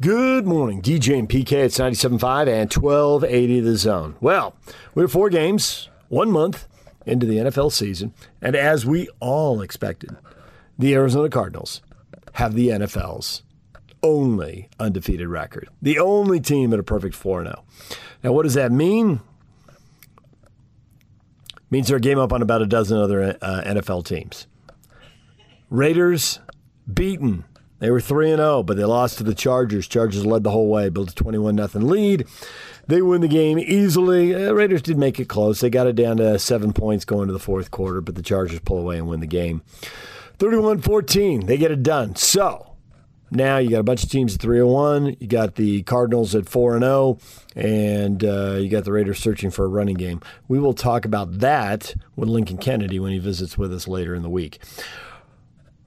Good morning, DJ and PK. It's 97.5 and 1280 The Zone. Well, we're four games, one month into the NFL season, and as we all expected, the Arizona Cardinals have the NFL's only undefeated record, the only team at a perfect 4 0. Now, what does that mean? means they're a game up on about a dozen other uh, NFL teams. Raiders beaten they were 3 and 0, but they lost to the Chargers. Chargers led the whole way, built a 21 0 lead. They win the game easily. Uh, Raiders did make it close. They got it down to 7 points going to the fourth quarter, but the Chargers pull away and win the game. 31-14. They get it done. So, now you got a bunch of teams at 301. You got the Cardinals at 4 and 0 and uh, you got the Raiders searching for a running game. We will talk about that with Lincoln Kennedy when he visits with us later in the week.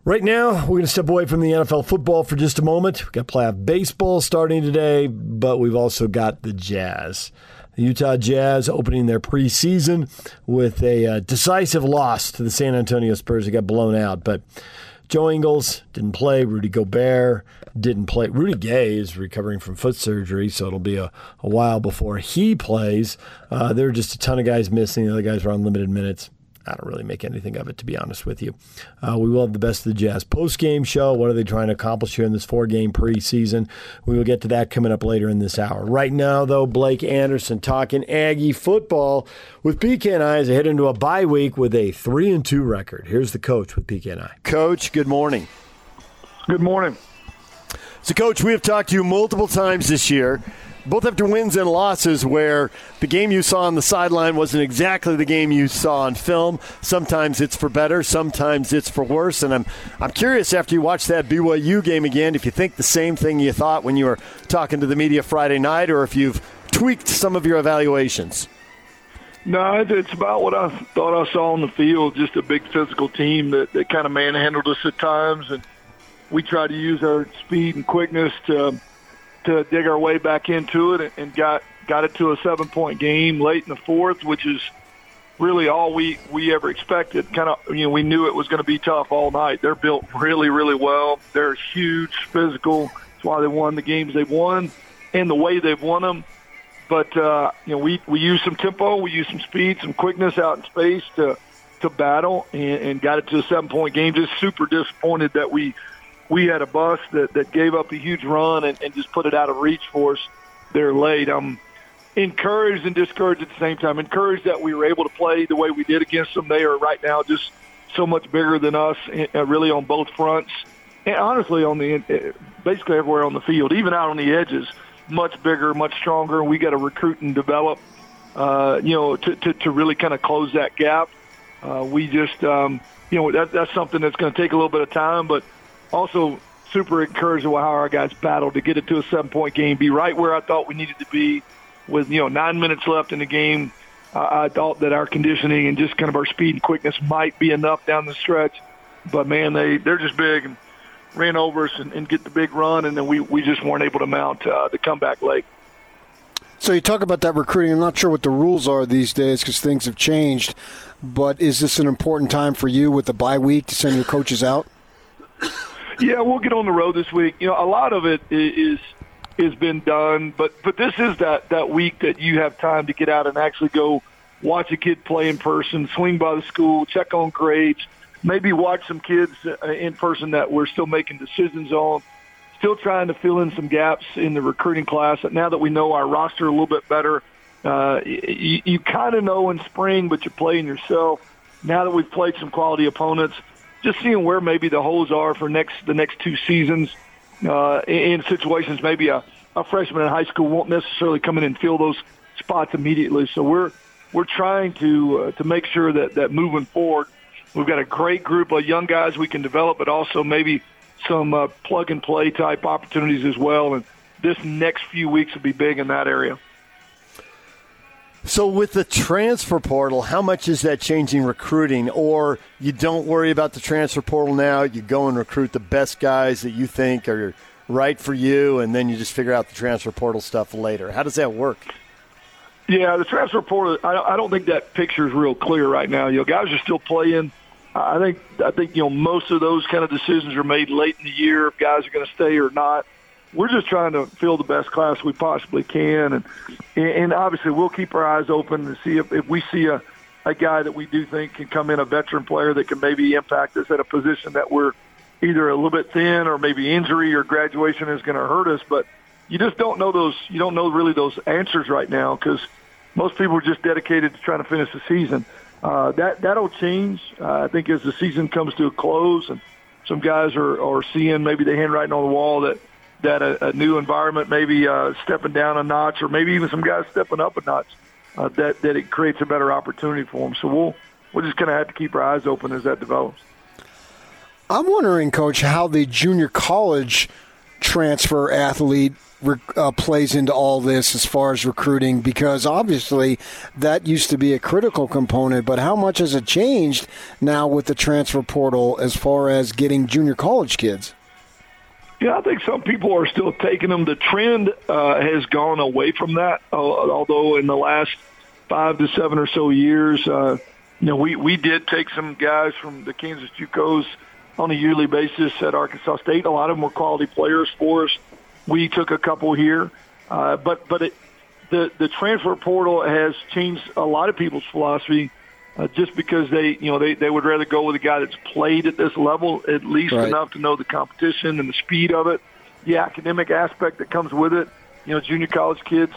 Right now, we're going to step away from the NFL football for just a moment. We've got playoff baseball starting today, but we've also got the Jazz. The Utah Jazz opening their preseason with a uh, decisive loss to the San Antonio Spurs. They got blown out, but Joe Ingles didn't play. Rudy Gobert didn't play. Rudy Gay is recovering from foot surgery, so it'll be a, a while before he plays. Uh, there are just a ton of guys missing. The other guys were on limited minutes. I don't really make anything of it, to be honest with you. Uh, we will have the best of the Jazz post game show. What are they trying to accomplish here in this four game preseason? We will get to that coming up later in this hour. Right now, though, Blake Anderson talking Aggie football with PK and I as I head into a bye week with a three and two record. Here's the coach with PK and I. Coach, good morning. Good morning. So, Coach, we have talked to you multiple times this year both after wins and losses where the game you saw on the sideline wasn't exactly the game you saw on film. Sometimes it's for better, sometimes it's for worse. And I'm I'm curious after you watch that BYU game again if you think the same thing you thought when you were talking to the media Friday night, or if you've tweaked some of your evaluations. No, it's about what I thought I saw on the field. Just a big physical team that, that kind of manhandled us at times, and we tried to use our speed and quickness to to dig our way back into it and got got it to a seven point game late in the fourth, which is really all we we ever expected. Kind of, you know, we knew it was going to be tough all night. They're built really, really well. They're huge, physical. That's why they won the games they've won, and the way they've won them. But uh, you know, we we used some tempo, we used some speed, some quickness out in space to to battle, and, and got it to a seven point game. Just super disappointed that we we had a bus that, that gave up a huge run and, and just put it out of reach for us there late. I'm encouraged and discouraged at the same time. Encouraged that we were able to play the way we did against them. They are right now just so much bigger than us, uh, really on both fronts, and honestly on the uh, basically everywhere on the field, even out on the edges, much bigger, much stronger. And we got to recruit and develop, uh, you know, to, to, to really kind of close that gap. Uh, we just, um, you know, that, that's something that's going to take a little bit of time, but also super encouraged with how our guys battled to get it to a seven point game, be right where I thought we needed to be with, you know, nine minutes left in the game. Uh, I thought that our conditioning and just kind of our speed and quickness might be enough down the stretch. But man, they, they're just big and ran over us and, and get the big run. And then we, we just weren't able to mount uh, the comeback late. So you talk about that recruiting. I'm not sure what the rules are these days because things have changed. But is this an important time for you with the bye week to send your coaches out? Yeah, we'll get on the road this week. You know, a lot of it is has been done, but but this is that that week that you have time to get out and actually go watch a kid play in person, swing by the school, check on grades, maybe watch some kids uh, in person that we're still making decisions on. Still trying to fill in some gaps in the recruiting class. Now that we know our roster a little bit better, uh, you, you kind of know in spring, but you're playing yourself. Now that we've played some quality opponents, just seeing where maybe the holes are for next the next two seasons uh, in situations maybe a, a freshman in high school won't necessarily come in and fill those spots immediately. So we're we're trying to uh, to make sure that that moving forward, we've got a great group of young guys we can develop, but also maybe some uh, plug and play type opportunities as well. And this next few weeks will be big in that area. So, with the transfer portal, how much is that changing recruiting? Or you don't worry about the transfer portal now, you go and recruit the best guys that you think are right for you, and then you just figure out the transfer portal stuff later. How does that work? Yeah, the transfer portal. I, don't think that picture is real clear right now. You know, guys are still playing. I think I think you know most of those kind of decisions are made late in the year if guys are going to stay or not. We're just trying to fill the best class we possibly can, and and obviously we'll keep our eyes open to see if, if we see a a guy that we do think can come in a veteran player that can maybe impact us at a position that we're either a little bit thin or maybe injury or graduation is going to hurt us. But you just don't know those. You don't know really those answers right now because most people are just dedicated to trying to finish the season. Uh, that that'll change. Uh, I think as the season comes to a close and some guys are, are seeing maybe the handwriting on the wall that that a, a new environment maybe uh, stepping down a notch or maybe even some guys stepping up a notch uh, that that it creates a better opportunity for them. So we'll we're just going to have to keep our eyes open as that develops. I'm wondering, Coach, how the junior college transfer athlete uh, plays into all this as far as recruiting because obviously that used to be a critical component, but how much has it changed now with the transfer portal as far as getting junior college kids? Yeah, I think some people are still taking them. The trend uh, has gone away from that, uh, although in the last five to seven or so years, uh, you know, we, we did take some guys from the Kansas JUCOs on a yearly basis at Arkansas State. A lot of them were quality players for us. We took a couple here, uh, but but it, the the transfer portal has changed a lot of people's philosophy. Just because they, you know, they, they would rather go with a guy that's played at this level at least right. enough to know the competition and the speed of it, the academic aspect that comes with it. You know, junior college kids,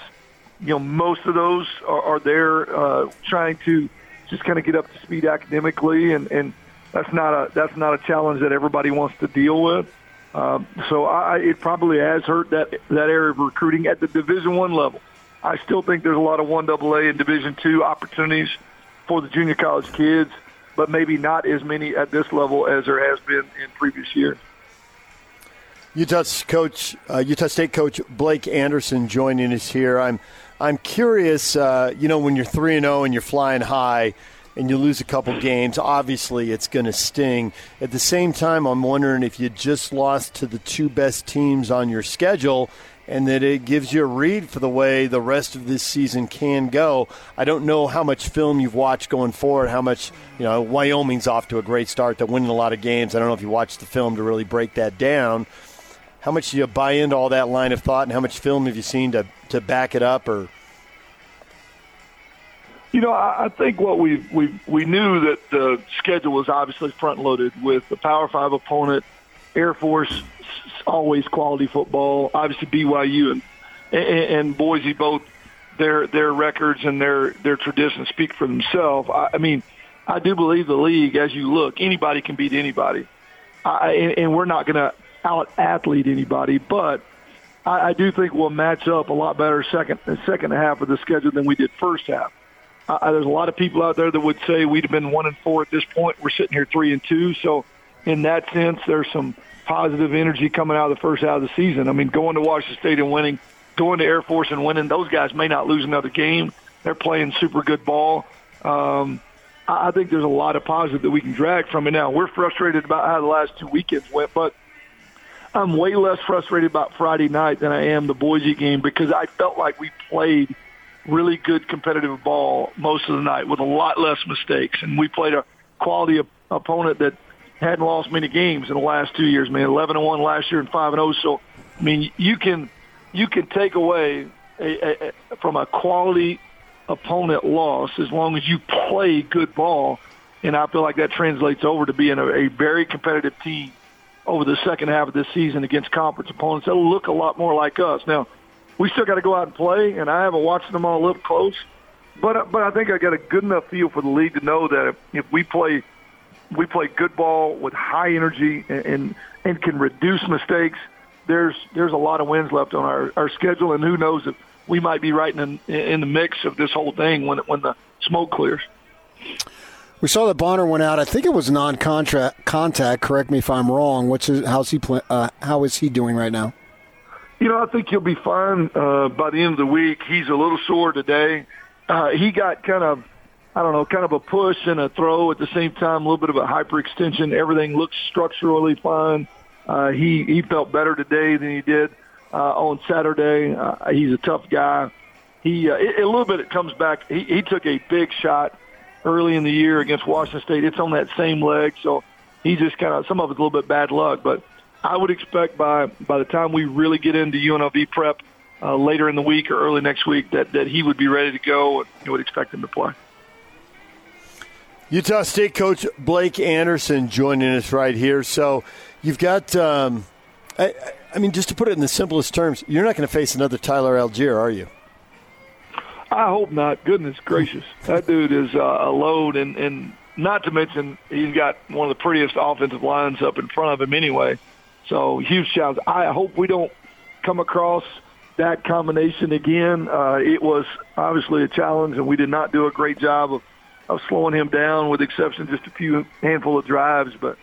you know, most of those are, are there uh, trying to just kind of get up to speed academically, and and that's not a that's not a challenge that everybody wants to deal with. Um, so I, it probably has hurt that that area of recruiting at the Division One level. I still think there's a lot of one AA and Division Two opportunities for the junior college kids, but maybe not as many at this level as there has been in previous years. Utah coach, uh, Utah State coach Blake Anderson joining us here. I'm I'm curious. Uh, you know, when you're three and zero oh and you're flying high and you lose a couple games, obviously it's going to sting. At the same time, I'm wondering if you just lost to the two best teams on your schedule and that it gives you a read for the way the rest of this season can go. I don't know how much film you've watched going forward, how much, you know, Wyoming's off to a great start. They're winning a lot of games. I don't know if you watched the film to really break that down. How much do you buy into all that line of thought, and how much film have you seen to, to back it up or you know, I, think what we we we knew that the schedule was obviously front loaded with the Power Five opponent, Air Force, always quality football. Obviously BYU and and, and Boise both their their records and their their traditions speak for themselves. I, I mean, I do believe the league, as you look, anybody can beat anybody, I, and, and we're not going to out athlete anybody, but I, I do think we'll match up a lot better second second half of the schedule than we did first half. Uh, there's a lot of people out there that would say we'd have been one and four at this point. We're sitting here three and two. So, in that sense, there's some positive energy coming out of the first half of the season. I mean, going to Washington State and winning, going to Air Force and winning, those guys may not lose another game. They're playing super good ball. Um, I think there's a lot of positive that we can drag from it now. We're frustrated about how the last two weekends went, but I'm way less frustrated about Friday night than I am the Boise game because I felt like we played – really good competitive ball most of the night with a lot less mistakes. And we played a quality op- opponent that hadn't lost many games in the last two years. Mean, 11 and one last year and five and zero. Oh. So, I mean, you can you can take away a, a, a, from a quality opponent loss as long as you play good ball. And I feel like that translates over to being a, a very competitive team over the second half of this season against conference opponents that'll look a lot more like us. Now, we still got to go out and play, and I haven't watched them all up close. But but I think I got a good enough feel for the league to know that if, if we play we play good ball with high energy and, and and can reduce mistakes, there's there's a lot of wins left on our, our schedule, and who knows if we might be right in in the mix of this whole thing when when the smoke clears. We saw that Bonner went out. I think it was non-contract contact. Correct me if I'm wrong. What's his, how's he play, uh, how is he doing right now? You know, I think he'll be fine uh, by the end of the week. He's a little sore today. Uh, he got kind of, I don't know, kind of a push and a throw at the same time, a little bit of a hyperextension. Everything looks structurally fine. Uh, he he felt better today than he did uh, on Saturday. Uh, he's a tough guy. He uh, it, a little bit it comes back. He, he took a big shot early in the year against Washington State. It's on that same leg, so he just kind of some of it's a little bit bad luck, but I would expect by by the time we really get into UNLV prep uh, later in the week or early next week that that he would be ready to go. and You would expect him to play. Utah State coach Blake Anderson joining us right here. So you've got, um, I, I mean, just to put it in the simplest terms, you're not going to face another Tyler Allgeier, are you? I hope not. Goodness gracious, that dude is uh, a load, and and not to mention he's got one of the prettiest offensive lines up in front of him anyway. So huge challenge. I hope we don't come across that combination again. Uh, it was obviously a challenge, and we did not do a great job of of slowing him down, with the exception of just a few handful of drives. But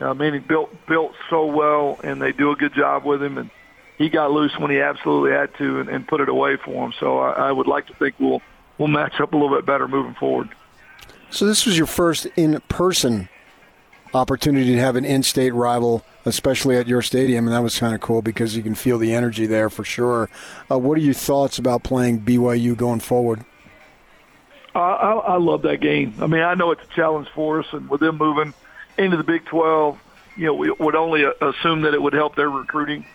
man, he built built so well, and they do a good job with him. And he got loose when he absolutely had to, and, and put it away for him. So I, I would like to think we'll we'll match up a little bit better moving forward. So this was your first in-person opportunity to have an in-state rival, especially at your stadium, and that was kind of cool because you can feel the energy there for sure. Uh, what are your thoughts about playing BYU going forward? I, I, love that game. I mean, I know it's a challenge for us, and with them moving into the Big 12, you know, we would only assume that it would help their recruiting.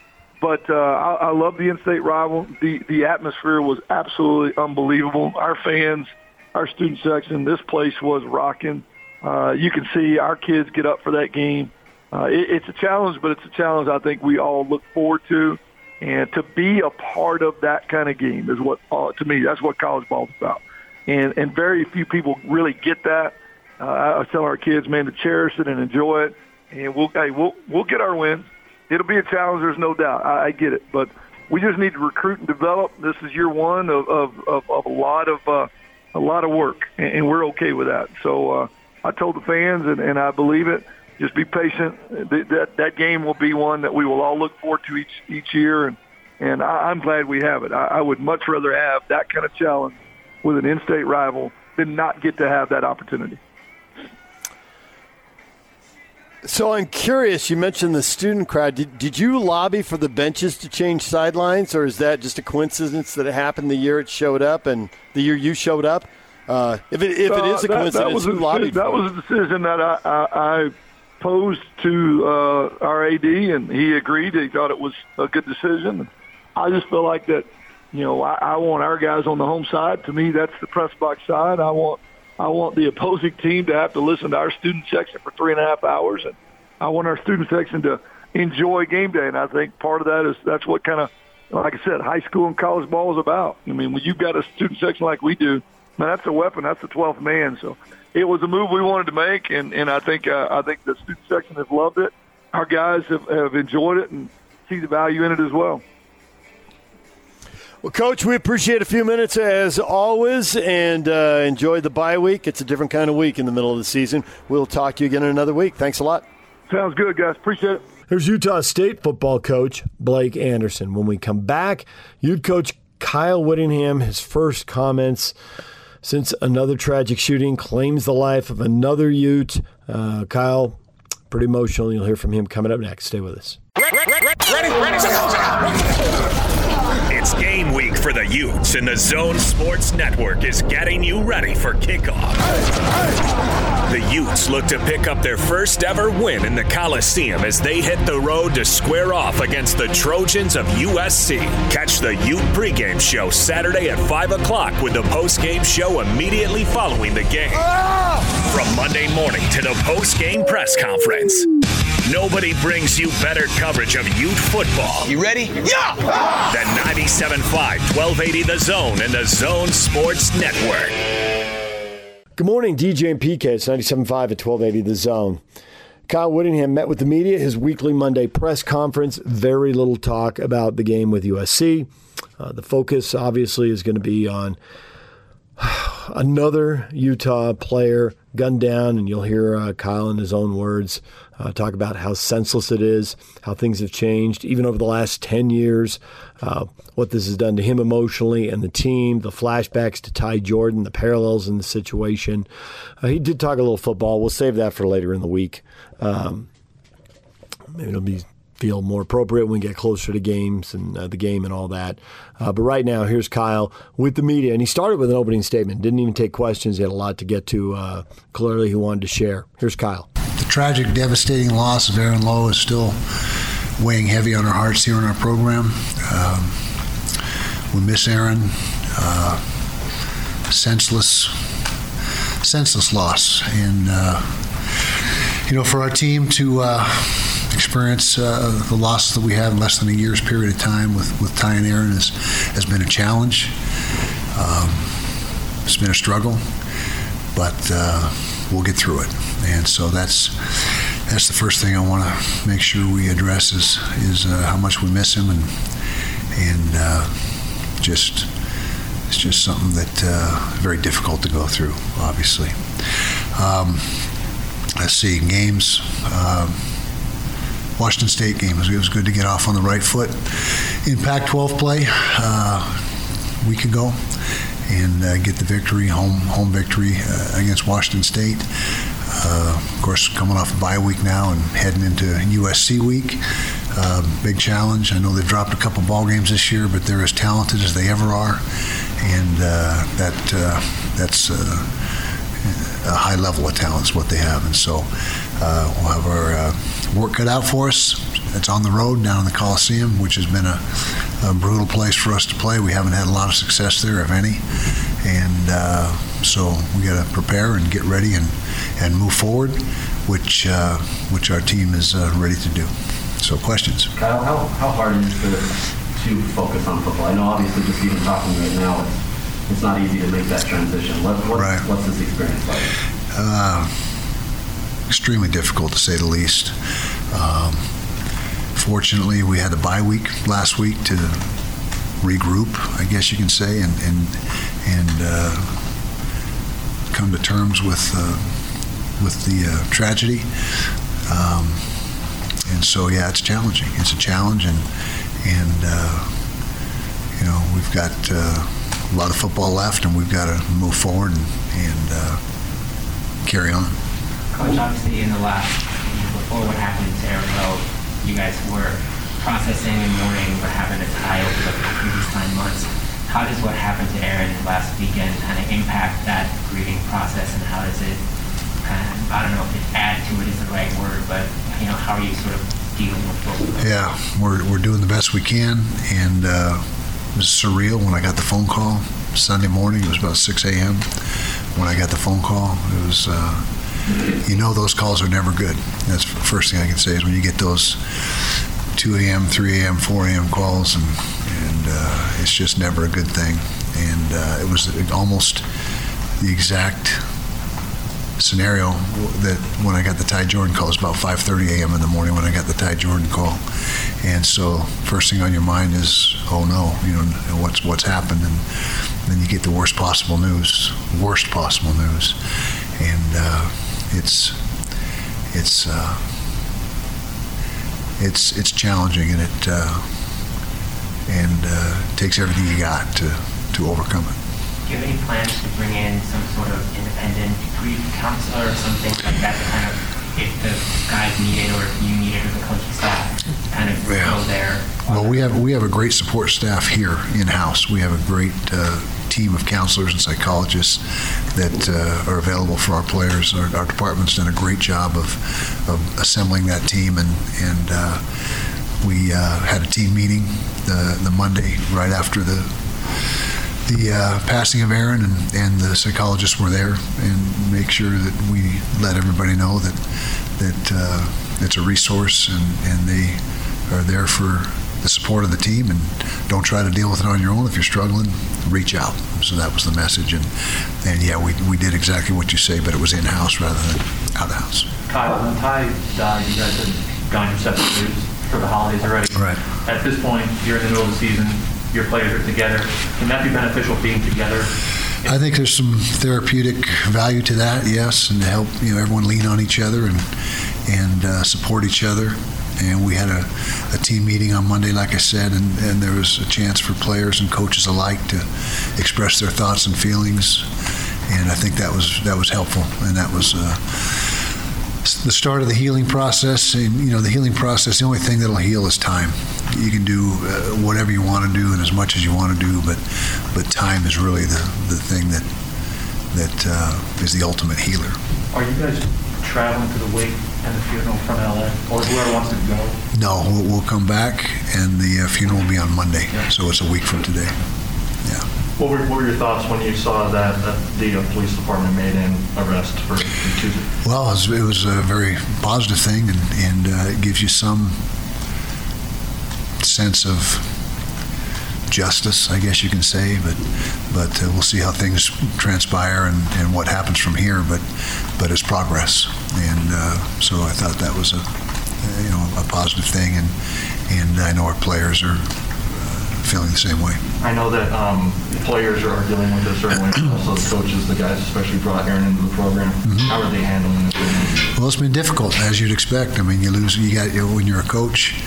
But uh, I, I love the in-state rival. The the atmosphere was absolutely unbelievable. Our fans, our student section, this place was rocking. Uh, you can see our kids get up for that game. Uh, it, it's a challenge, but it's a challenge I think we all look forward to. And to be a part of that kind of game is what, uh, to me, that's what college ball is about and and very few people really get that. Uh, I tell our kids, man, to cherish it and enjoy it, and we'll hey, we'll we'll get our wins. It'll be a challenge, there's no doubt. I, I get it, but we just need to recruit and develop. This is year one of of, of, of a lot of uh, a lot of work, and, and we're okay with that. So uh, I told the fans, and, and I believe it. Just be patient. That, that that game will be one that we will all look forward to each each year, and and I, I'm glad we have it. I, I would much rather have that kind of challenge with an in-state rival than not get to have that opportunity. So I'm curious. You mentioned the student crowd. Did, did you lobby for the benches to change sidelines, or is that just a coincidence that it happened the year it showed up and the year you showed up? Uh, if it, if it is a coincidence, that, that was a lobbied That was a decision that I, I, I posed to uh, our AD, and he agreed. He thought it was a good decision. I just feel like that you know, I, I want our guys on the home side. To me, that's the press box side. I want I want the opposing team to have to listen to our student section for three and a half hours, and I want our student section to enjoy game day. And I think part of that is that's what kind of, like I said, high school and college ball is about. I mean, when you've got a student section like we do, man, that's a weapon. That's the 12th man. So it was a move we wanted to make, and and I think uh, I think the student section has loved it. Our guys have, have enjoyed it and see the value in it as well. Well, Coach, we appreciate a few minutes as always and uh, enjoy the bye week. It's a different kind of week in the middle of the season. We'll talk to you again in another week. Thanks a lot. Sounds good, guys. Appreciate it. Here's Utah State football coach Blake Anderson. When we come back, Ute coach Kyle Whittingham, his first comments since another tragic shooting claims the life of another Ute. Uh, Kyle, pretty emotional. You'll hear from him coming up next. Stay with us. Ready, ready, ready, it's game week for the Utes, and the Zone Sports Network is getting you ready for kickoff. The Utes look to pick up their first ever win in the Coliseum as they hit the road to square off against the Trojans of USC. Catch the Ute pregame show Saturday at 5 o'clock with the postgame show immediately following the game. From Monday morning to the postgame press conference. Nobody brings you better coverage of Ute football. You ready? Yeah! The 97.5, 1280 The Zone and the Zone Sports Network. Good morning, DJ and PK. It's 97.5 at 1280 The Zone. Kyle Whittingham met with the media, his weekly Monday press conference. Very little talk about the game with USC. Uh, the focus, obviously, is going to be on another Utah player gunned down, and you'll hear uh, Kyle in his own words uh, talk about how senseless it is, how things have changed, even over the last 10 years, uh, what this has done to him emotionally and the team, the flashbacks to Ty Jordan, the parallels in the situation. Uh, he did talk a little football. We'll save that for later in the week. Um, maybe it'll be feel more appropriate when we get closer to games and uh, the game and all that. Uh, but right now, here's Kyle with the media, and he started with an opening statement. Didn't even take questions. He had a lot to get to. Uh, clearly, he wanted to share. Here's Kyle. The tragic, devastating loss of Aaron Lowe is still weighing heavy on our hearts here in our program. Um, we miss Aaron. Uh, senseless, senseless loss, and uh, you know, for our team to uh, experience uh, the loss that we had in less than a year's period of time with with Ty and Aaron has has been a challenge. Um, it's been a struggle, but uh, we'll get through it, and so that's that's the first thing I want to make sure we address is is uh, how much we miss him and and uh, just it's just something that uh, very difficult to go through. Obviously, um, let's see games. Um, Washington State game it was good to get off on the right foot in Pac-12 play uh, a week ago and uh, get the victory, home home victory uh, against Washington State. Uh, of course, coming off a bye week now and heading into USC week. Uh, big challenge. I know they've dropped a couple ball games this year, but they're as talented as they ever are, and uh, that that's a high level of talent is what they have. And so we'll have our work cut out for us. It's on the road down in the Coliseum, which has been a, a brutal place for us to play. We haven't had a lot of success there, if any, and uh, so we got to prepare and get ready and, and move forward, which uh, which our team is uh, ready to do. So, questions? Kyle, how, how hard is it to, to focus on football? I know, obviously, just even talking right now, it's, it's not easy to make that transition. What, what right. What's this experience like? Uh, extremely difficult, to say the least. Um, fortunately, we had a bye week last week to regroup, I guess you can say, and and and uh, come to terms with uh, with the uh, tragedy. Um, and so, yeah, it's challenging. It's a challenge, and and uh, you know we've got uh, a lot of football left, and we've got to move forward and, and uh, carry on. Coach, obviously, in the last before what happened to Aaron you guys were processing and mourning what happened to Ty over the previous nine months. How does what happened to Aaron last weekend kind of impact that grieving process, and how does it kind of, I don't know if it add to it is the right word, but, you know, how are you sort of dealing with both? Yeah, we're, we're doing the best we can, and uh, it was surreal when I got the phone call Sunday morning. It was about 6 a.m. when I got the phone call. It was, uh, you know, those calls are never good. That's the first thing I can say is when you get those 2 a.m., 3 a.m., 4 a.m. calls, and, and uh, it's just never a good thing. And uh, it was almost the exact scenario that when I got the Ty Jordan call, it was about 5:30 a.m. in the morning when I got the Ty Jordan call, and so first thing on your mind is, oh no, you know, what's what's happened, and then you get the worst possible news, worst possible news, and uh, it's it's uh, it's it's challenging and it uh, and uh, takes everything you got to to overcome it. Do you have any plans to bring in some sort of independent grief counselor or something like that to kind of, if the guys need it or if you need it or the coaching staff, kind of yeah. go there? Well, we have we have a great support staff here in house. We have a great uh, team of counselors and psychologists that uh, are available for our players. Our, our, department's done a great job of, of assembling that team, and and uh, we uh, had a team meeting the the Monday right after the the uh, passing of Aaron, and, and the psychologists were there and make sure that we let everybody know that that uh, it's a resource and, and they are there for the support of the team and don't try to deal with it on your own. If you're struggling, reach out. So that was the message. And, and yeah, we, we did exactly what you say, but it was in house rather than out of house. Kyle, when Ty died, you guys had gone your separate routes for the holidays already. Right. At this point, you're in the middle of the season, your players are together. Can that be beneficial being together? I think there's some therapeutic value to that, yes, and to help you know everyone lean on each other and and uh, support each other and we had a, a, team meeting on Monday, like I said, and, and, there was a chance for players and coaches alike to express their thoughts and feelings, and I think that was that was helpful, and that was. Uh, the start of the healing process, and you know the healing process. The only thing that'll heal is time. You can do uh, whatever you want to do and as much as you want to do, but but time is really the, the thing that that uh, is the ultimate healer. Are you guys traveling to the wake and the funeral from LA, or whoever wants to go? No, we'll, we'll come back, and the uh, funeral will be on Monday, Yeah. so it's a week from today. Yeah. What were, what were your thoughts when you saw that, that the uh, police department made an arrest for for Tuesday? Well, it was, it was a very positive thing, and, and uh, it gives you some sense of justice, I guess you can say. But but uh, we'll see how things transpire and, and what happens from here. But but it's progress, and uh, so I thought that was a you know a positive thing, and and I know our players are uh, feeling the same way. I know that um, players are dealing with this right away, also the coaches, the guys especially brought Aaron into the program. How are they handling it? Well, it's been difficult, as you'd expect. I mean, you lose. You got you know, when you're a coach.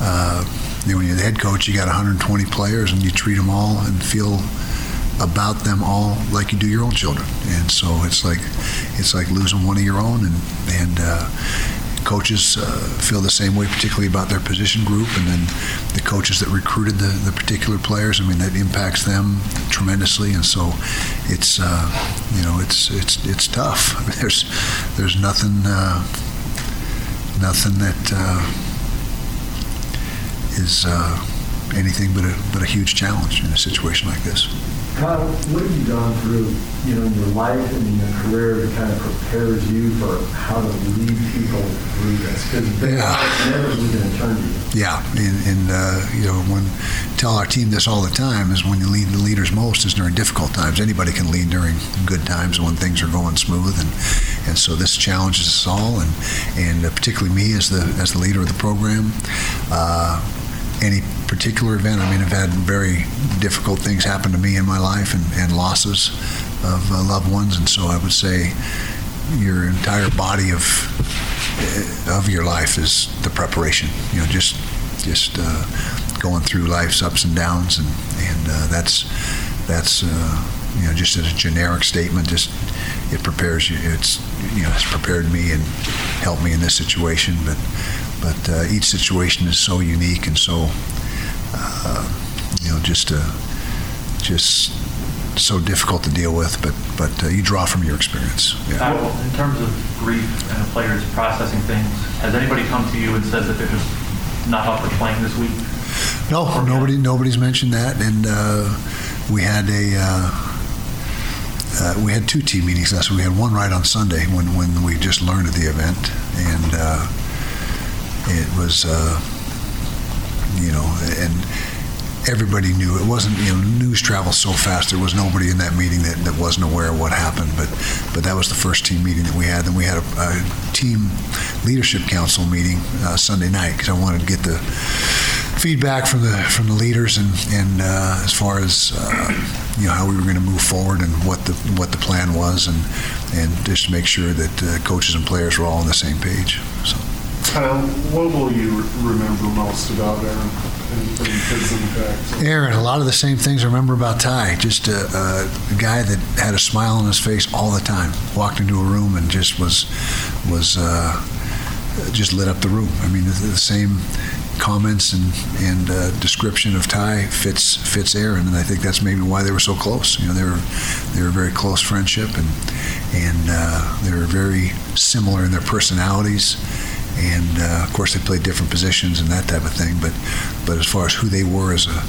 Uh, know, when you're the head coach, you got 120 players, and you treat them all and feel about them all like you do your own children. And so it's like it's like losing one of your own, and and uh, coaches uh, feel the same way, particularly about their position group, and then the coaches that recruited the, the particular players. I mean, that impacts them tremendously, and so it's uh, you know it's it's it's tough. I mean, there's there's nothing uh, nothing that uh, is uh, anything but a but a huge challenge in a situation like this. Kyle, what have you gone through, you know, in your life and in your career that kind of prepares you for how to lead people through this? Because Yeah. inevitably going to turn to you. Yeah, and, and uh, you know, when tell our team this all the time is when you lead the leaders most is during difficult times. Anybody can lead during good times when things are going smooth, and and so this challenges us all, and and uh, particularly me as the as the leader of the program. Uh, any particular event, I mean, I've had very difficult things happen to me in my life, and, and losses of uh, loved ones, and so I would say your entire body of uh, of your life is the preparation. You know, just just uh, going through life's ups and downs, and and uh, that's that's uh, you know just as a generic statement, just it prepares you. It's you know it's prepared me and helped me in this situation, but but uh, each situation is so unique and so uh, you know just uh, just so difficult to deal with, but but uh, you draw from your experience. Yeah. In terms of grief and the players processing things, has anybody come to you and said that they're just not up for playing this week? No, nobody nobody's mentioned that, and uh, we had a. Uh, uh, we had two team meetings last week. We had one right on Sunday when, when we just learned of the event, and uh, it was, uh, you know, and everybody knew it wasn't. You know, news travels so fast. There was nobody in that meeting that, that wasn't aware of what happened. But but that was the first team meeting that we had. Then we had a, a team leadership council meeting uh, Sunday night because I wanted to get the feedback from the from the leaders and and uh, as far as uh, you know how we were going to move forward and what the what the plan was and and just to make sure that uh, coaches and players were all on the same page. So. What will you re- remember most about Aaron and his impact? Aaron, a lot of the same things I remember about Ty. Just a, a guy that had a smile on his face all the time. Walked into a room and just was was uh, just lit up the room. I mean, the, the same comments and and uh, description of Ty fits fits Aaron, and I think that's maybe why they were so close. You know, they were they were a very close friendship, and and uh, they were very similar in their personalities and uh, of course they played different positions and that type of thing. But but as far as who they were as a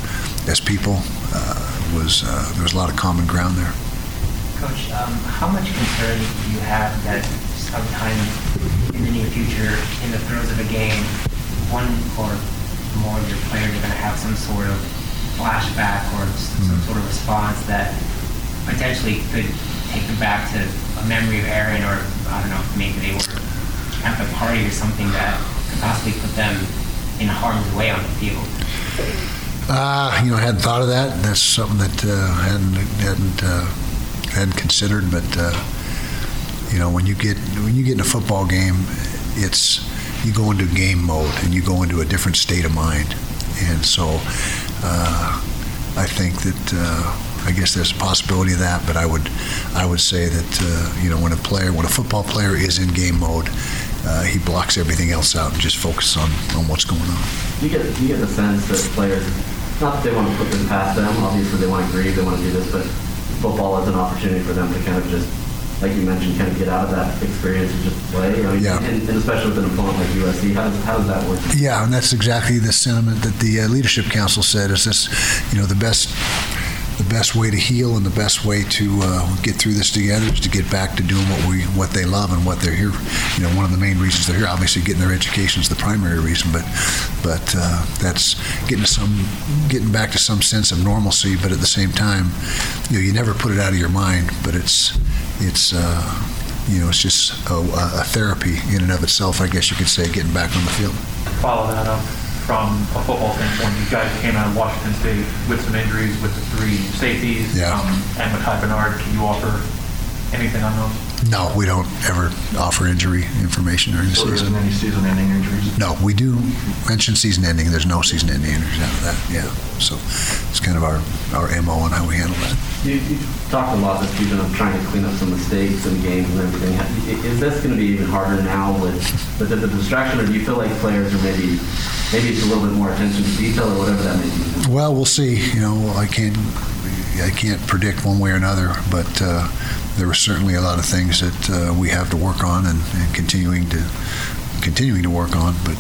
as people, uh, was uh, there was a lot of common ground there. Coach, um, how much concern do you have that sometime in the near future, in the throes of a game, one or more of your players are going to have some sort of flashback or some sort of response that potentially could take them back to a memory of Aaron or, I don't know, maybe they were at the party or something that could possibly put them in harm's way on the field? Uh, you know, I hadn't thought of that. That's something that uh, hadn't hadn't uh, hadn't considered. But uh, you know, when you get when you get in a football game, it's you go into game mode and you go into a different state of mind. And so, uh, I think that uh, I guess there's a possibility of that. But I would I would say that uh, you know when a player when a football player is in game mode, uh, he blocks everything else out and just focuses on, on what's going on. You get you get the sense that players, not that they want to put this past them. Obviously, they want to grieve, they want to do this, but football is an opportunity for them to kind of just like you mentioned, kind of get out of that experience and just play? I mean, Yeah. And, and especially with an opponent like USC, how does, how does that work? Yeah, and that's exactly the sentiment that the uh, leadership council said. Is this, you know, the best, the best way to heal and the best way to uh, get through this together is to get back to doing what we, what they love and what they're here. You know, one of the main reasons they're here, obviously, getting their education is the primary reason, but, but uh, that's getting to some, getting back to some sense of normalcy. But at the same time, you know, you never put it out of your mind. But it's, it's. Uh, you know, it's just a, a therapy in and of itself, I guess you could say, getting back on the field. follow that up from a football standpoint. You guys came out of Washington State with some injuries with the three safeties Yeah. um, and Makai Bernard. Can you offer anything on those? No, we don't ever offer injury information during the So there season. any season-ending injuries? No, we do mention season ending. There's no season ending injuries out of that. Yeah, so it's kind of our our mo on how we handle that. You, you talked a lot this season of trying to clean up some mistakes and games and everything. Is this going to be even harder now with, with the, the distraction, or do you feel like players are maybe maybe it's a little bit more attention to detail or whatever that may be? Well, we'll see. You know, I can't I can't predict one way or another, but uh, there are certainly a lot of things that uh, we have to work on and, and continuing to continuing to work on. But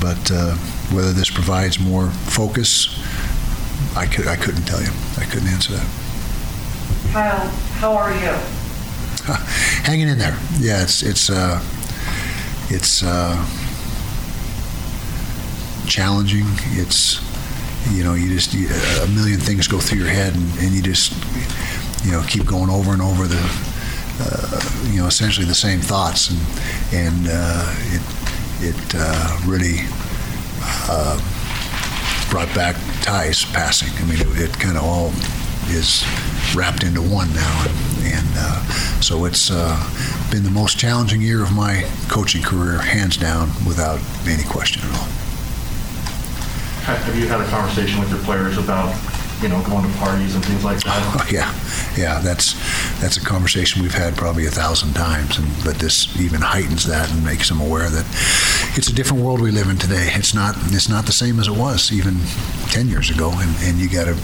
but uh, whether this provides more focus, I could I couldn't tell you. I couldn't answer that. Kyle, how are you? hanging in there. Yeah, it's it's uh, it's uh, challenging. It's you know you just you, a million things go through your head, and, and you just you know keep going over and over the uh, you know essentially the same thoughts, and and uh, it it uh, really. Uh, brought back Ty's passing. I mean, it, it kind of all is wrapped into one now, and, and uh, so it's uh, been the most challenging year of my coaching career, hands down, without any question at all. Have you had a conversation with your players about, you know, going to parties and things like that? Oh, yeah, yeah, that's that's a conversation we've had probably a thousand times, and but this even heightens that and makes them aware that it's a different world we live in today. It's not it's not the same as it was even ten years ago, and, and you got to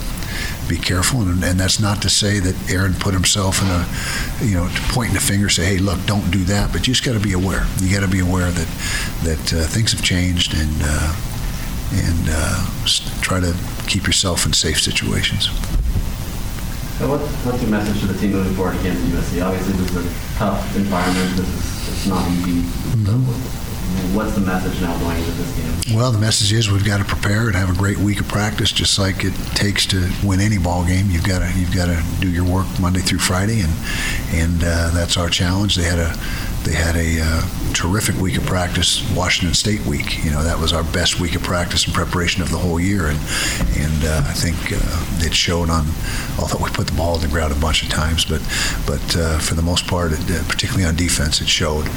be careful. And, and that's not to say that Aaron put himself in a you know pointing the finger, say, hey, look, don't do that. But you just got to be aware. You got to be aware that that uh, things have changed and. Uh, and uh, try to keep yourself in safe situations. So what, what's your message to the team moving forward against the USC? Obviously, this is a tough environment. This is it's not easy. So what's the message now going into this game? Well, the message is we've got to prepare and have a great week of practice, just like it takes to win any ball game. You've got to you've got to do your work Monday through Friday, and and uh, that's our challenge. They had a they had a uh, terrific week of practice, Washington State week. You know that was our best week of practice and preparation of the whole year, and and uh, I think uh, it showed on. Although we put the ball on the ground a bunch of times, but but uh, for the most part, it, uh, particularly on defense, it showed.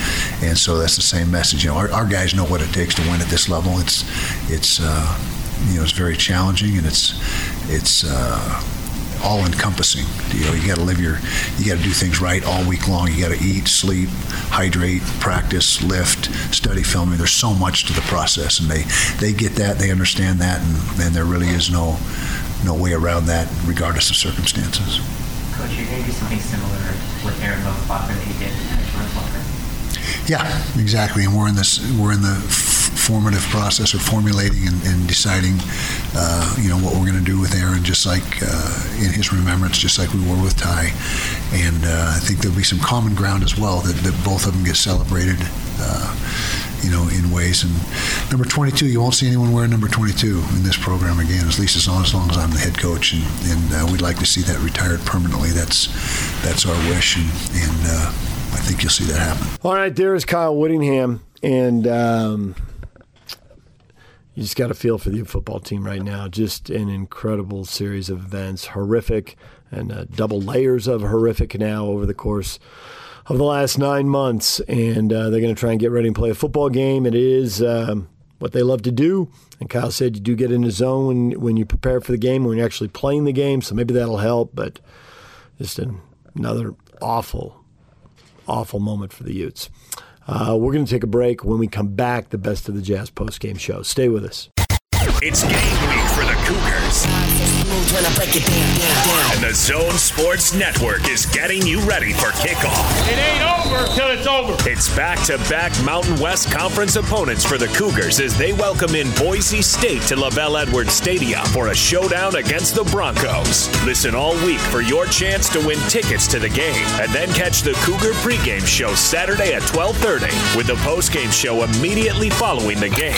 And so that's the same message. You know, our, our guys know what it takes to win at this level. It's it's uh, you know it's very challenging and it's it's. All encompassing. You know, you got to live your, you got to do things right all week long. You got to eat, sleep, hydrate, practice, lift, study filming. There's so much to the process, and they they get that, they understand that, and, and there really is no no way around that, regardless of circumstances. Coach, you're going to do something similar with Aaron Mosbacher that he did. Yeah, exactly. And we're in this, we're in the formative process of formulating and, and deciding, uh, you know, what we're going to do with Aaron, just like uh, in his remembrance, just like we were with Ty. And uh, I think there'll be some common ground as well that, that both of them get celebrated. Uh, you know, in ways. And number 22, you won't see anyone wearing number 22 in this program again, at least as long as, long as I'm the head coach. And, and uh, we'd like to see that retired permanently. That's that's our wish, and, and uh, I think you'll see that happen. All right, there is Kyle Whittingham, and um, you just got to feel for the football team right now. Just an incredible series of events, horrific, and uh, double layers of horrific now over the course of the last nine months. And uh, they're going to try and get ready and play a football game. It is um, what they love to do. And Kyle said you do get in the zone when, when you prepare for the game, when you're actually playing the game. So maybe that'll help. But just an, another awful, awful moment for the Utes. Uh, we're going to take a break. When we come back, the best of the Jazz post game show. Stay with us. It's game week for the Cougars. And the Zone Sports Network is getting you ready for kickoff. It ain't over till it's over. It's back to back Mountain West Conference opponents for the Cougars as they welcome in Boise State to LaVell Edwards Stadium for a showdown against the Broncos. Listen all week for your chance to win tickets to the game and then catch the Cougar pregame show Saturday at 12:30 with the postgame show immediately following the game.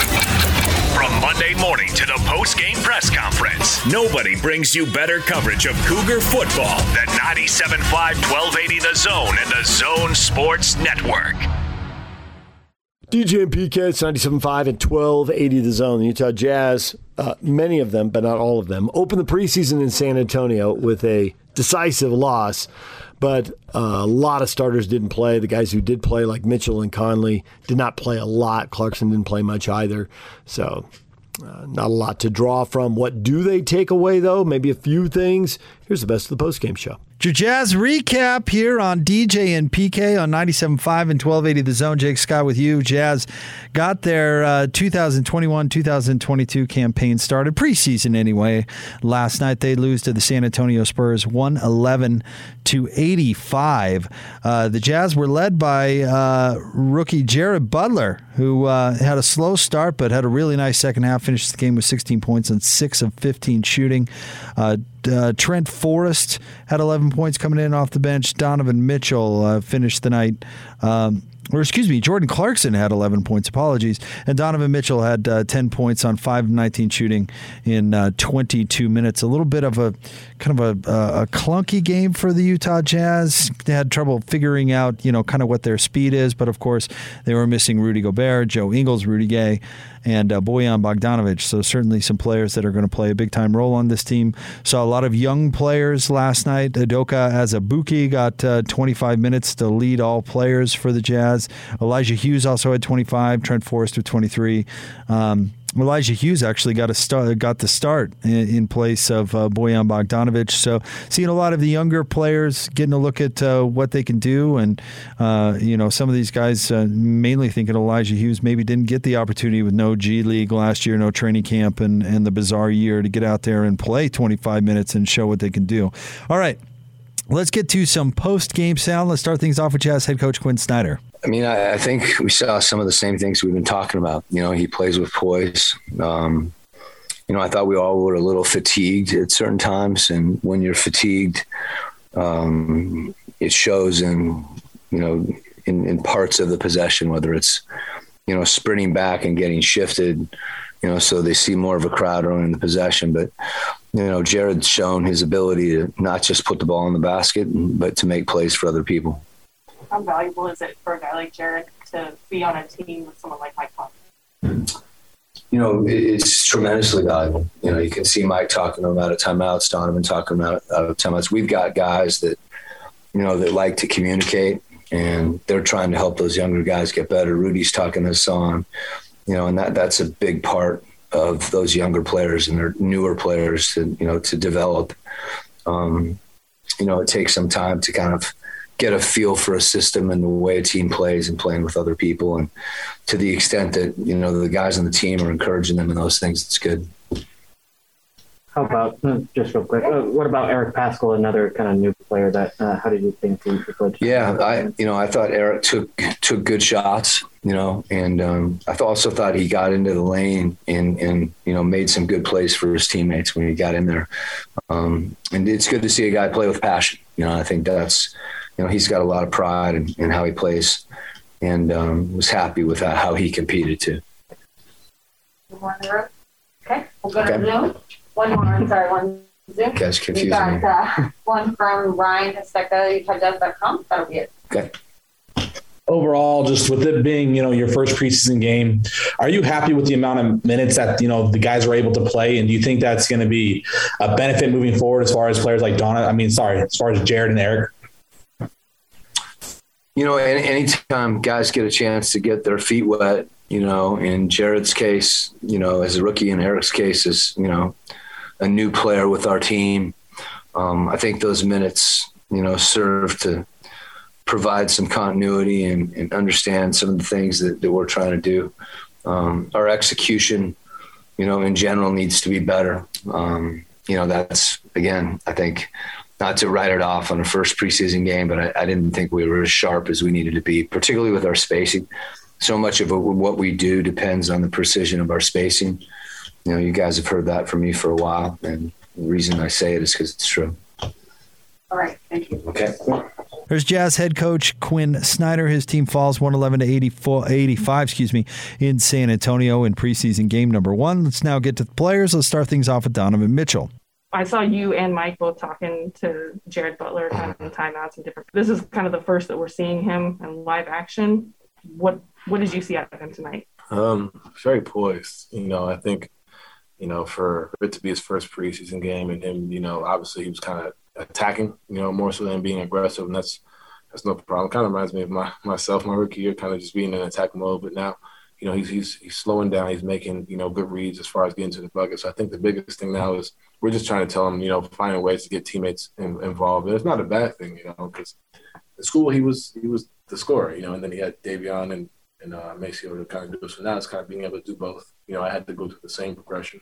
From Monday morning to the post-game press conference, nobody brings you better coverage of Cougar football than 97.5 1280 The Zone and the Zone Sports Network. DJ and PK, it's 97.5 and 1280 The Zone. The Utah Jazz, uh, many of them, but not all of them, opened the preseason in San Antonio with a decisive loss. But uh, a lot of starters didn't play. The guys who did play, like Mitchell and Conley, did not play a lot. Clarkson didn't play much either. So uh, not a lot to draw from. What do they take away, though? Maybe a few things. Here's the best of the postgame show. Your Jazz recap here on DJ and PK on 97.5 and 1280 The Zone. Jake Scott with you. Jazz got their uh, 2021 2022 campaign started, preseason anyway. Last night they lose to the San Antonio Spurs 111 to 85. Uh, the Jazz were led by uh, rookie Jared Butler, who uh, had a slow start but had a really nice second half, finished the game with 16 points and 6 of 15 shooting. Uh, uh, Trent Forrest had 11 points coming in off the bench. Donovan Mitchell uh, finished the night. Um, or excuse me, Jordan Clarkson had 11 points. Apologies, and Donovan Mitchell had uh, 10 points on five of 19 shooting in uh, 22 minutes. A little bit of a kind of a, a, clunky game for the Utah Jazz. They had trouble figuring out, you know, kind of what their speed is, but of course they were missing Rudy Gobert, Joe Ingles, Rudy Gay, and uh, Bojan Bogdanovic. So certainly some players that are going to play a big time role on this team. Saw a lot of young players last night. Udoka Azubuike got uh, 25 minutes to lead all players for the Jazz. Elijah Hughes also had 25. Trent Forrest with 23. Um, Elijah Hughes actually got a start, got the start in, in place of uh, Bojan Bogdanovic. So seeing a lot of the younger players getting a look at uh, what they can do, and uh, you know some of these guys, uh, mainly thinking Elijah Hughes maybe didn't get the opportunity with no G League last year, no training camp, and and the bizarre year to get out there and play 25 minutes and show what they can do. All right. Let's get to some post game sound. Let's start things off with Jazz head coach Quinn Snyder. I mean, I, I, think we saw some of the same things we've been talking about. You know, he plays with poise. Um, you know, I thought we all were a little fatigued at certain times, and when you're fatigued, um, it shows in you know in, in parts of the possession, whether it's you know sprinting back and getting shifted. You know, so they see more of a crowd in the possession, but you know, Jared's shown his ability to not just put the ball in the basket, but to make plays for other people how valuable is it for a guy like Jared to be on a team with someone like Mike Conley? You know, it's tremendously valuable. You know, you can see Mike talking about a timeouts, Donovan talking about uh, timeouts. We've got guys that, you know, that like to communicate and they're trying to help those younger guys get better. Rudy's talking us on, you know, and that that's a big part of those younger players and their newer players to, you know, to develop. Um, you know, it takes some time to kind of get a feel for a system and the way a team plays and playing with other people. And to the extent that, you know, the guys on the team are encouraging them in those things, it's good. How about uh, just real quick? Uh, what about Eric Paschall, another kind of new player? That uh, how did you think he could? Yeah, I you know I thought Eric took took good shots, you know, and um, I also thought he got into the lane and and you know made some good plays for his teammates when he got in there. Um, and it's good to see a guy play with passion. You know, I think that's you know, he's got a lot of pride in, in how he plays and um, was happy with how he competed too. Okay, we'll go okay. to Zoom. One more, I'm sorry, one Zoom. Guys, confusing got, uh, one from Ryan Kostecka, UtahJazz.com. That'll be it. Okay overall, just with it being, you know, your first preseason game, are you happy with the amount of minutes that, you know, the guys were able to play? And do you think that's going to be a benefit moving forward as far as players like Donna? I mean, sorry, as far as Jared and Eric? You know, any, anytime guys get a chance to get their feet wet, you know, in Jared's case, you know, as a rookie, in Eric's case, as you know, a new player with our team, um, I think those minutes, you know, serve to provide some continuity and, and understand some of the things that, that we're trying to do. Um, our execution you know, in general needs to be better. Um, you know, that's again, I think not to write it off on the first preseason game, but I, I, didn't think we were as sharp as we needed to be, particularly with our spacing. So much of what we do depends on the precision of our spacing. You know, you guys have heard that from me for a while, and the reason I say it is because it's true. All right, thank you. Okay. There's Jazz head coach Quinn Snyder. His team falls 111 to 84, 85, excuse me, in San Antonio in preseason game number one. Let's now get to the players. Let's start things off with Donovan Mitchell. I saw you and Mike both talking to Jared Butler kind of in timeouts and different. This is kind of the first that we're seeing him in live action. What what did you see out of him tonight? Um, very poised. You know, I think, you know, for it to be his first preseason game and him, you know, obviously he was kind of attacking, you know, more so than being aggressive, and that's that's no problem. Kind of reminds me of my myself, my rookie year, kind of just being in attack mode. But now, you know, he's he's he's slowing down. He's making you know good reads as far as getting to the bucket. So I think the biggest thing now is we're just trying to tell him, you know, finding ways to get teammates in, involved. And it's not a bad thing, you know, because in school he was he was the scorer, you know, and then he had Davion and and uh, MaCio to kind of do. So now it's kind of being able to do both. You know, I had to go through the same progression,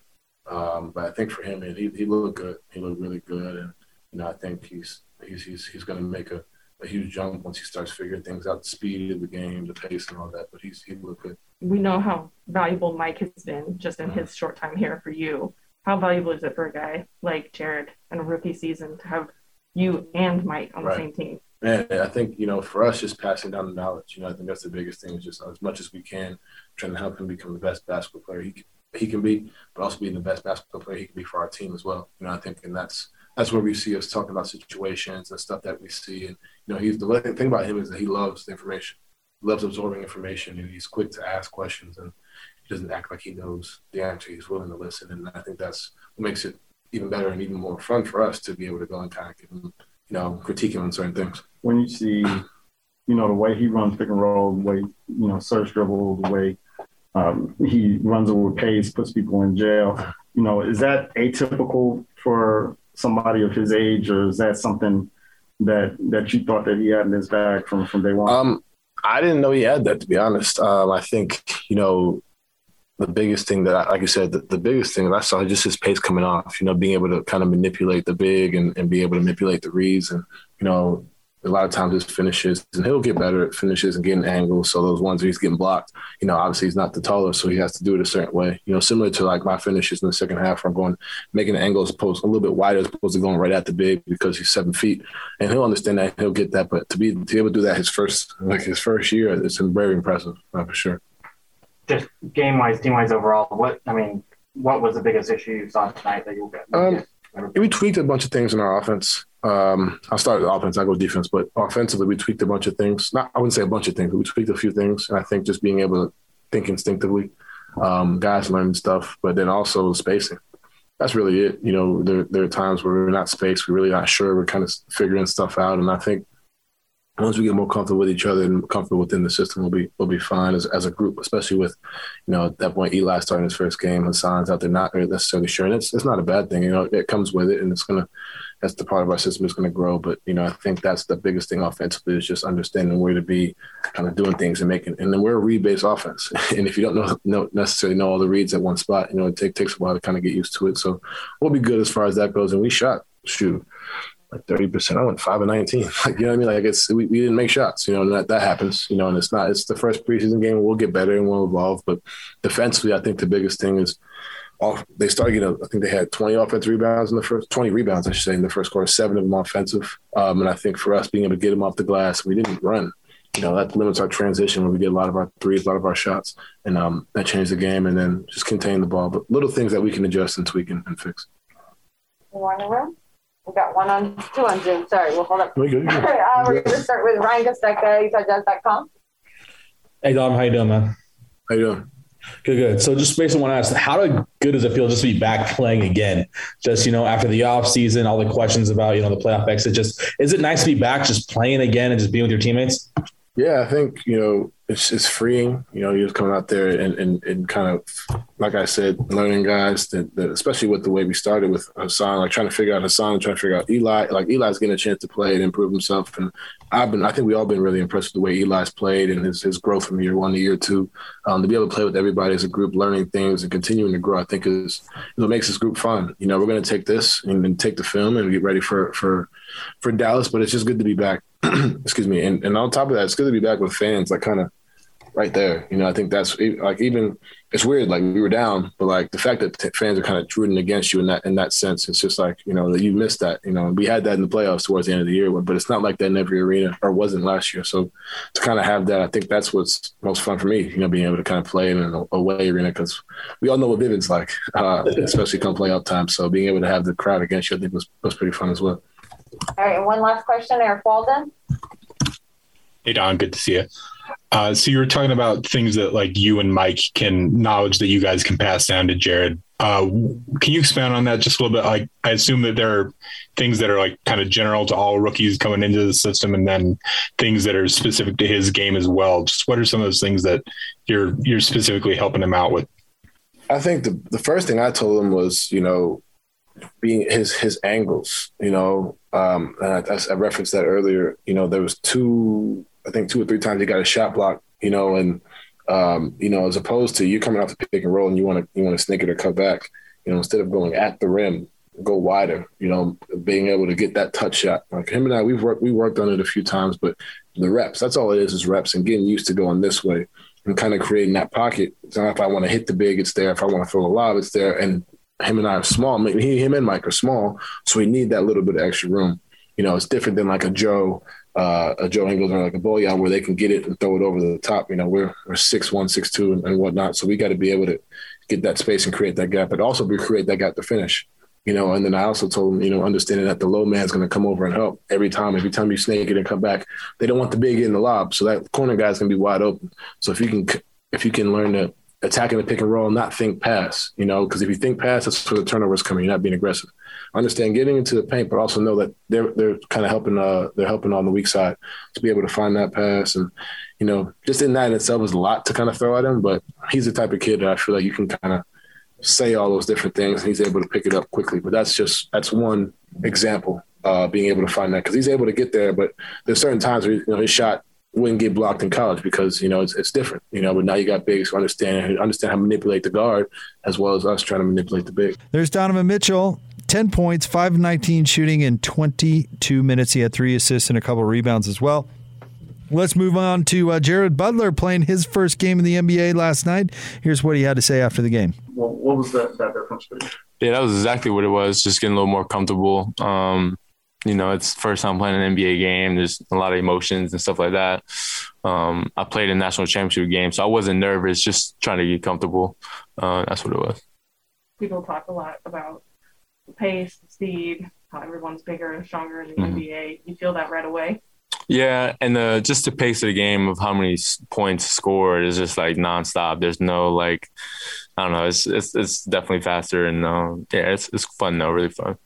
um, but I think for him, he he looked good. He looked really good, and you know, I think he's he's he's, he's going to make a, a huge jump once he starts figuring things out, the speed of the game, the pace, and all that. But he's he looked good. We know how valuable Mike has been just in his short time here for you. How valuable is it for a guy like Jared in a rookie season to have you and Mike on right. the same team? Man, I think you know, for us, just passing down the knowledge. You know, I think that's the biggest thing. Is just as much as we can, trying to help him become the best basketball player he can, he can be, but also being the best basketball player he can be for our team as well. You know, I think, and that's that's where we see us talking about situations and stuff that we see. And you know, he's the thing about him is that he loves information, he loves absorbing information, and he's quick to ask questions, and he doesn't act like he knows the answer. He's willing to listen, and I think that's what makes it even better and even more fun for us to be able to go and kind of him, you know, critique him on certain things. When you see, you know, the way he runs pick and roll, the way you know search dribble, the way um, he runs over pace, puts people in jail. You know, is that atypical for somebody of his age, or is that something that that you thought that he had in his bag from from day one? Um, I didn't know he had that. To be honest, um, I think you know the biggest thing that, I, like you said, the, the biggest thing that I saw just his pace coming off. You know, being able to kind of manipulate the big and, and be able to manipulate the reads, and you know, a lot of times his finishes, and he'll get better at finishes and getting angles. So those ones where he's getting blocked, you know, obviously he's not the tallest, so he has to do it a certain way. You know, similar to like my finishes in the second half, where I'm going making the angles post a little bit wider as opposed to going right at the big because he's seven feet, and he'll understand that he'll get that. But to be to be able to do that his first like his first year, it's very impressive, for sure. Just game wise, team wise overall, what I mean, what was the biggest issue you saw tonight that you will get? Um, we tweaked a bunch of things in our offense. Um, I'll start with offense. I go defense, but offensively, we tweaked a bunch of things. Not, I wouldn't say a bunch of things, but we tweaked a few things. And I think just being able to think instinctively, um, guys learning stuff, but then also spacing. That's really it. You know, there, there are times where we're not spaced, we're really not sure. We're kind of figuring stuff out, and I think once we get more comfortable with each other and comfortable within the system, we'll be we'll be fine as, as a group, especially with, you know, at that point Eli starting his first game, Hassan's out there not necessarily sure. And it's it's not a bad thing, you know, it comes with it and it's gonna that's the part of our system is gonna grow. But, you know, I think that's the biggest thing offensively is just understanding where to be kind of doing things and making and then we're a read based offense. and if you don't know, know necessarily know all the reads at one spot, you know, it take, takes a while to kind of get used to it. So we'll be good as far as that goes. And we shot shoot like thirty percent. I went five and nineteen. Like you know what I mean? Like it's we, we didn't make shots. You know, and that that happens. You know, and it's not. It's the first preseason game. We'll get better and we'll evolve. But defensively, I think the biggest thing is. Off, they started getting. I think they had 20 offensive rebounds in the first 20 rebounds, I should say, in the first quarter. Seven of them offensive, um, and I think for us being able to get them off the glass, we didn't run. You know that limits our transition when we get a lot of our threes, a lot of our shots, and um, that changed the game. And then just contain the ball, but little things that we can adjust and tweak and, and fix. Morning room. We got one on two on Zoom. Sorry, we'll hold up. We good, uh, we're going to start with Ryan Kostecka, UtahJazz.com. Hey Dom, how you doing, man? How you doing? Good, good. So just based on what I asked, how good does it feel just to be back playing again? Just, you know, after the off season, all the questions about, you know, the playoff exit, just is it nice to be back just playing again and just being with your teammates? Yeah, I think you know it's it's freeing. You know, you're coming out there and, and, and kind of, like I said, learning guys that, that, especially with the way we started with Hassan, like trying to figure out Hassan, trying to figure out Eli. Like Eli's getting a chance to play and improve himself, and I've been, I think we all been really impressed with the way Eli's played and his his growth from year one to year two. Um, to be able to play with everybody as a group, learning things and continuing to grow, I think is what makes this group fun. You know, we're going to take this and then take the film and get ready for for for Dallas, but it's just good to be back. Excuse me, and and on top of that, it's good to be back with fans, like kind of right there. You know, I think that's like even it's weird. Like we were down, but like the fact that t- fans are kind of rooting against you in that in that sense, it's just like you know that you missed that. You know, we had that in the playoffs towards the end of the year, but it's not like that in every arena or wasn't last year. So to kind of have that, I think that's what's most fun for me. You know, being able to kind of play in an away arena because we all know what Vivint's like, uh, especially come playoff time. So being able to have the crowd against you, I think was was pretty fun as well. All right, and one last question, Eric Walden. Hey Don, good to see you. Uh, so you were talking about things that like you and Mike can knowledge that you guys can pass down to Jared. Uh, can you expand on that just a little bit? Like, I assume that there are things that are like kind of general to all rookies coming into the system, and then things that are specific to his game as well. Just what are some of those things that you're you're specifically helping him out with? I think the the first thing I told him was, you know, being his his angles. You know, um, and I, I referenced that earlier. You know, there was two I think two or three times he got a shot block, you know, and um, you know, as opposed to you coming off the pick and roll and you want to you want to sneak it or cut back, you know, instead of going at the rim, go wider, you know, being able to get that touch shot. Like him and I, we've worked we worked on it a few times, but the reps, that's all it is, is reps and getting used to going this way and kind of creating that pocket. So if I want to hit the big, it's there. If I want to throw a lob, it's there. And him and I are small. He, him and Mike are small, so we need that little bit of extra room. You know, it's different than like a Joe uh, a Joe Ingles or like a Bojan where they can get it and throw it over the top. You know, we're we're six one, six two, and, and whatnot. So we got to be able to get that space and create that gap, but also create that gap to finish. You know, and then I also told him, you know, understanding that the low man's going to come over and help every time. Every time you snake it and come back, they don't want the big in the lob, so that corner guy's going to be wide open. So if you can, if you can learn to attack in the pick and roll, not think pass, you know, because if you think pass, that's where the turnovers coming. You're not being aggressive understand getting into the paint, but also know that they're they're kind of helping uh they're helping on the weak side to be able to find that pass and you know just in that in itself is a lot to kind of throw at him, but he's the type of kid that I feel like you can kind of say all those different things and he's able to pick it up quickly. But that's just that's one example uh, being able to find that because he's able to get there, but there's certain times where you know his shot wouldn't get blocked in college because you know it's, it's different, you know. But now you got bigs who understand understand how to manipulate the guard as well as us trying to manipulate the big. There's Donovan Mitchell 10 points, 5 19 shooting in 22 minutes. He had three assists and a couple rebounds as well. Let's move on to uh, Jared Butler playing his first game in the NBA last night. Here's what he had to say after the game. Well, what was that, that difference? Yeah, that was exactly what it was. Just getting a little more comfortable. Um, you know, it's first time playing an NBA game. There's a lot of emotions and stuff like that. Um, I played a national championship game, so I wasn't nervous. Just trying to get comfortable. Uh, that's what it was. People talk a lot about the pace, speed, how everyone's bigger and stronger in the mm-hmm. NBA. You feel that right away. Yeah, and the just the pace of the game of how many points scored is just like nonstop. There's no like, I don't know. It's it's it's definitely faster and um, yeah, it's it's fun though, really fun.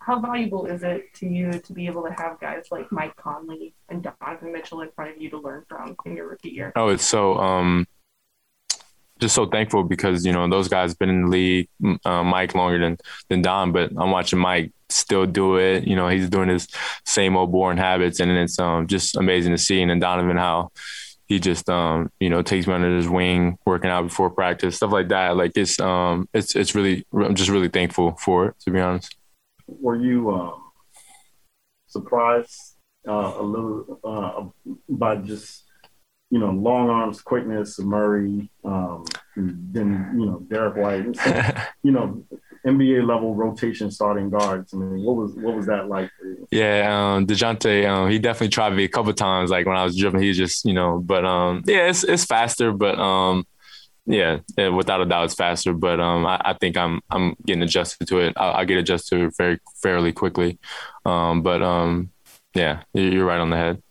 How valuable is it to you to be able to have guys like Mike Conley and Donovan Mitchell in front of you to learn from in your rookie year? Oh, it's so um, just so thankful because you know those guys been in the league, uh, Mike longer than than Don, but I'm watching Mike still do it. You know, he's doing his same old boring habits, and it's um, just amazing to see. And then Donovan, how he just um, you know takes me under his wing, working out before practice, stuff like that. Like it's um, it's it's really I'm just really thankful for it to be honest. Were you um, surprised uh, a little uh, by just you know, long arms, quickness, Murray, um, then you know Derrick White, you know, NBA level rotation starting guards. I mean, what was what was that like for you? Yeah, um, Dejounte, um, he definitely tried me a couple times. Like when I was dribbling, he just you know, but um, yeah, it's it's faster, but um, yeah, without a doubt, it's faster. But um, I, I think I'm I'm getting adjusted to it. I, I get adjusted to it very fairly quickly. Um, but um, yeah, you're right on the head.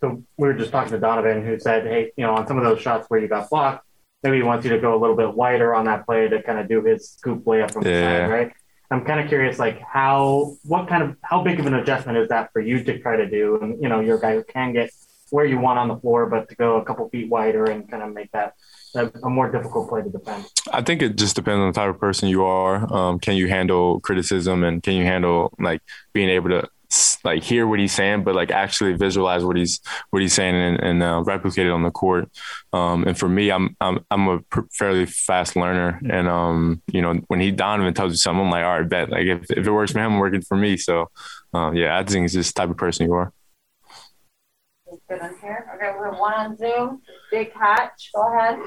So we were just talking to Donovan, who said, "Hey, you know, on some of those shots where you got blocked, maybe he wants you to go a little bit wider on that play to kind of do his scoop layup from yeah. the side, right?" I'm kind of curious, like how, what kind of, how big of an adjustment is that for you to try to do? And you know, you're a guy who can get where you want on the floor, but to go a couple feet wider and kind of make that a, more difficult play to defend? I think it just depends on the type of person you are. Um, can you handle criticism and can you handle like being able to like hear what he's saying, but like actually visualize what he's what he's saying and, and uh, replicate it on the court. Um, and for me, I'm I'm I'm a fairly fast learner, and um, you know when he Donovan tells you something, I'm like, all right, bet. Like if, if it works for him, working for me. So uh, yeah, I think it's just the type of person you are. Good on here. Okay, we're one on Zoom. Big Hatch, go ahead.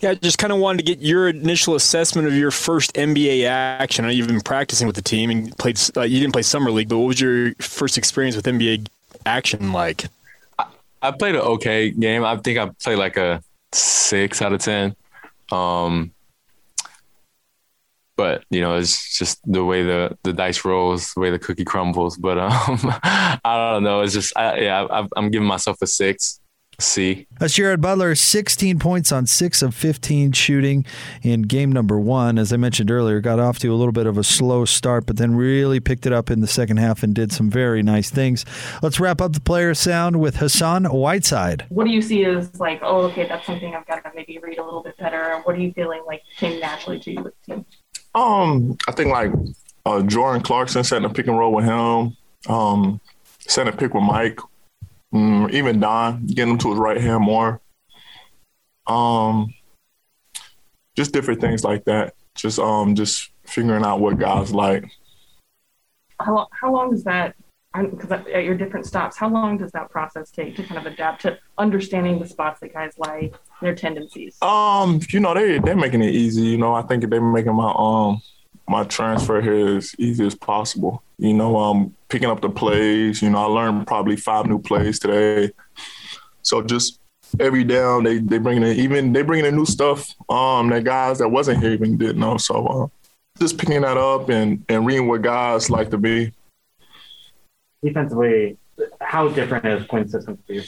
Yeah, just kind of wanted to get your initial assessment of your first NBA action. I know you've been practicing with the team and played. Uh, you didn't play summer league, but what was your first experience with NBA action like? I, I played an okay game. I think I played like a six out of ten. Um, but you know, it's just the way the the dice rolls, the way the cookie crumbles. But um, I don't know. It's just I, yeah, I, I'm giving myself a six. See. That's Jared Butler, 16 points on 6 of 15 shooting in game number one. As I mentioned earlier, got off to a little bit of a slow start, but then really picked it up in the second half and did some very nice things. Let's wrap up the player sound with Hassan Whiteside. What do you see as like, oh, okay, that's something I've got to maybe read a little bit better? What are you feeling like came naturally to you with the team? Um, I think like uh, Jordan Clarkson setting a pick and roll with him, um, setting a pick with Mike Mm, even Don, getting him to his right hand more. Um, just different things like that. Just um, just figuring out what guys like. How long, how long does that? Because at your different stops, how long does that process take to kind of adapt to understanding the spots that guys like, their tendencies? Um, you know, they they're making it easy. You know, I think they're making my um my transfer here as easy as possible. You know, um, picking up the plays. You know, I learned probably five new plays today. So just every down they they bring in even they bring in new stuff. Um, that guys that wasn't here even didn't know. So uh, just picking that up and and reading what guys like to be. Defensively, how different is Quinn's system for you?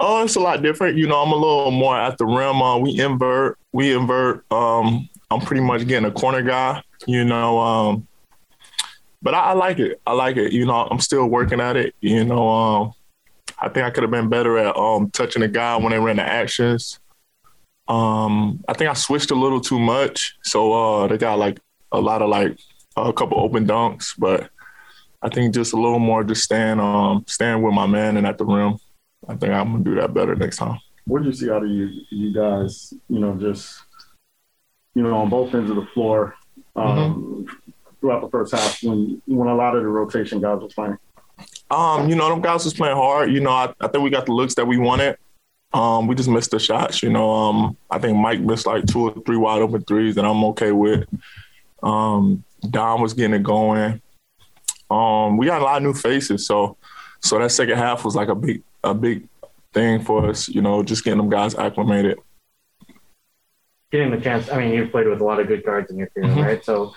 Oh, it's a lot different. You know, I'm a little more at the rim. Uh, we invert, we invert. Um, I'm pretty much getting a corner guy you know. Um, but I, I, like it. I like it. You know, I'm still working at it. You know, um, I think I could have been better at um, touching the guy when they ran the actions. Um, I think I switched a little too much, so uh, they got like a lot of like a couple open dunks, but I think just a little more just staying um staying with my man and at the rim. I think I'm gonna do that better next time. What did you see out of you you guys? You know, just you know on both ends of the floor um, mm-hmm. throughout the first half when when a lot of the rotation guys were playing? Um, you know, them guys was playing hard. You know, I, I think we got the looks that we wanted. Um, we just missed the shots. You know, um, I think Mike missed like two or three wide open threes that I'm okay with. Um, Don was getting it going. Um, we got a lot of new faces, so so that second half was like a big a big thing for us. You know, just getting them guys acclimated getting the chance. I mean, you've played with a lot of good guards in your career, mm-hmm. right? So,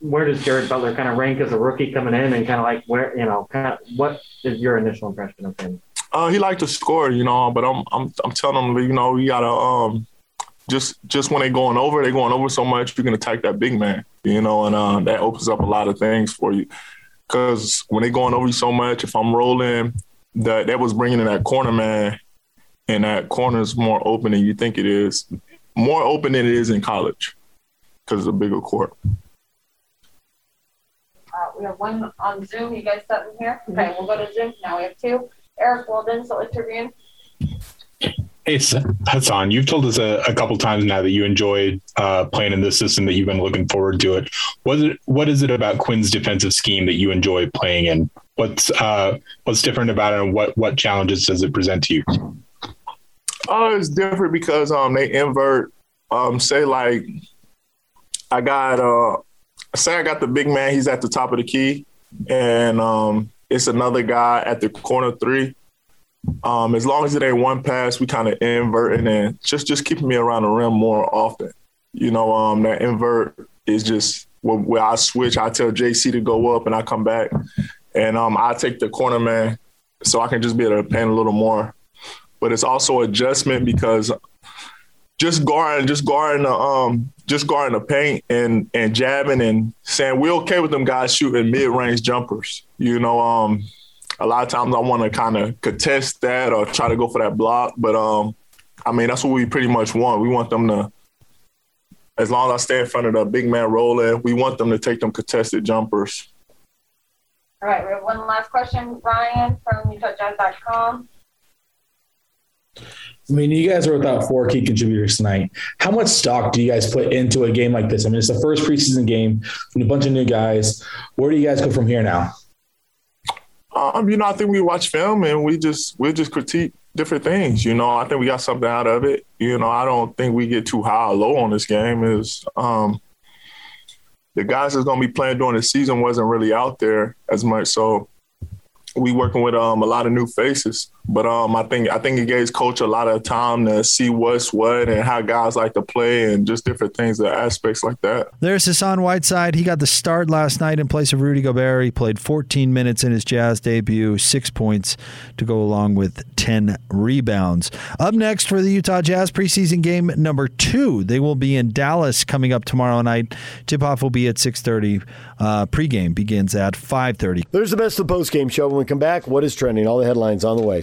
where does Jared Butler kind of rank as a rookie coming in, and kind of like where you know, kind of what is your initial impression of him? Uh, he liked to score, you know, but I'm I'm I'm telling him, you know, you gotta um just just when they're going over, they're going over so much, you can attack that big man, you know, and uh, that opens up a lot of things for you. Because when they're going over you so much, if I'm rolling, that that was bringing in that corner man, and that corner is more open than you think it is more open than it is in college because it's a bigger court. Uh, we have one on Zoom. You guys set them here? Okay, we'll go to Zoom. Now we have two. Eric Walden, so interviewing. Hey, Hassan, you've told us a, a couple times now that you enjoyed uh, playing in this system, that you've been looking forward to it. What is it, what is it about Quinn's defensive scheme that you enjoy playing in? What's uh, what's different about it, and what what challenges does it present to you? Oh, it's different because um they invert. Um, say like I got uh say I got the big man. He's at the top of the key, and um it's another guy at the corner three. Um, as long as it ain't one pass, we kind of invert and just just keeping me around the rim more often. You know, um, that invert is just where, where I switch. I tell JC to go up and I come back, and um, I take the corner man so I can just be able to paint a little more but it's also adjustment because just guarding, just guarding the um, just guarding the paint and and jabbing and saying we're okay with them guys shooting mid range jumpers. You know, um, a lot of times I want to kind of contest that or try to go for that block. But um, I mean, that's what we pretty much want. We want them to, as long as I stay in front of the big man roller, we want them to take them contested jumpers. All right, we have one last question. Ryan from UtahJazz.com. I mean, you guys are without four key contributors tonight. How much stock do you guys put into a game like this? I mean, it's the first preseason game and a bunch of new guys. Where do you guys go from here now? Um, you know, I think we watch film and we just we just critique different things. You know, I think we got something out of it. You know, I don't think we get too high or low on this game. Is um, the guys that's to be playing during the season wasn't really out there as much, so we working with um, a lot of new faces. But um, I think I think it gave coach a lot of time to see what's what and how guys like to play and just different things, the aspects like that. There's Hassan Whiteside. He got the start last night in place of Rudy Gobert. He played 14 minutes in his Jazz debut, six points to go along with 10 rebounds. Up next for the Utah Jazz preseason game number two, they will be in Dallas coming up tomorrow night. Tip off will be at 6:30. Uh, pregame begins at 5:30. There's the best of the postgame show. When we come back, what is trending? All the headlines on the way.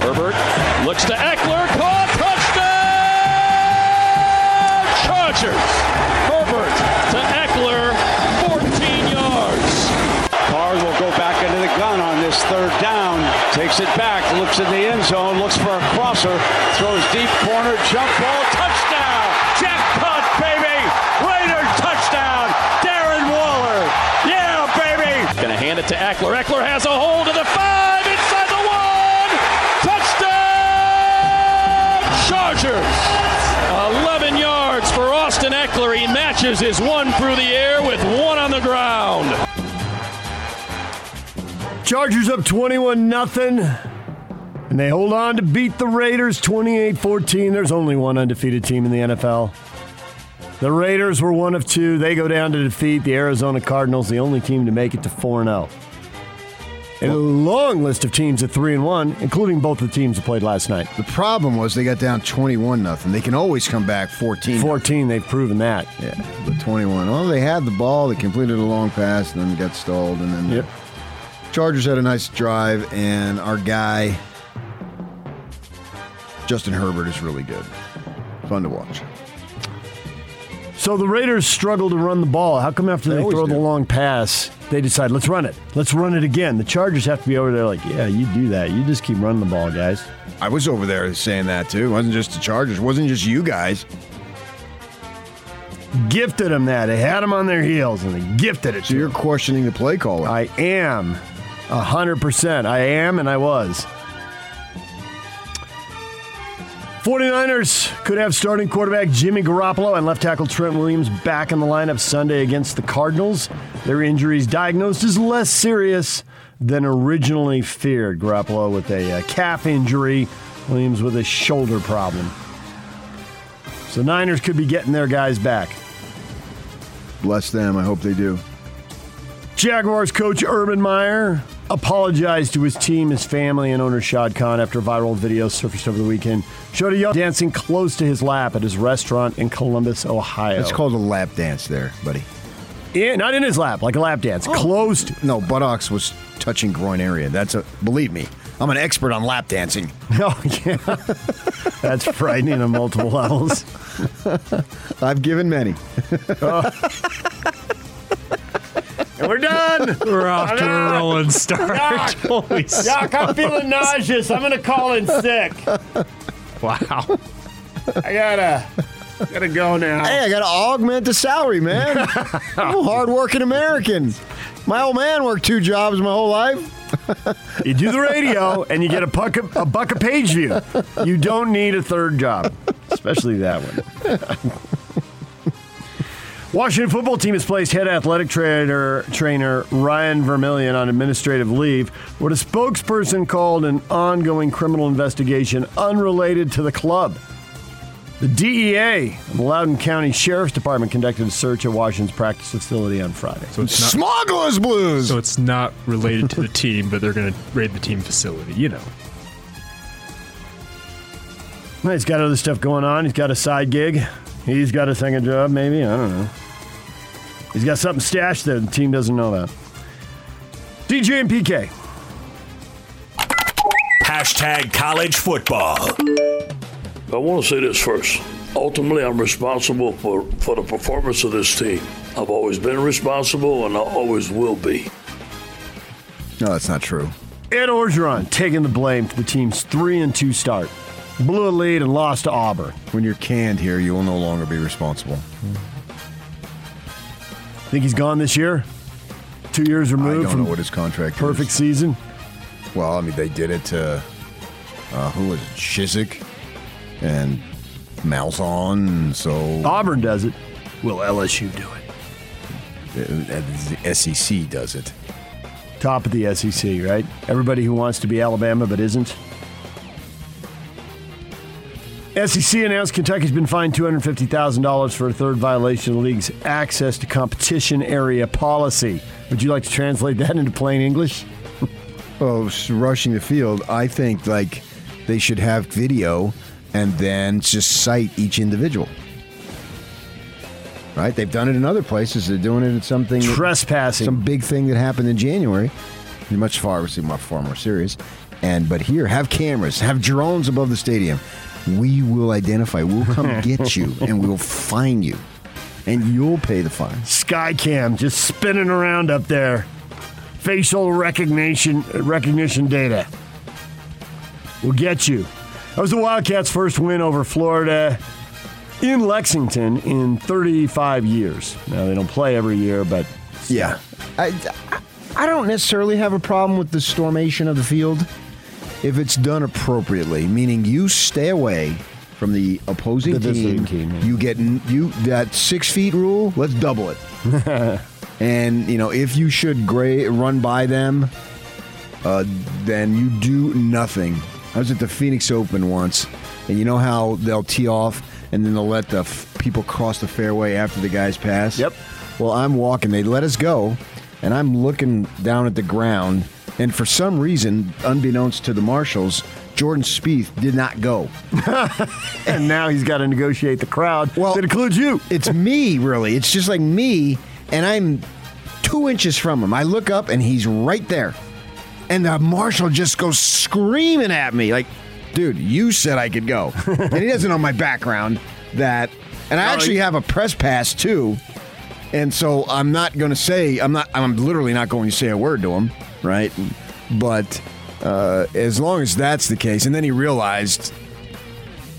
Herbert looks to Ekeler, caught, touchdown! Chargers. Herbert to Ekeler, 14 yards. Carr will go back into the gun on this third down. Takes it back, looks in the end zone, looks for a crosser, throws deep corner, jump ball, touchdown! Jackpot, baby! Raiders touchdown! Darren Waller! Yeah, baby! Gonna hand it to Ekeler. Ekeler has one through the air with one on the ground. Chargers up 21 nothing. And they hold on to beat the Raiders 28-14. There's only one undefeated team in the NFL. The Raiders were one of two. They go down to defeat the Arizona Cardinals, the only team to make it to 4-0. And oh. A long list of teams at 3 and 1, including both the teams that played last night. The problem was they got down 21 nothing. They can always come back 14. 14, they've proven that. Yeah, but 21. Oh, they had the ball. They completed a long pass, and then got stalled. And then yep. Chargers had a nice drive, and our guy, Justin Herbert, is really good. Fun to watch. So the Raiders struggle to run the ball. How come after they, They throw always the long pass, they decide, let's run it. Let's run it again. The Chargers have to be over there like, yeah, you do that. You just keep running the ball, guys. I was over there saying that too. It wasn't just the Chargers. It wasn't just you guys. Gifted them that. They had them on their heels and they gifted it So you're questioning the play caller. I am. A hundred percent. I am and I was. 49ers could have starting quarterback Jimmy Garoppolo and left tackle Trent Williams back in the lineup Sunday against the Cardinals. Their injuries diagnosed as less serious than originally feared. Garoppolo with a uh, calf injury, Williams with a shoulder problem. So Niners could be getting their guys back. Bless them. I hope they do. Jaguars coach Urban Meyer apologized to his team, his family, and owner Shad Khan after a viral video surfaced over the weekend. Showed a young dancing close to his lap at his restaurant in Columbus, Ohio. It's called a lap dance there, buddy. Yeah, not in his lap, like a lap dance. Oh. Close to. No, buttocks was touching groin area. That's a believe me. I'm an expert on lap dancing. Oh yeah, that's frightening on multiple levels. I've given many. Oh. And we're done. We're off to a rolling start. Doc, Holy Doc, I'm feeling nauseous. I'm gonna call in sick. Wow. I gotta, gotta go now. Hey, I got to augment the salary, man. I'm a hardworking American. My old man worked two jobs my whole life. You do the radio and you get a buck a, a buck a page view. You don't need a third job, especially that one. Washington football team has placed head athletic trainer trainer Ryan Vermillion on administrative leave. What a spokesperson called an ongoing criminal investigation unrelated to the club. The DEA and the Loudoun County Sheriff's Department conducted a search at Washington's practice facility on Friday. So it's not- Smugglers Blues. So it's not related to the team, but they're going to raid the team facility. You know. Well, He's got other stuff going on. He's got a side gig. He's got a second job, maybe. I don't know. He's got something stashed that the team doesn't know about. DJ and PK. Hashtag college football. I want to say this first. Ultimately, I'm responsible for, for the performance of this team. I've always been responsible and I always will be. No, that's not true. Ed Orgeron taking the blame for the team's 3 and 2 start. Blew a lead and lost to Auburn. When you're canned here, you will no longer be responsible. Think he's gone this year? Two years removed I don't from know what his contract perfect is. season. Well, I mean, they did it to uh, who was it? Chizik and Malzahn, so Auburn does it. Will LSU do it? The SEC does it. Top of the SEC, right? Everybody who wants to be Alabama but isn't. SEC announced Kentucky's been fined $250,000 for a third violation of the league's access to competition area policy. Would you like to translate that into plain English? Well, oh, s- rushing the field, I think like they should have video and then just cite each individual. Right? They've done it in other places. They're doing it in something that- Trespassing. some big thing that happened in January. Much far, obviously, much far more serious. And but here, have cameras, have drones above the stadium. We will identify. We'll come get you, and we'll find you, and you'll pay the fine. Skycam just spinning around up there. Facial recognition recognition data. We'll get you. That was the Wildcats' first win over Florida in Lexington in 35 years. Now they don't play every year, but Yeah. I, I don't necessarily have a problem with the stormation of the field if it's done appropriately, meaning you stay away from the opposing The team. team, yeah. You get you that six feet rule. Let's double it. and you know if you should gra- run by them, uh, then you do nothing. I was at the Phoenix Open once, and you know how they'll tee off and then they'll let the f- people cross the fairway after the guys pass. Yep. Well, I'm walking. They let us go, and I'm looking down at the ground, and for some reason, unbeknownst to the marshals, Jordan Spieth did not go. and now he's got to negotiate the crowd. Well, that includes you. It's me, really. It's just like me, and I'm two inches from him. I look up, and he's right there. And the marshal just goes screaming at me, like, dude, you said I could go. and he doesn't know my background that. And I No, actually he- have a press pass, too. And so I'm not going to say, I'm not, I'm literally not going to say a word to him, right? But uh, as long as that's the case, and then he realized,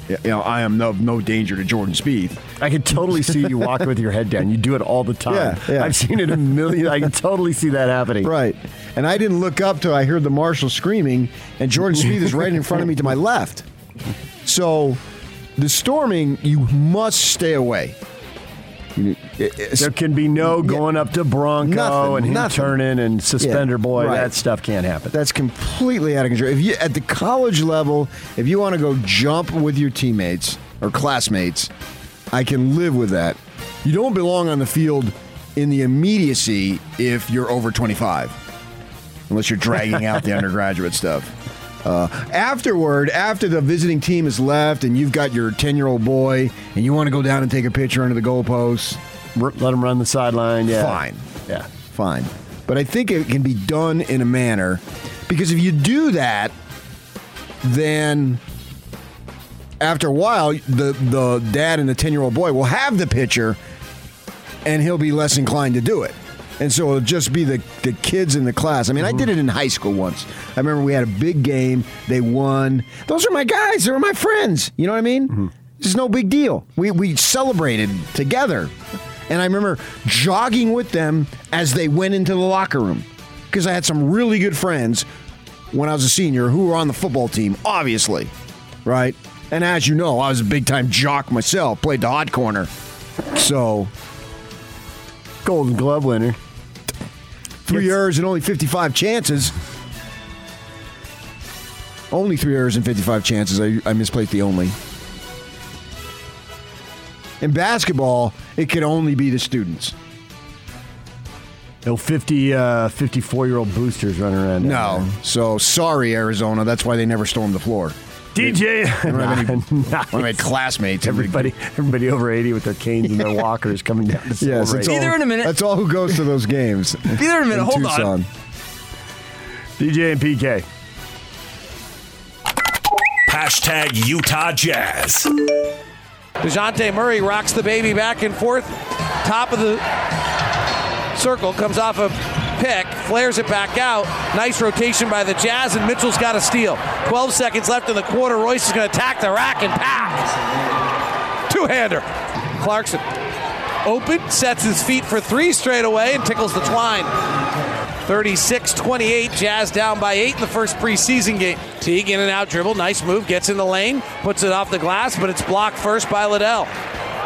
you know, I am no, no danger to Jordan Spieth. I can totally see you walk with your head down. You do it all the time. Yeah, yeah. I've seen it a million. I can totally see that happening. Right. And I didn't look up till I heard the marshal screaming, and Jordan Spieth is right in front of me to my left. So the storming, you must stay away. You- it- it's- There can be no going up to Bronco Nothing, and him nothing. turning and suspender Yeah, boy. right. That stuff can't happen. That's completely out of control. If you at the college level, if you want to go jump with your teammates or classmates, I can live with that. You don't belong on the field in the immediacy if you're over 25, unless you're dragging out the undergraduate stuff. Uh, afterward, after the visiting team has left and you've got your 10 year old boy and you want to go down and take a picture under the goalposts, let him run the sideline. Yeah. Fine. Yeah. Fine. But I think it can be done in a manner because if you do that, then after a while, the, the dad and the 10 year old boy will have the pitcher and he'll be less inclined to do it. And so it'll just be the, the kids in the class. I mean, I mm-hmm. did it in high school once. I remember we had a big game. They won. Those are my guys. They were my friends. You know what I mean? Mm-hmm. It's no big deal. We, we celebrated together. And I remember jogging with them as they went into the locker room because I had some really good friends when I was a senior who were on the football team, obviously, right? And as you know, I was a big time jock myself, played the hot corner. So Golden Glove winner. Three errors and only 55 chances. Only three errors and 55 chances. I, I misplaced the only. In basketball, it can only be the students. No 50, uh, 54 year old boosters running around. down No. So sorry, Arizona. That's why they never stormed the floor. DJ, They don't have any, Nice. one of my classmates. Everybody, everybody over 80 with their canes and their walkers coming down to Yes, celebrate. it's all, That's all who goes to those games. Be there in a minute. Hold on. Tucson. DJ and PK. Hashtag Utah Jazz. Dejounte Murray rocks the baby back and forth. Top of the circle, comes off a pick, flares it back out. Nice rotation by the Jazz, and Mitchell's got a steal. 12 seconds left in the quarter. Royce is going to attack the rack and pack. Two hander. Clarkson open, sets his feet for three straight away, and tickles the twine. 36 28, Jazz down by eight in the first preseason game. Teague in and out dribble, nice move, gets in the lane, puts it off the glass, but it's blocked first by Liddell.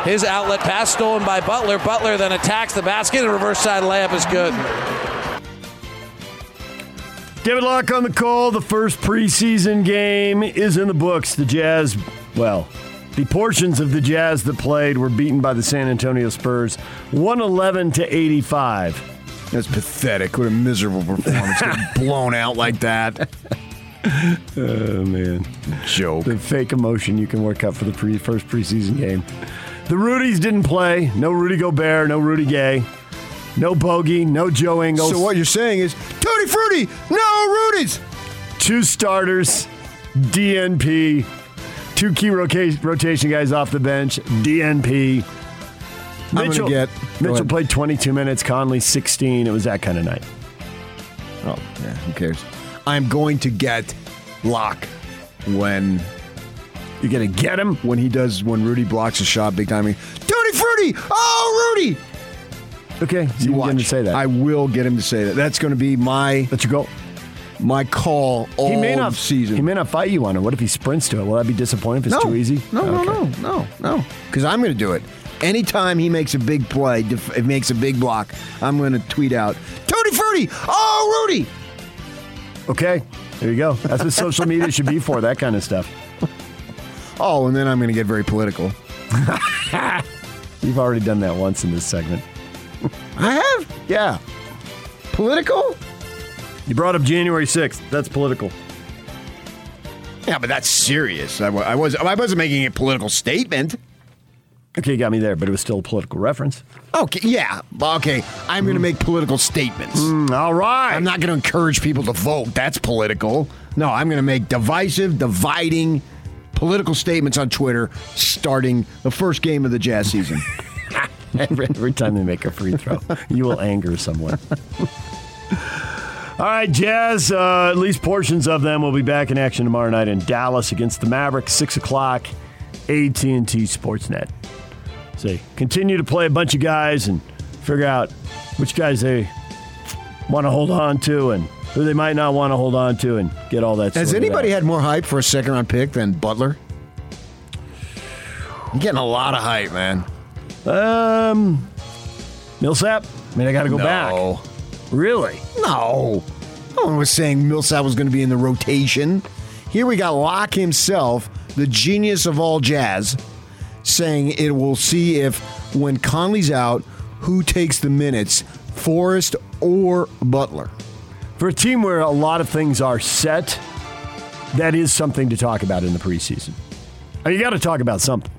His outlet pass stolen by Butler. Butler then attacks the basket, and reverse side layup is good. David Locke on the call. The first preseason game is in the books. The Jazz, well, the portions of the Jazz that played were beaten by the San Antonio Spurs 111 to 85. That's pathetic. What a miserable performance. Get blown out like that. Oh man, joke. The fake emotion you can work up for the pre- first preseason game. The Rudies didn't play. No Rudy Gobert. No Rudy Gay. No Bogey. No Joe Ingles. So what you're saying is Tutti Frutti, no Rudies. Two starters, DNP. Two key roca- rotation guys off the bench, DNP. I'm gonna get- go Mitchell ahead. played 22 minutes. Conley 16. It was that kind of night. Oh, yeah, who cares? I'm going to get Locke when you're gonna get him when he does when Rudy blocks a shot big time. Tutti Frutti, oh Rudy. Okay, you going to say that. I will get him to say that. That's going to be my. Let you go. My call all he may not season. He may not fight you on it. What if he sprints to it? Will that be disappointing if it's No. too easy? No, no, Okay. no, no, no. Because I'm going to do it. Anytime he makes a big play, def- it makes a big block, I'm going to tweet out, Tutti Frutti, oh Rudy. Okay, there you go. That's what social media should be for. That kind of stuff. Oh, and then I'm going to get very political. You've already done that once in this segment. I have? Yeah. Political? You brought up January 6th. That's political. Yeah, but that's serious. I, I was I wasn't making a political statement. Okay, you got me there, but it was still a political reference. Okay, yeah. Okay, I'm going to make political statements. all right. I'm not going to encourage people to vote. That's political. No, I'm going to make divisive, dividing political statements on Twitter starting the first game of the Jazz season. every, every time they make a free throw, you will anger someone. All right, Jazz, uh, at least portions of them will be back in action tomorrow night in Dallas against the Mavericks, 6 o'clock, AT&T Sportsnet. So continue to play a bunch of guys and figure out which guys they want to hold on to and who they might not want to hold on to and get all that stuff. Has anybody had more hype for a second round pick than Butler? I'm getting a lot of hype, man. Um, Millsap? I mean, I got to go No. back. Really? No. No one was saying Millsap was going to be in the rotation. Here we got Locke himself, the genius of all jazz, saying it will see if when Conley's out, who takes the minutes, Forrest or Butler. For a team where a lot of things are set, that is something to talk about in the preseason. You got to talk about something.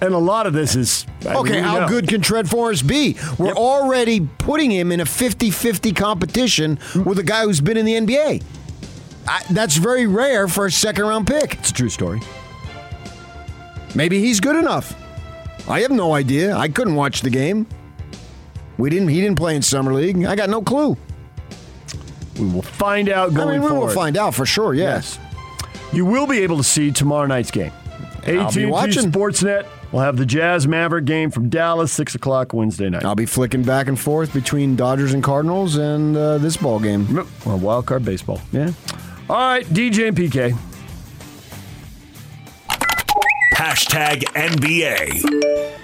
And a lot of this is I Okay, we how know. good can Trent Forrest be? We're already putting him in a 50 50 competition with a guy who's been in the NBA. I, that's very rare for a second round pick. It's a true story. Maybe he's good enough. I have no idea. I couldn't watch the game. We didn't. He didn't play in summer league. I got no clue. We will find out going I mean, we forward. will find out for sure. Yes. You will be able to see tomorrow night's game. I'll be AT&T watching. Sportsnet will have the Jazz Maverick game from Dallas, six o'clock Wednesday night. I'll be flicking back and forth between Dodgers and Cardinals and uh, this ball game. Well, wild card baseball. Yeah. All right, DJ and PK. Hashtag NBA.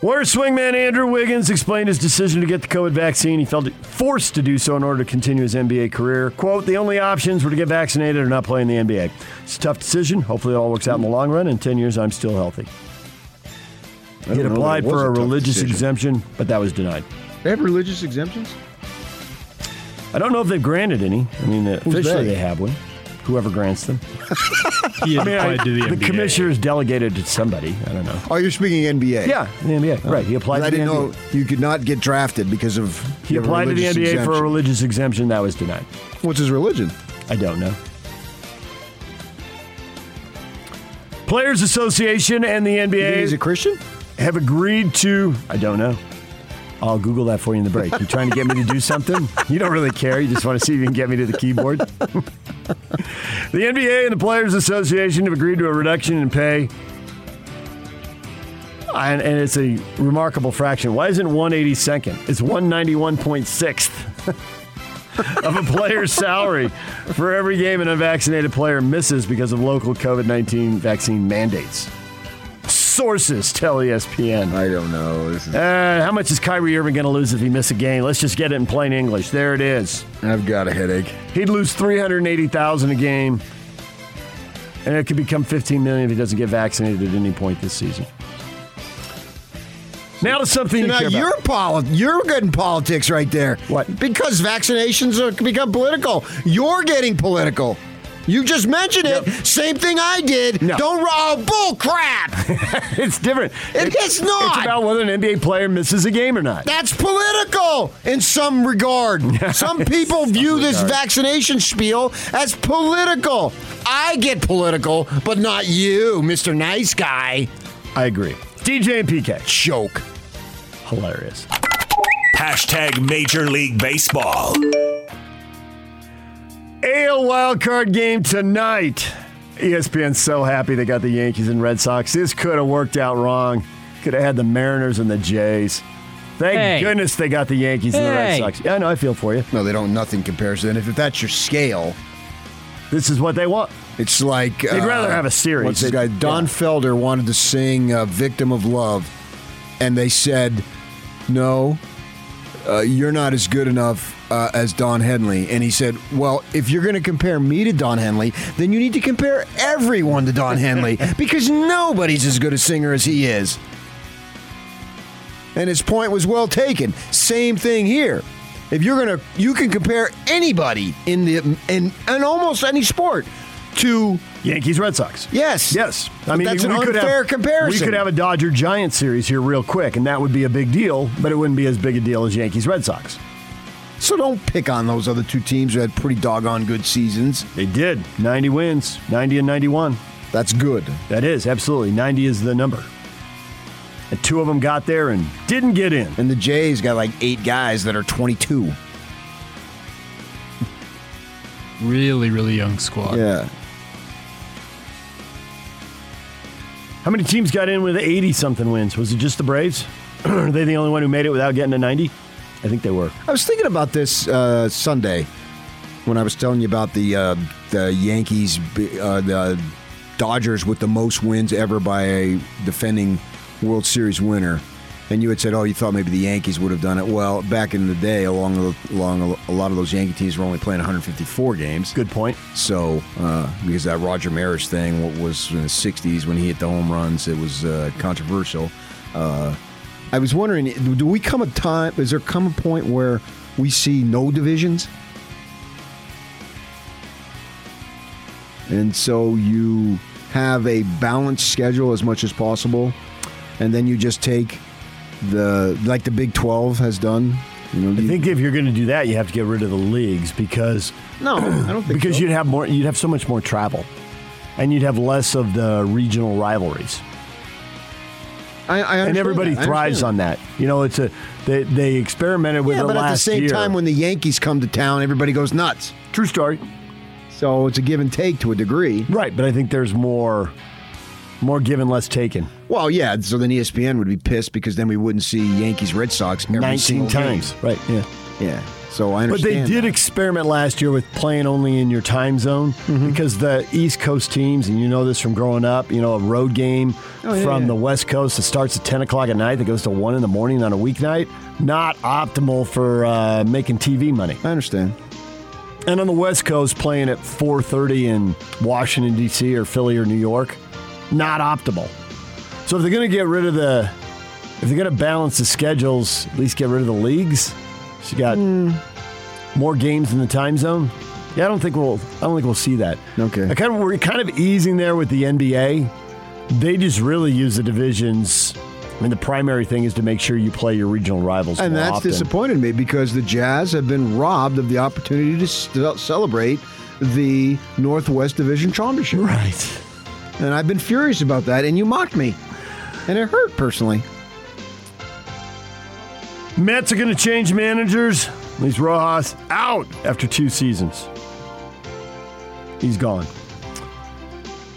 Warrior swingman Andrew Wiggins explained his decision to get the COVID vaccine. He felt forced to do so in order to continue his NBA career. Quote, the only options were to get vaccinated or not play in the NBA. It's a tough decision. Hopefully it all works out in the long run. In 10 years, I'm still healthy. He had applied that it was for a a religious decision. exemption, but that was denied. They have religious exemptions? I don't know if they've granted any. I mean, officially they? they have one. Whoever grants them. He had I mean, I- to the the NBA. commissioner's delegated to somebody. I don't know. Oh, you're speaking NBA? Yeah, the NBA. Oh. Right. He applied I to the NBA. I didn't NBA. know you could not get drafted because of He you have a applied to the religious NBA for a religious exemption. That was denied. What's his religion? I don't know. Players Association and the NBA. he's a Christian? Have agreed to. I don't know. I'll Google that for you in the break. You trying to get me to do something? You don't really care. You just want to see if you can get me to the keyboard. the NBA and the Players Association have agreed to a reduction in pay. And, and it's a remarkable fraction. Why isn't 182nd? It's 191.6th of a player's salary for every game an unvaccinated player misses because of local COVID 19 vaccine mandates. Sources tell ESPN. I don't know. Is... Uh, how much is Kyrie Irving going to lose if he misses a game? Let's just get it in plain English. There it is. I've got a headache. He'd lose 380,000 a game. And it could become 15 million if he doesn't get vaccinated at any point this season. Now to something you now care you're poli- you're getting politics right there. What? Because vaccinations are become political. You're getting political. You just mentioned it. Same thing I did. No. Don't oh bull crap. it's different. It- it's not. It's about whether an NBA player misses a game or not. That's political in some regard. Some people view this vaccination spiel as political. I get political, but not you, Mr. Nice Guy. I agree. DJ and PK. Joke. Hilarious. Hashtag Major League Baseball. AL wildcard game tonight. ESPN's so happy they got the Yankees and Red Sox. This could have worked out wrong. Could have had the Mariners and the Jays. Thank Hey. goodness they got the Yankees and the Red Sox. Yeah, I know. I feel for you. No, they don't. Nothing compares to that. If that's your scale, this is what they want. It's like They'd rather have a series. What's this guy? Don yeah. Felder wanted to sing uh, "Victim of Love," and they said, "No, uh, you're not as good enough uh, as Don Henley." And he said, "Well, if you're going to compare me to Don Henley, then you need to compare everyone to Don Henley because nobody's as good a singer as he is." And his point was well taken. Same thing here. If you're gonna, you can compare anybody in the in in almost any sport to Yankees Red Sox. Yes, Yes. But that's an unfair have, comparison. We could have a Dodger Giant series here real quick, and that would be a big deal, but it wouldn't be as big a deal as Yankees Red Sox. So don't pick on those other two teams who had pretty doggone good seasons. They did. 90 wins, 90 and 91. That's good. That is, absolutely. 90 is the number. And two of them got there and didn't get in. And the Jays got like eight guys that are 22. Really, really young squad. Yeah. How many teams got in with 80 something wins? Was it just the Braves? Are they the only one who made it without getting to 90? I think they were. I was thinking about this uh, Sunday when I was telling you about the uh, the Yankees, uh, the Dodgers with the most wins ever by a defending World Series winner. And you had said, "Oh, you thought maybe the Yankees would have done it." Well, back in the day, along the, along a lot of those Yankee teams were only playing 154 games. Good point. So, uh, because that Roger Maris thing what was in the 60s when he hit the home runs, it was uh, controversial. I was wondering, do we come a time? Is there come a point where we see no divisions? And so you have a balanced schedule as much as possible, and then you just take the like the Big 12 has done. You know, I think if you're going to do that, you have to get rid of the leagues because no, I don't think because so. you'd have more, you'd have so much more travel, and you'd have less of the regional rivalries. I, I and everybody that. Thrives on that. You know, it's a they, they experimented with yeah, it but at the same year. time, when the Yankees come to town, everybody goes nuts. True story. So it's a give and take to a degree. Right, but I think there's more more given, less taken. Well, yeah. So then ESPN would be pissed because then we wouldn't see Yankees Red Sox every 19 single times. game. Right, yeah. Yeah. So I But they did experiment last year with playing only in your time zone Mm-hmm. because the East Coast teams, and you know this from growing up, you know, a road game Oh, yeah, from yeah. the West Coast that starts at 10 o'clock at night that goes to 1 in the morning on a weeknight, not optimal for uh, making TV money. I understand. And on the West Coast, playing at 4.30 in Washington, D.C. or Philly or New York, not optimal. So if they're going to get rid of the, if they're going to balance the schedules, at least get rid of the leagues. You got more games in the time zone. Yeah, I don't think we'll. I don't think we'll see that. Okay. I kind of we're kind of easing there with the NBA. They just really use the divisions. I mean, the primary thing is to make sure you play your regional rivals. And that's often. disappointed me because the Jazz have been robbed of the opportunity to celebrate the Northwest Division Championship. Right. And I've been furious about that, and you mocked me. And it hurt personally. Mets are going to change managers. Luis Rojas out after two seasons. He's gone.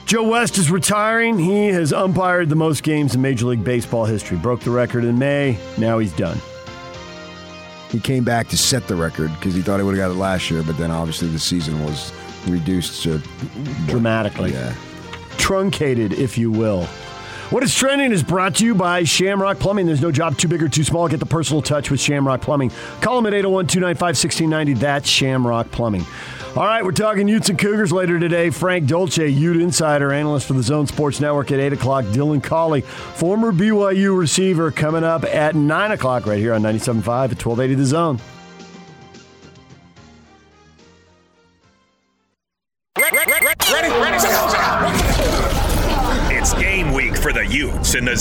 Joe West is retiring. He has umpired the most games in Major League Baseball history. Broke the record in May. Now he's done. He came back to set the record because he thought he would have got it last year, but then obviously the season was reduced to dramatically. Yeah. Truncated, if you will. What is trending is brought to you by Shamrock Plumbing. There's no job too big or too small. Get the personal touch with Shamrock Plumbing. Call them at 801 295 1690. That's Shamrock Plumbing. All right, we're talking Utes and Cougars later today. Frank Dolce, Ute Insider, analyst for the Zone Sports Network at 8 o'clock. Dylan Collie, former BYU receiver, coming up at 9 o'clock right here on 97.5 at 1280 The Zone.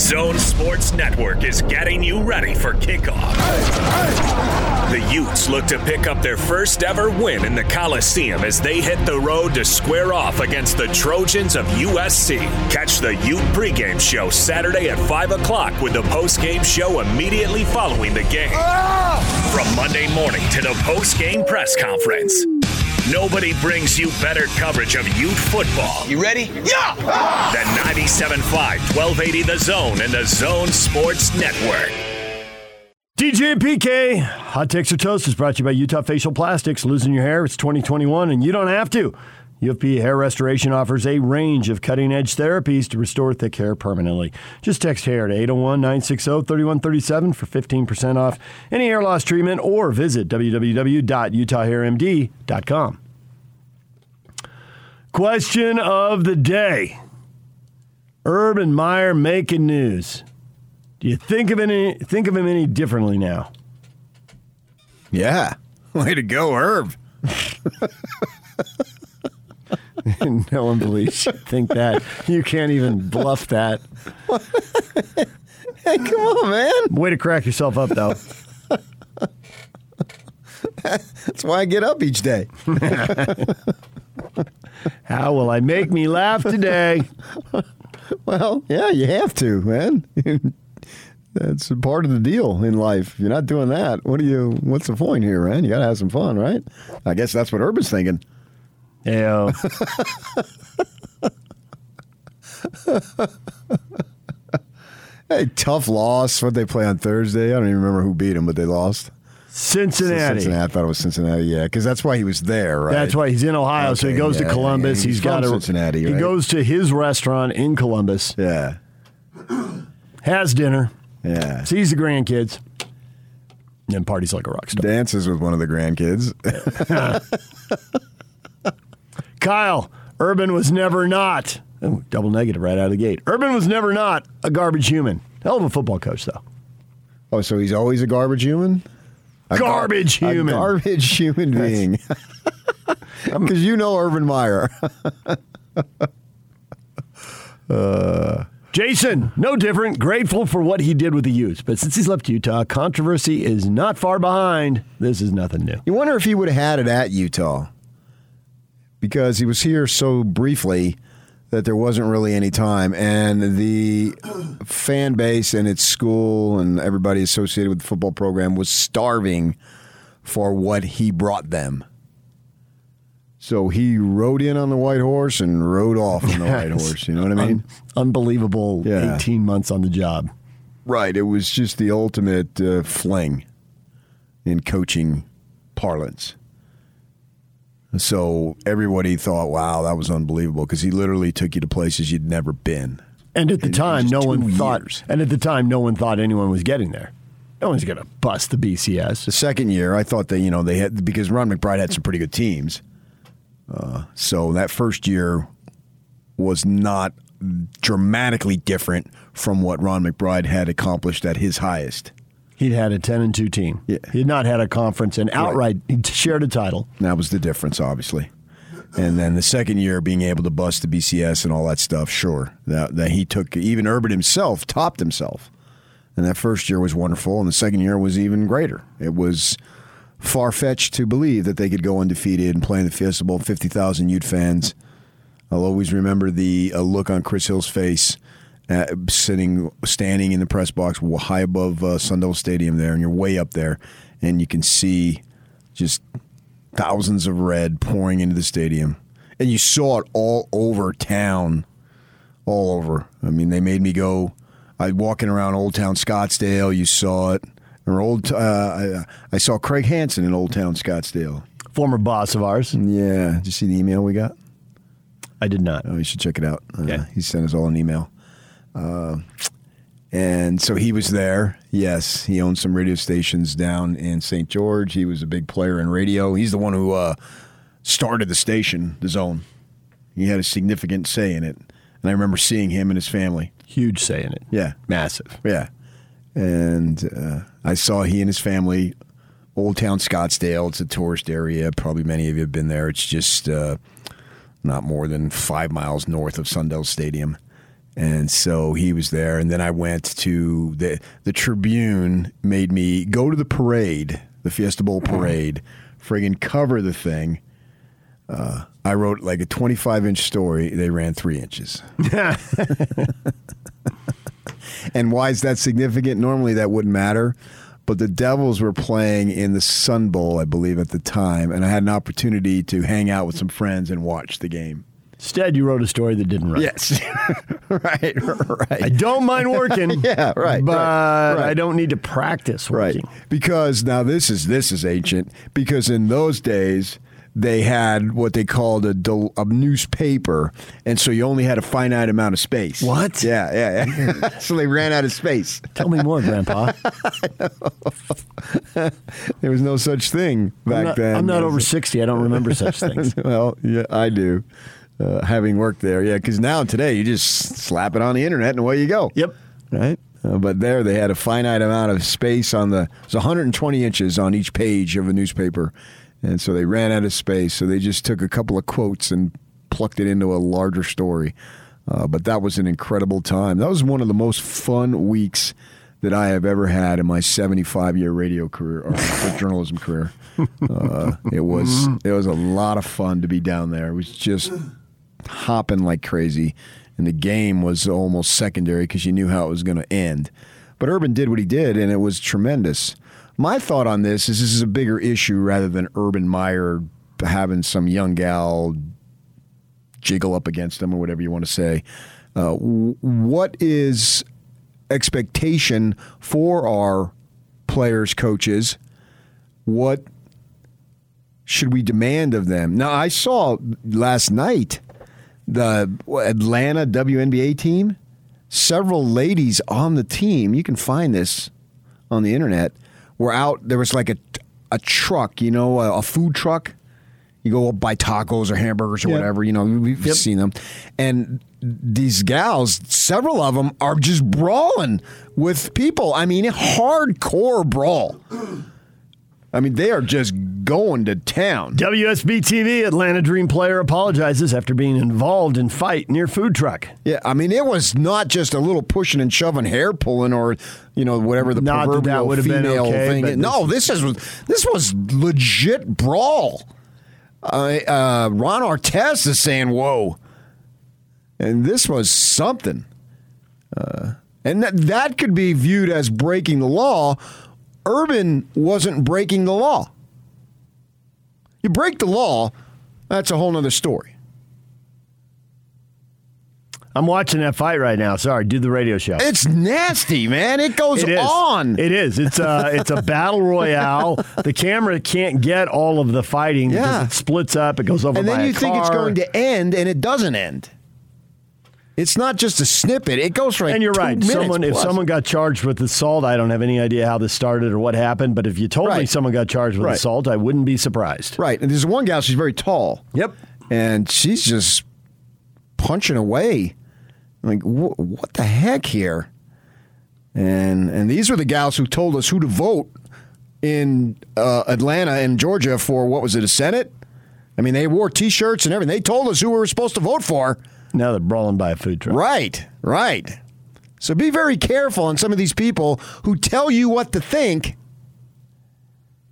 Zone Sports Network is getting you ready for kickoff. The Utes look to pick up their first ever win in the Coliseum as they hit the road to square off against the Trojans of USC. Catch the Ute pregame show Saturday at 5 o'clock with the postgame show immediately following the game. From Monday morning to the postgame press conference. Nobody brings you better coverage of Ute football. You ready? Yeah! The 97.5, 1280 The Zone and the Zone Sports Network. DJ and PK, Hot Takes or Toast is brought to you by Utah Facial Plastics. Losing your hair, it's 2021, and you don't have to. UFP Hair Restoration offers a range of cutting edge therapies to restore thick hair permanently. Just text hair to 801 960 3137 for 15% off any hair loss treatment or visit www.utahhairmd.com. Question of the day Urban Meyer making news. Do you think of any think of him any differently now? Yeah. Way to go, Herb. no one believes you think that. You can't even bluff that. Hey, come on, man. Way to crack yourself up, though. That's why I get up each day. How will I make me laugh today? well, yeah, you have to, man. That's part of the deal in life. If you're not doing that, what do you? What's the point here, man? You got to have some fun, right? I guess that's what Urban's thinking. Yeah. hey, tough loss. What they play on Thursday? I don't even remember who beat them, but they lost. Cincinnati. Cincinnati. I thought it was Cincinnati. Yeah, because that's why he was there, right? That's why he's in Ohio. so he goes yeah, to Columbus. yeah, he's he's got a Cincinnati, He goes to his restaurant in Columbus. Yeah. Has dinner. Yeah. Sees the grandkids. And parties like a rock star. Dances with one of the grandkids. Kyle, Urban was never not. Oh, double negative right out of the gate. Urban was never not a garbage human. Hell of a football coach, though. oh, so he's always a garbage human? A gar- Garbage human. A garbage human being. Because you know Urban Meyer. uh, Jason, no different. Grateful for what he did with the Utes, but since he's left Utah, controversy is not far behind. This is nothing new. you wonder if he would have had it at Utah because he was here so briefly that there wasn't really any time, and the fan base and its school and everybody associated with the football program was starving for what he brought them. So he rode in on the white horse and rode off on the white horse. You know what I mean? Un- unbelievable Yeah. 18 months on the job. Right. It was just the ultimate uh, fling in coaching parlance. So everybody thought, "Wow, that was unbelievable," because he literally took you to places you'd never been. And at the time, no one two thought. years. And at the time, no one thought anyone was getting there. No one's going to bust the BCS. The second year, I thought that you know they had because Ron McBride had some pretty good teams. Uh, so that first year was not dramatically different from what Ron McBride had accomplished at his highest. He'd had a ten and two team. Yeah. He had not had a conference and outright he shared a title. That was the difference, obviously. And then the second year, being able to bust the BCS and all that stuff, sure. That, that he took, even Urban himself topped himself. And that first year was wonderful, and the second year was even greater. It was far fetched to believe that they could go undefeated and play in the Fiesta Bowl, 50,000 Ute fans. I'll always remember the uh, look on Chris Hill's face uh, sitting, standing in the press box high above uh, Sun Devil Stadium there, and you're way up there, and you can see just thousands of red pouring into the stadium. And you saw it all over town. All over. I mean, they made me go. I walking around Old Town Scottsdale. You saw it. Or old. Uh, I, I saw Craig Hansen in Old Town Scottsdale. Former boss of ours. Yeah. Did you see the email we got? I did not. Oh, you should check it out. Uh, He sent us all an email. Uh, and so he was there. Yes, he owned some radio stations down in St. George. He was a big player in radio. He's the one who uh, started the station, the Zone. He had a significant say in it. And I remember seeing him and his family. Huge say in it. Yeah. Massive. Yeah. And uh, I saw he and his family, Old Town Scottsdale. It's a tourist area. Probably many of you have been there. It's just uh, not more than five miles north of Sun Devil Stadium. And so he was there. And then I went to the, the Tribune, made me go to the parade, the Fiesta Bowl parade, friggin' cover the thing. Uh, I wrote like a 25 inch story. They ran three inches. and why is that significant? Normally that wouldn't matter. But the Devils were playing in the Sun Bowl, I believe, at the time. And I had an opportunity to hang out with some friends and watch the game. Instead, you wrote a story that didn't run. Yes. right, right. I don't mind working. yeah, right. But right, right. I don't need to practice working. Right. Because now this is this is ancient. Because in those days they had what they called a, a newspaper, and so you only had a finite amount of space. What? Yeah, yeah, yeah. so they ran out of space. Tell me more, Grandpa. there was no such thing back I'm not, then. I'm not over 60. I don't remember such things. well, yeah, I do. Uh, having worked there, yeah, because now today you just slap it on the internet and away you go. Yep. Right. Uh, but there they had a finite amount of space on the. It was 120 inches on each page of a newspaper, and so they ran out of space. So they just took a couple of quotes and plucked it into a larger story. Uh, but that was an incredible time. That was one of the most fun weeks that I have ever had in my 75 year radio career or journalism career. Uh, it was it was a lot of fun to be down there. It was just hopping like crazy, and the game was almost secondary because you knew how it was going to end. But Urban did what he did, and it was tremendous. My thought on this is this is a bigger issue rather than Urban Meyer having some young gal jiggle up against him or whatever you want to say. Uh, what is expectation for our players, coaches? What should we demand of them? Now, I saw last night the Atlanta WNBA team, several ladies on the team, you can find this on the internet, were out. There was like a, a truck, you know, a, a food truck. You go buy tacos or hamburgers or Yep. whatever, you know, we've seen them. And these gals, several of them are just brawling with people. I mean, hardcore brawl. I mean, they are just going to town. WSB TV Atlanta Dream player apologizes after being involved in fight near food truck. Yeah, I mean, it was not just a little pushing and shoving, hair pulling, or you know whatever the Not that that proverbial would have been female okay, thing. No, this is this was legit brawl. Uh, uh, Ron Artest is saying, "Whoa," and this was something. Uh, and that that could be viewed as breaking the law. Urban wasn't breaking the law. You break the law, that's a whole nother story. I'm watching that fight right now. Sorry, do the radio show. It's nasty, man. It goes It on. It is. It's uh, a it's a battle royale. The camera can't get all of the fighting Yeah. because it splits up. It goes over and then you think it's going to end, and it doesn't end. It's not just a snippet; it goes right. and you're right. Someone, if someone got charged with assault, I don't have any idea how this started or what happened. But if you told me someone got charged with Right. assault, I wouldn't be surprised. right, and there's one gal. She's very tall. Yep. and she's just punching away. Like, wh- what the heck here? And and these were the gals who told us who to vote in uh, Atlanta and Georgia for what was it, a Senate? I mean, they wore T-shirts and everything. They told us who we were supposed to vote for. Now they're brawling by a food truck. Right, right. So be very careful on some of these people who tell you what to think.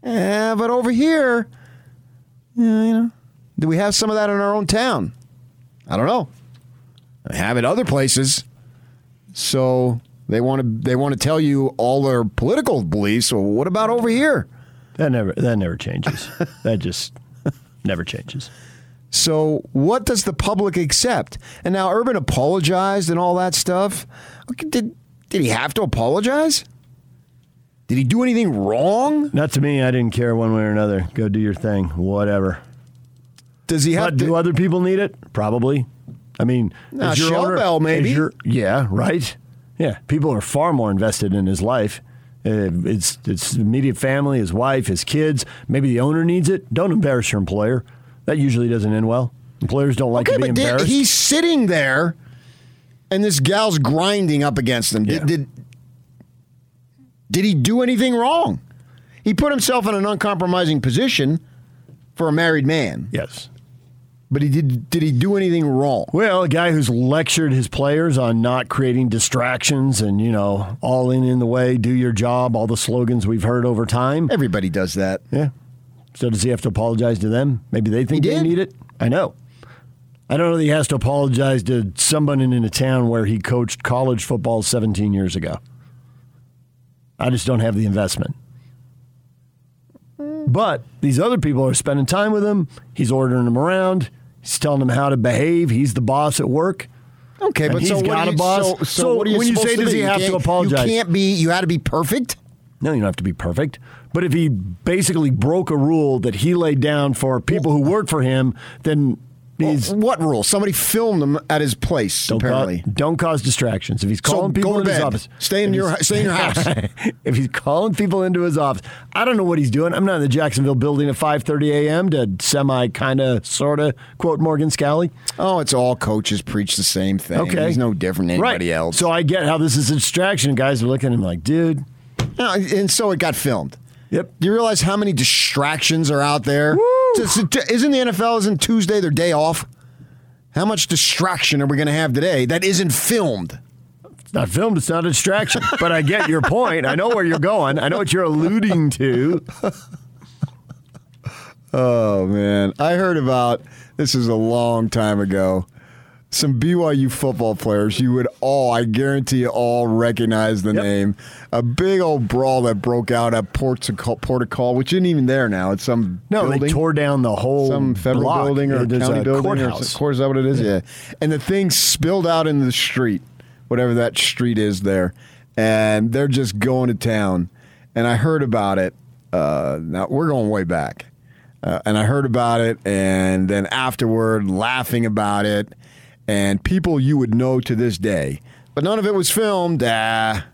Yeah, but over here, yeah, you know, do we have some of that in our own town? I don't know. I have it other places. So they want to they want to tell you all their political beliefs. Well, what about over here? That never that never changes. that just never changes. So what does the public accept? And now Urban apologized and all that stuff. Did did he have to apologize? Did he do anything wrong? Not to me. I didn't care one way or another. Go do your thing. Whatever. Does he have but do other people need it? Probably. I mean, Nah, Shell owner- Bell, maybe. as your- yeah, right. Yeah, people are far more invested in his life. Uh, it's it's immediate family, his wife, his kids. Maybe the owner needs it. Don't embarrass your employer. That usually doesn't end well. Employers don't like Okay, to be did, embarrassed. he's sitting there, and this gal's grinding up against him. Did, did did he do anything wrong? He put himself in an uncompromising position for a married man. Yes. But he did did he do anything wrong? Well, a guy who's lectured his players on not creating distractions and, you know, all in in the way, do your job, all the slogans we've heard over time. Everybody does that. Yeah. So does he have to apologize to them? Maybe they think they need it. I know. I don't know that he has to apologize to someone in a town where he coached college football 17 years ago. I just don't have the investment. But these other people are spending time with him. He's ordering them around. He's telling them how to behave. He's the boss at work. Okay, And but he's so got are a you- boss. So, so what are you when you say does do? he You have to apologize? You can't be. You had to be perfect. No, you don't have to be perfect. But if he basically broke a rule that he laid down for people who work for him, then he's what rule? Somebody filmed him at his place. don't apparently, Cause, don't cause distractions. If he's calling go people to into his office, Stay in your- stay in your house. if he's calling people into his office, I don't know what he's doing. I'm not in the Jacksonville building at 5:30 a.m. to semi kind of sort of quote Morgan Scalley. oh, it's all coaches preach the same thing. Okay, he's no different than anybody right. else. So I get how this is a distraction. Guys are looking at him like, dude. No, and so it got filmed. Yep. Do you realize how many distractions are out there? Just- Isn't the NFL isn't Tuesday their day off? How much distraction are we going to have today that isn't filmed? It's not filmed. It's not a distraction. but I get your point. I know where you're going. I know what you're alluding to. Oh man, I heard about this is a long time ago. Some BYU football players you would all, I guarantee you all recognize the name. A big old brawl that broke out at Port O' Call, Portical which isn't even there now. It's some No, building. they tore down the whole some federal block. building or There's county building courthouse. or course, is that what it is? Yeah. And the thing spilled out into the street, whatever that street is there, and they're just going to town. And I heard about it. Uh, now we're going way back, uh, and I heard about it, and then afterward, laughing about it, and people you would know to this day, but none of it was filmed. Ah.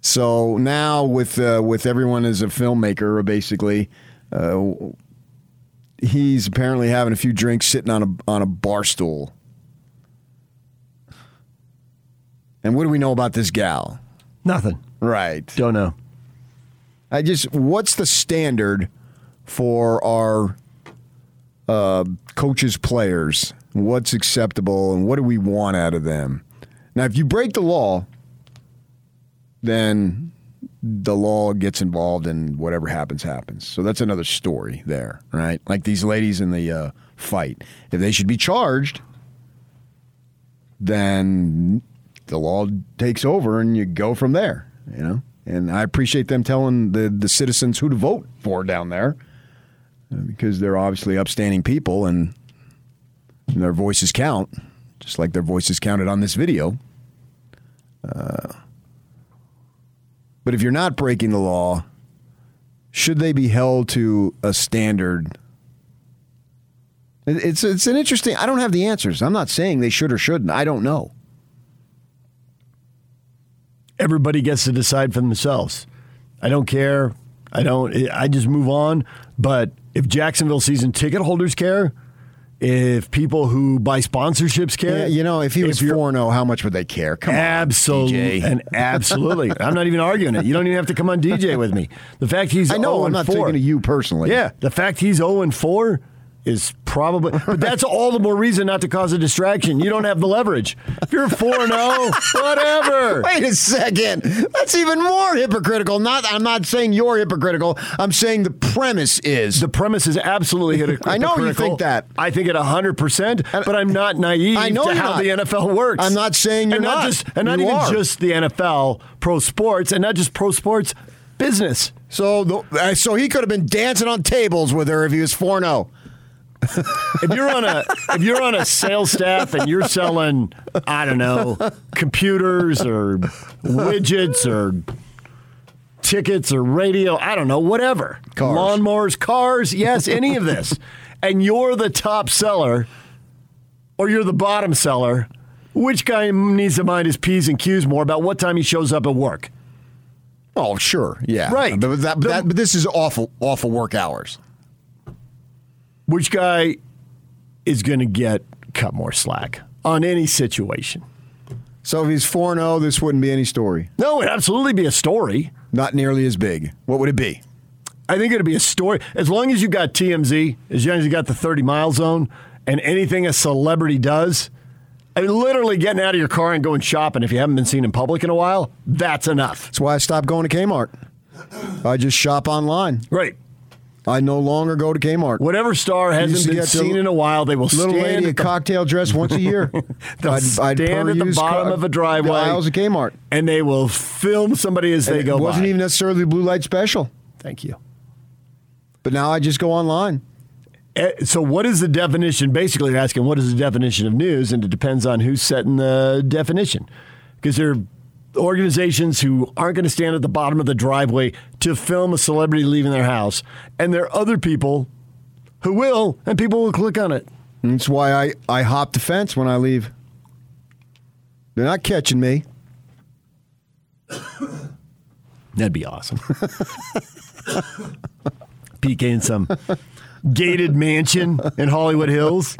So now, with uh, with everyone as a filmmaker, basically, uh, he's apparently having a few drinks, sitting on a on a bar stool. And what do we know about this gal? Nothing. Right. Don't know. I just what's the standard for our uh, coaches, players? What's acceptable, and what do we want out of them? Now, if you break the law, then the law gets involved, and whatever happens, happens. So that's another story there, right? Like these ladies in the uh, fight, if they should be charged, then the law takes over, and you go from there. You know, and I appreciate them telling the the citizens who to vote for down there uh, because they're obviously upstanding people and their voices count, just like their voices counted on this video. Uh, but if you're not breaking the law, should they be held to a standard? It's it's an interesting. I don't have the answers. I'm not saying they should or shouldn't. I don't know. everybody gets to decide for themselves. I don't care. I don't. I just move on. But if Jacksonville season ticket holders care, if people who buy sponsorships care, Yeah, you know, if he was four zero, oh, how much would they care? Come on, absolutely, DJ. and absolutely. I'm not even arguing it. You don't even have to come on DJ with me. The fact he's I know. I'm oh not 4, thinking of you personally. Yeah, the fact he's 0 and 4 is probably, but that's all the more reason not to cause a distraction. You don't have the leverage. If you're 4 0, whatever. Wait a second. That's even more hypocritical. Not, I'm not saying you're hypocritical. I'm saying the premise is. The premise is absolutely hypocritical. I know you think that. I think it 100%, but I'm not naive I know to how not. the NFL works. I'm not saying you're and not. not. Just, and not even are. just the NFL, pro sports, and not just pro sports, business. So, the, uh, so he could have been dancing on tables with her if he was 4 0 if you're on a if you're on a sales staff and you're selling I don't know computers or widgets or tickets or radio I don't know whatever Cars. lawnmowers cars yes any of this and you're the top seller or you're the bottom seller which guy needs to mind his p's and q's more about what time he shows up at work Oh, sure, yeah, Right. But that, but that, but this is awful, awful work hours. Which guy is going to get cut more slack on any situation So if he's 4 0, this wouldn't be any story. No, it'd absolutely be a story. Not nearly as big. What would it be? I think it'd be a story. As long as you got TMZ, as long as you got the 30 mile zone, and anything a celebrity does, I mean, literally getting out of your car and going shopping if you haven't been seen in public in a while, that's enough. That's why I stopped going to Kmart. I just shop online. Right. I no longer go to Kmart. Whatever star hasn't been seen in a while, they will Little stand lady a the, cocktail dress once a year. they'll stand at the bottom ca- of a driveway The aisles of Kmart. and they will film somebody as And they go. it wasn't by. even necessarily blue light special. Thank you. But now I just go online. Eh, So, what is the definition? Basically, you're asking what is the definition of news, and it depends on who's setting the definition. Because there are organizations who aren't going to stand at the bottom of the driveway to film a celebrity leaving their house, and there are other people who will, and people will click on it. That's why I, I hop the fence when I leave. They're not catching me. That'd be awesome. PK in some gated mansion in Hollywood Hills.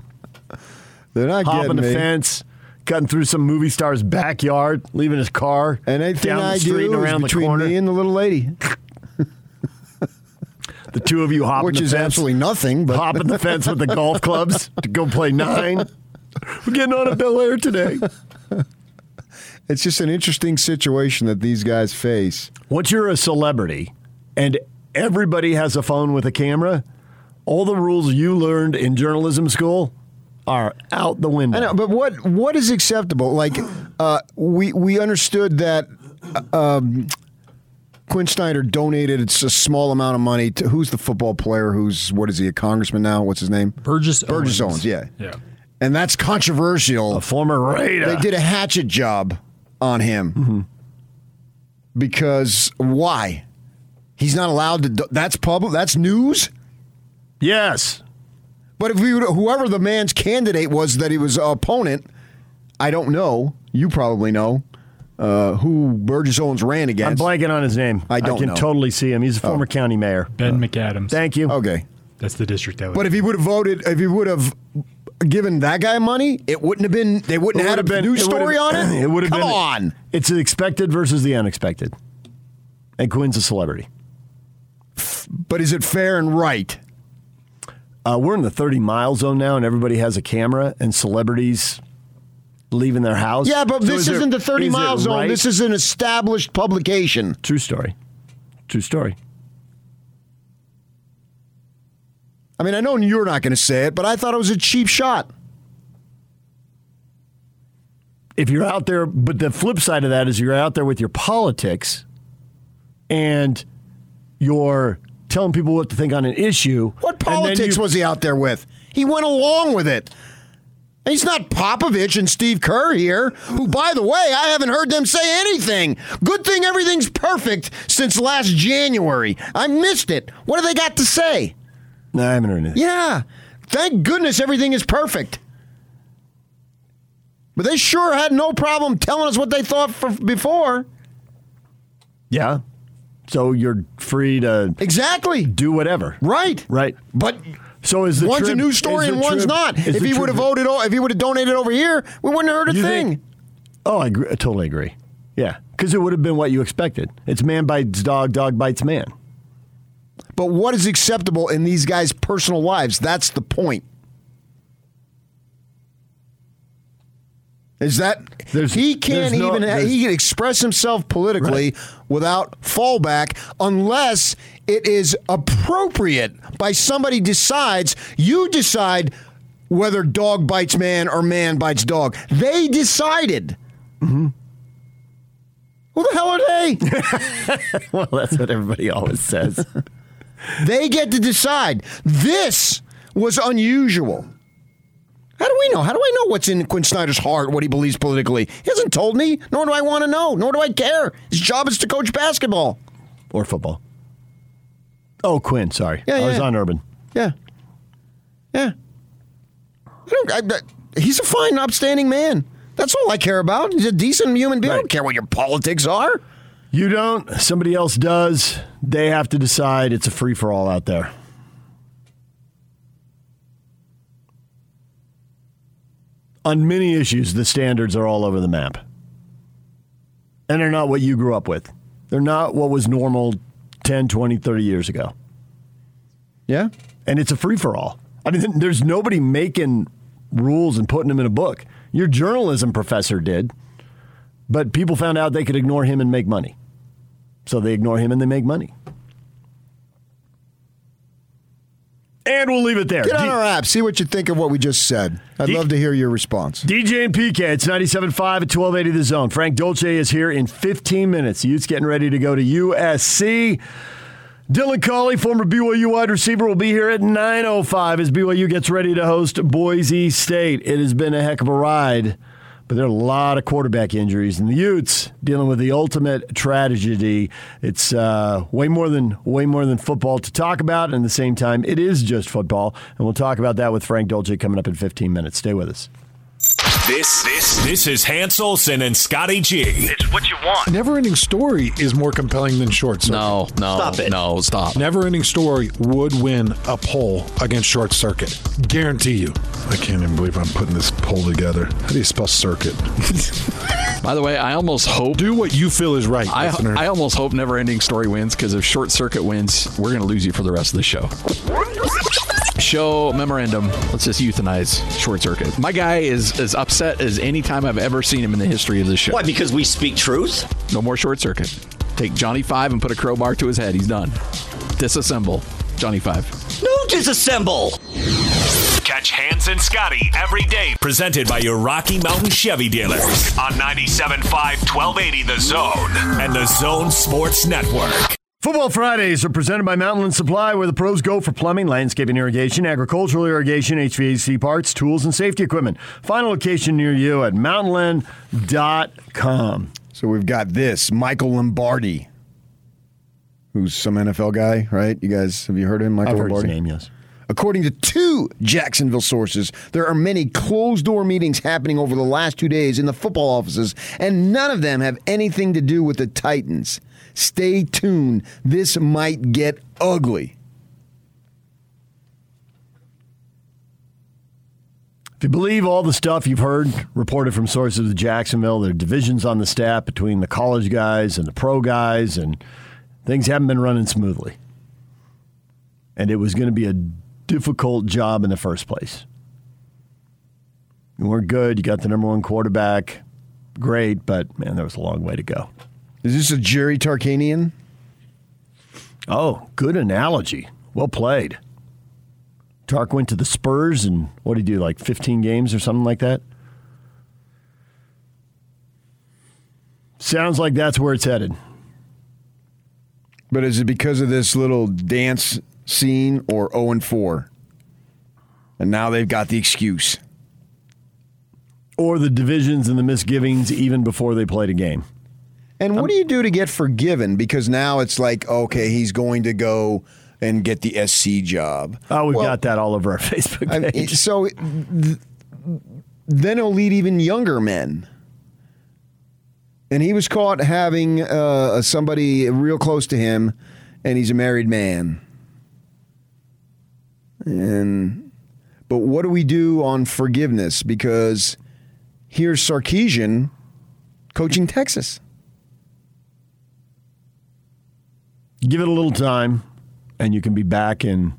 They're not hopping getting the me. fence, cutting through some movie star's backyard, leaving his car, And anything down the I street do and around the between corner. me and the little lady, the two of you hopping which the is fence, absolutely nothing. But hopping the fence with the golf clubs to go play nine. We're getting on a Bel Air today. it's just an interesting situation that these guys face. Once you're a celebrity and everybody has a phone with a camera, all the rules you learned in journalism school are out the window. I know, but what what is acceptable? Like, uh, we we understood that uh, um, Quin Snyder donated a small amount of money to who's the football player who's what is he a congressman now? What's his name? Burgess Burgess Owens. Owens. Yeah, Yeah. and that's controversial. a former Raider. They did a hatchet job on him Mm-hmm. because why? He's not allowed to. do- That's public. That's news. Yes. But if we would, whoever the man's candidate was that he was an opponent, I don't know. You probably know uh, who Burgess Owens ran against. I'm against. blanking on his name. I don't I can know. totally see him. He's a former county mayor. Ben McAdams. Thank you. Okay, That's the district I live but if he would have voted, if he would have given that guy money, it wouldn't have been. They wouldn't It have had would've a been- news it would've- story on it. It would have Come been. on. It's the expected versus the unexpected. And Quinn's a celebrity. But is it fair and right? Uh, we're in the 30 mile zone now, and everybody has a camera, and celebrities leaving their house. Yeah, but So this is isn't the 30 is mile zone. right? This is an established publication. True story. True story. I mean, I know you're not going to say it, but I thought it was a cheap shot. if you're out there, but the flip side of that is you're out there with your politics and you're telling people what to think on an issue. What politics was he out there with? He went along with it. He's not Popovich and Steve Kerr here, who, by the way, I haven't heard them say anything. Good thing everything's perfect since last January. I missed it. What do they got to say? No, I haven't heard anything. Yeah. Thank goodness everything is perfect. But they sure had no problem telling us what they thought for, before. Yeah. So you're free to exactly do whatever. Right. Right. But so is the one's trib- a news story and one's trib- not. If he would have voted, o- if he would have donated over here, we wouldn't have heard a You thing. think- Oh, I, agree, I totally agree. Yeah, because it would have been what you expected. It's man bites dog, dog bites man. But what is acceptable in these guys' personal lives? That's the point. Is that he can't there's no- even there's- he can express himself politically without fallback unless it is appropriate by somebody decides you decide whether dog bites man or man bites dog. They decided. Mm-hmm. Who the hell are they? well, that's what everybody always says. They get to decide. This was unusual. How do we know? How do I know what's in Quin Snyder's heart, what he believes politically? He hasn't told me, nor do I want to know, nor do I care. His job is to coach basketball. or football. Oh, Quin. Sorry, Yeah, I was yeah. on Urban. Yeah. Yeah. I don't, I, I- he's a fine, upstanding man. That's all I care about. He's a decent human being. I don't care what your politics are. You don't. Somebody else does. They have to decide. It's a free for all out there. On many issues, the standards are all over the map. And they're not what you grew up with. They're not what was normal 10, 20, 30 years ago. Yeah. And it's a free for all. I mean, there's nobody making rules and putting them in a book. Your journalism professor did, but people found out they could ignore him and make money. So they ignore him and they make money. And we'll leave it there. Get on D- our app. See what you think of what we just said. I'd love to hear your response. DJ and PK, it's 97.5 at 1280 The Zone. Frank Dolce is here in 15 minutes. Utes getting ready to go to USC. Dylan Collie, former BYU wide receiver, will be here at 9.05 as BYU gets ready to host Boise State. It has been a heck of a ride, but there are a lot of quarterback injuries, and the Utes dealing with the ultimate tragedy. It's uh, way more than way more than football to talk about, and at the same time, it is just football. And we'll talk about that with Frank Dolce coming up in 15 minutes. Stay with us. This this this is Hans Olsen and Scotty G. It's what you want. Never Ending Story is more compelling than Short Circuit. No, no, Stop it. no, stop. Never Ending Story would win a poll against Short Circuit. Guarantee you. I can't even believe I'm putting this poll together. How do you spell circuit? By the way, I almost hope. Do what you feel is right, I, listener. I almost hope Never Ending Story wins because if Short Circuit wins, we're going to lose you for the rest of the show. Show memorandum. Let's just euthanize Short Circuit. My guy is as upset as any time I've ever seen him in the history of this show. Why? Because we speak truth? No more Short Circuit. Take Johnny Five and put a crowbar to his head. He's done. Disassemble Johnny Five. No disassemble. Catch Hans and Scotty every day. Presented by your Rocky Mountain Chevy dealers on 97.5 1280 The Zone and the Zone Sports Network. Football Fridays are presented by Mountainland Supply, where the pros go for plumbing, landscaping, irrigation, agricultural irrigation, HVAC parts, tools, and safety equipment. Final location near you at mountainland.com. So we've got this Michael Lombardi, who's some NFL guy, right? You guys, have you heard of him, Michael I've heard his Lombardi? name, yes. According to two Jacksonville sources, there are many closed door meetings happening over the last two days in the football offices, and none of them have anything to do with the Titans. Stay tuned. This might get ugly. If you believe all the stuff you've heard reported from sources of Jacksonville, there are divisions on the staff between the college guys and the pro guys, and things haven't been running smoothly. And it was going to be a difficult job in the first place. You weren't good. You got the number one quarterback. Great, but man, there was a long way to go. Is this a Jerry Tarkanian? Oh, good analogy. Well played. Tark went to the Spurs and what did he do, like 15 games or something like that? Sounds like that's where it's headed. But is it because of this little dance scene or 0 and 4? And now they've got the excuse. or the divisions and the misgivings even before they played a game. And what do you do to get forgiven? Because now it's like, okay, he's going to go and get the SC job. Oh, we've Well, got that all over our Facebook I page. mean, so th- then he'll lead even younger men. And he was caught having uh, somebody real close to him, and he's a married man. And but what do we do on forgiveness? Because here's Sarkisian coaching Texas. Give it a little time, and you can be back in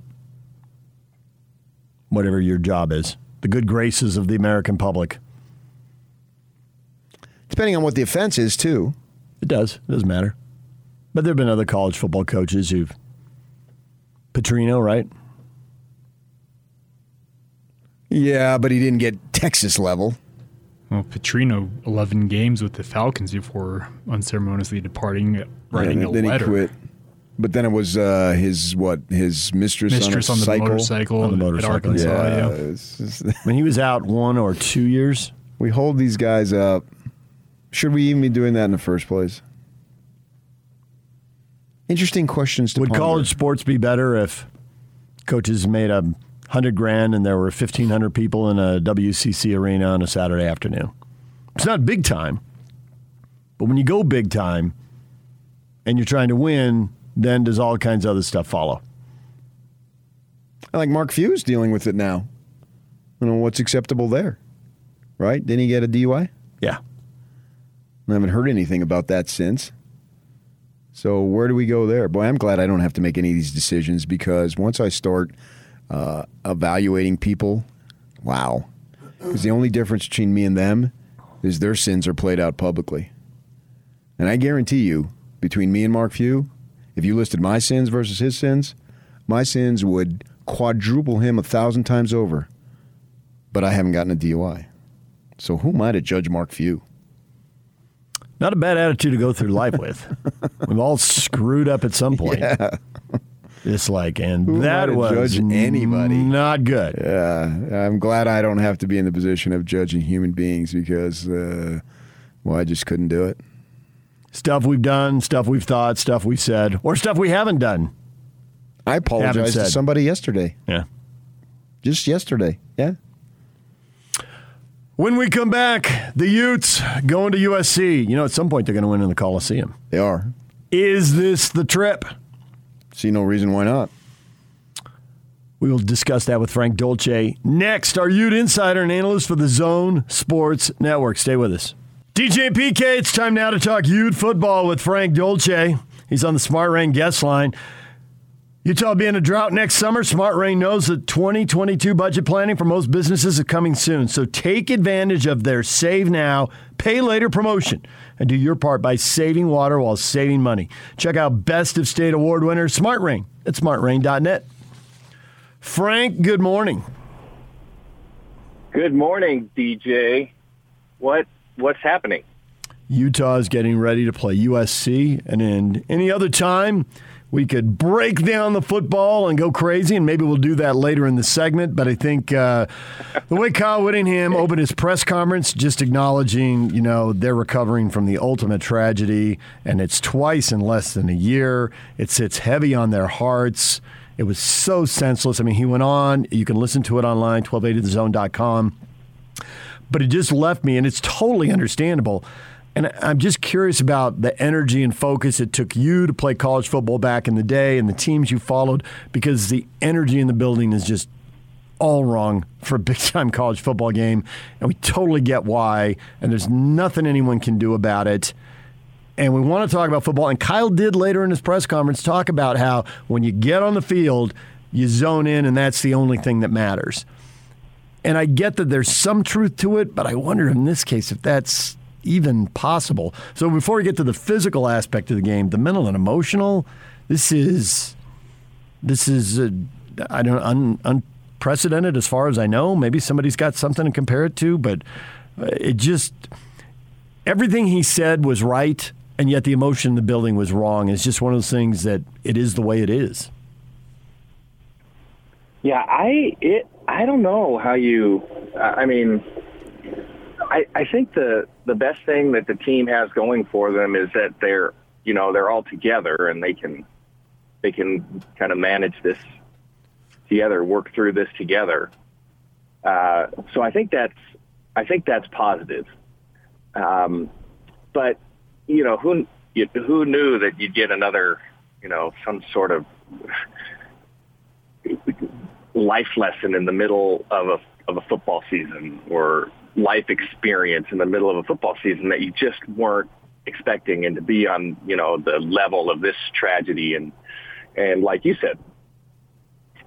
whatever your job is. The good graces of the American public. Depending on what the offense is, too. It does. It doesn't matter. But there have been other college football coaches who've. Petrino, right? Yeah, but he didn't get Texas level. Well, Petrino, 11 games with the Falcons before unceremoniously departing, writing Yeah, a then letter. he quit. But then it was uh, his what? His mistress, Mistress on, on a the cycle? motorcycle On the motorcycle. Arkansas, yeah. it's just- When he was out one or two years. we hold these guys up. Should we even be doing that in the first place? Interesting questions to Would ponder. college sports be better if coaches made a hundred grand and there were fifteen hundred people in a WCC arena on a Saturday afternoon? It's not big time, but when you go big time and you're trying to win, then does all kinds of other stuff follow? I like Mark Few's dealing with it now. Don't know what's acceptable there, right? Didn't he get a DUI? Yeah. I haven't heard anything about that since. So where do we go there? Boy, I'm glad I don't have to make any of these decisions because once I start uh, evaluating people, wow. Because the only difference between me and them is their sins are played out publicly. And I guarantee you, between me and Mark Few, if you listed my sins versus his sins, my sins would quadruple him a thousand times over. But I haven't gotten a DUI. So who am I to judge Mark Few? Not a bad attitude to go through life with. We've all screwed up at some point. Yeah. It's like, and Who that was judge anybody? not good. Yeah, I'm glad I don't have to be in the position of judging human beings because, uh, well, I just couldn't do it. Stuff we've done, stuff we've thought, stuff we've said, or stuff we haven't done. I apologized to somebody yesterday. Yeah. Just yesterday. Yeah. When we come back, the Utes going to USC. You know, at some point they're going to win in the Coliseum. They are. Is this the trip? See no reason why not. We will discuss that with Frank Dolce next. Our Ute insider and analyst for the Zone Sports Network. Stay with us. DJ PK, it's time now to talk Ute football with Frank Dolce. He's on the Smart Rain guest line. Utah being a drought next summer, Smart Rain knows that 2022 budget planning for most businesses is coming soon. So take advantage of their save now, pay later promotion and do your part by saving water while saving money. Check out Best of State Award winner Smart Rain at smartrain.net. Frank, good morning. Good morning, DJ. What what's happening? Utah is getting ready to play USC, and in any other time, we could break down the football and go crazy, and maybe we'll do that later in the segment. But I think uh, the way Kyle Whittingham opened his press conference, just acknowledging, you know, they're recovering from the ultimate tragedy, and it's twice in less than a year. It sits heavy on their hearts. It was so senseless. I mean, he went on. You can listen to it online, 1280thezone.com but it just left me, and it's totally understandable. And I'm just curious about the energy and focus it took you to play college football back in the day and the teams you followed because the energy in the building is just all wrong for a big time college football game. And we totally get why. And there's nothing anyone can do about it. And we want to talk about football. And Kyle did later in his press conference talk about how when you get on the field, you zone in, and that's the only thing that matters. And I get that there's some truth to it, but I wonder in this case if that's even possible. So before we get to the physical aspect of the game, the mental and emotional, this is this is uh, I don't un, unprecedented as far as I know. Maybe somebody's got something to compare it to, but uh, it just everything he said was right, and yet the emotion in the building was wrong. It's just one of those things that it is the way it is. Yeah, I it I don't know how you. I mean, I, I think the the best thing that the team has going for them is that they're you know they're all together and they can they can kind of manage this together, work through this together. Uh, so I think that's I think that's positive. Um, but you know who you, who knew that you'd get another you know some sort of life lesson in the middle of a of a football season or life experience in the middle of a football season that you just weren't expecting and to be on you know the level of this tragedy. And and like you said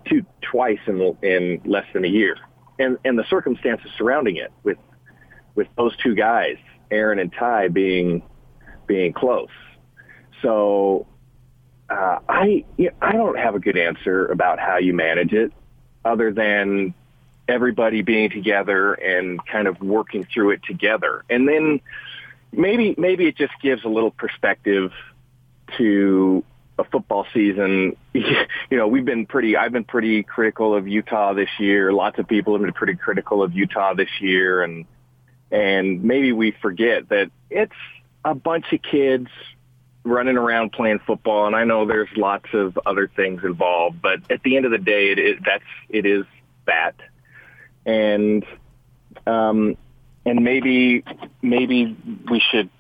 two twice in in less than a year. And and the circumstances surrounding it with with those two guys Aaron and Ty being being close. So uh, I you know, I don't have a good answer about how you manage it other than everybody being together and kind of working through it together. And then maybe maybe it just gives a little perspective to a football season. You know, we've been pretty I've been pretty critical of Utah this year. Lots of people have been pretty critical of Utah this year and and maybe we forget that it's a bunch of kids running around playing football and I know there's lots of other things involved, but at the end of the day it is that's it is that. And um, and maybe maybe we should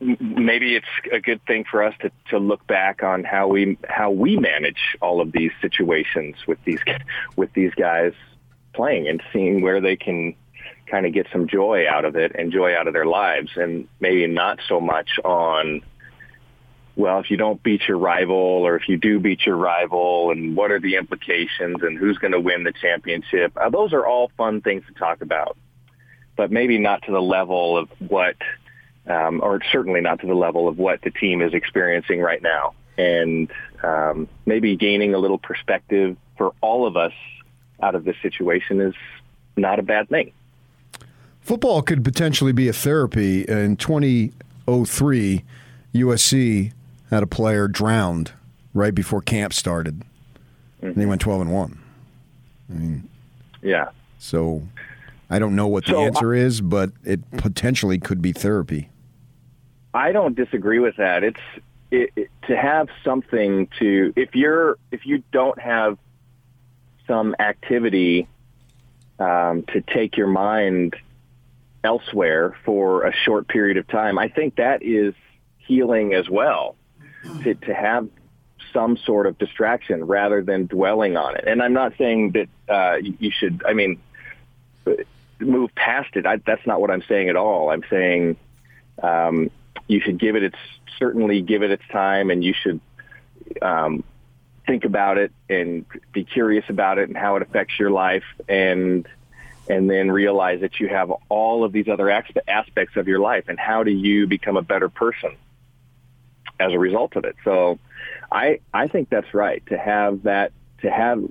maybe it's a good thing for us to, to look back on how we how we manage all of these situations with these with these guys playing and seeing where they can kind of get some joy out of it and joy out of their lives and maybe not so much on well, if you don't beat your rival or if you do beat your rival and what are the implications and who's going to win the championship, uh, those are all fun things to talk about, but maybe not to the level of what, um, or certainly not to the level of what the team is experiencing right now. And um, maybe gaining a little perspective for all of us out of this situation is not a bad thing. Football could potentially be a therapy. In 2003, USC had a player drowned right before camp started, mm-hmm. and he went twelve and one. I mean, yeah. So I don't know what the So, answer is, but it potentially could be therapy. I don't disagree with that. It's it, it, to have something to if you're if you don't have some activity um, to take your mind elsewhere for a short period of time. I think that is healing as well. To to have some sort of distraction rather than dwelling on it. And I'm not saying that uh, you should. I mean, move past it. I, that's not what I'm saying at all. I'm saying um, you should give it its certainly give it its time, and you should um, think about it and be curious about it and how it affects your life, and and then realize that you have all of these other aspects of your life, and how do you become a better person as a result of it? So, I I think that's right to have that to have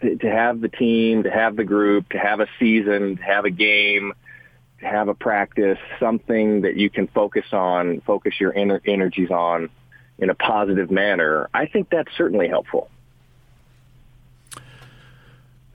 to, have the team, to have the group, to have a season, to have a game, to have a practice, something that you can focus on, focus your ener- energies on in a positive manner. I think that's certainly helpful.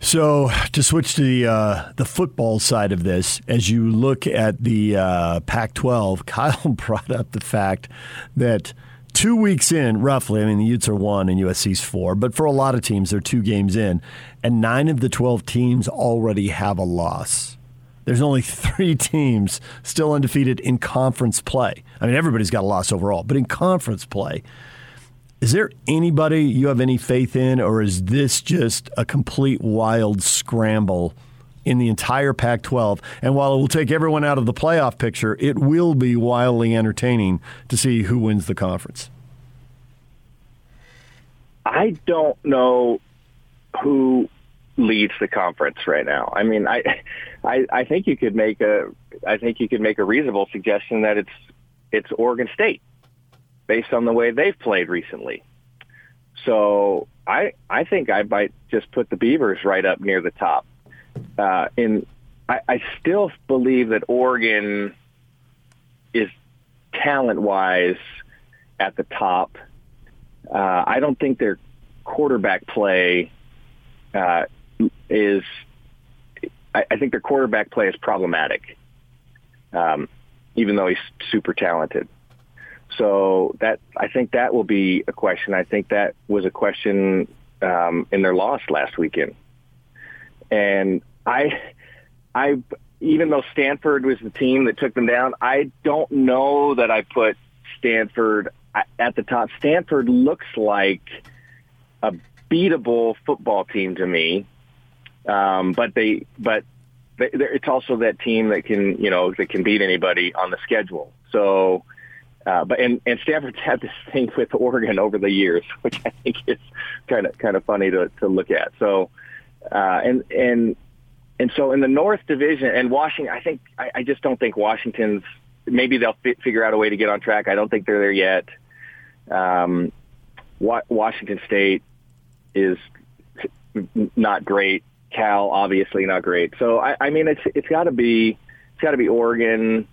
So to switch to the uh, the football side of this, as you look at the uh, Pac-12, Kyle brought up the fact that two weeks in, roughly, I mean the Utes are one and USC's four, but for a lot of teams, they're two games in, and nine of the twelve teams already have a loss. There's only three teams still undefeated in conference play. I mean, everybody's got a loss overall, but in conference play, is there anybody you have any faith in, or is this just a complete wild scramble in the entire Pac 12? And while it will take everyone out of the playoff picture, it will be wildly entertaining to see who wins the conference. I don't know who leads the conference right now. I mean, I, I, I think you could make a, I think you could make a reasonable suggestion that it's, it's Oregon State, based on the way they've played recently. So I, I think I might just put the Beavers right up near the top. Uh, in, I, I still believe that Oregon is talent-wise at the top. Uh, I don't think their quarterback play uh, is. I think their quarterback play is problematic, um, even though he's super talented. So that I think that will be a question. I think that was a question um, in their loss last weekend, and I, I even though Stanford was the team that took them down, I don't know that I put Stanford at the top. Stanford looks like a beatable football team to me, um, but they but they, it's also that team that can you know that can beat anybody on the schedule. So. Uh, but and, and Stanford's had this thing with Oregon over the years, which I think is kind of kind of funny to, to look at. So, uh, and and and so in the North Division and Washington, I think I, I just don't think Washington's. Maybe they'll fi- figure out a way to get on track. I don't think they're there yet. Um, Wa- Washington State is not great. Cal obviously not great. So I, I mean, it's it's got to be it's got to be Oregon,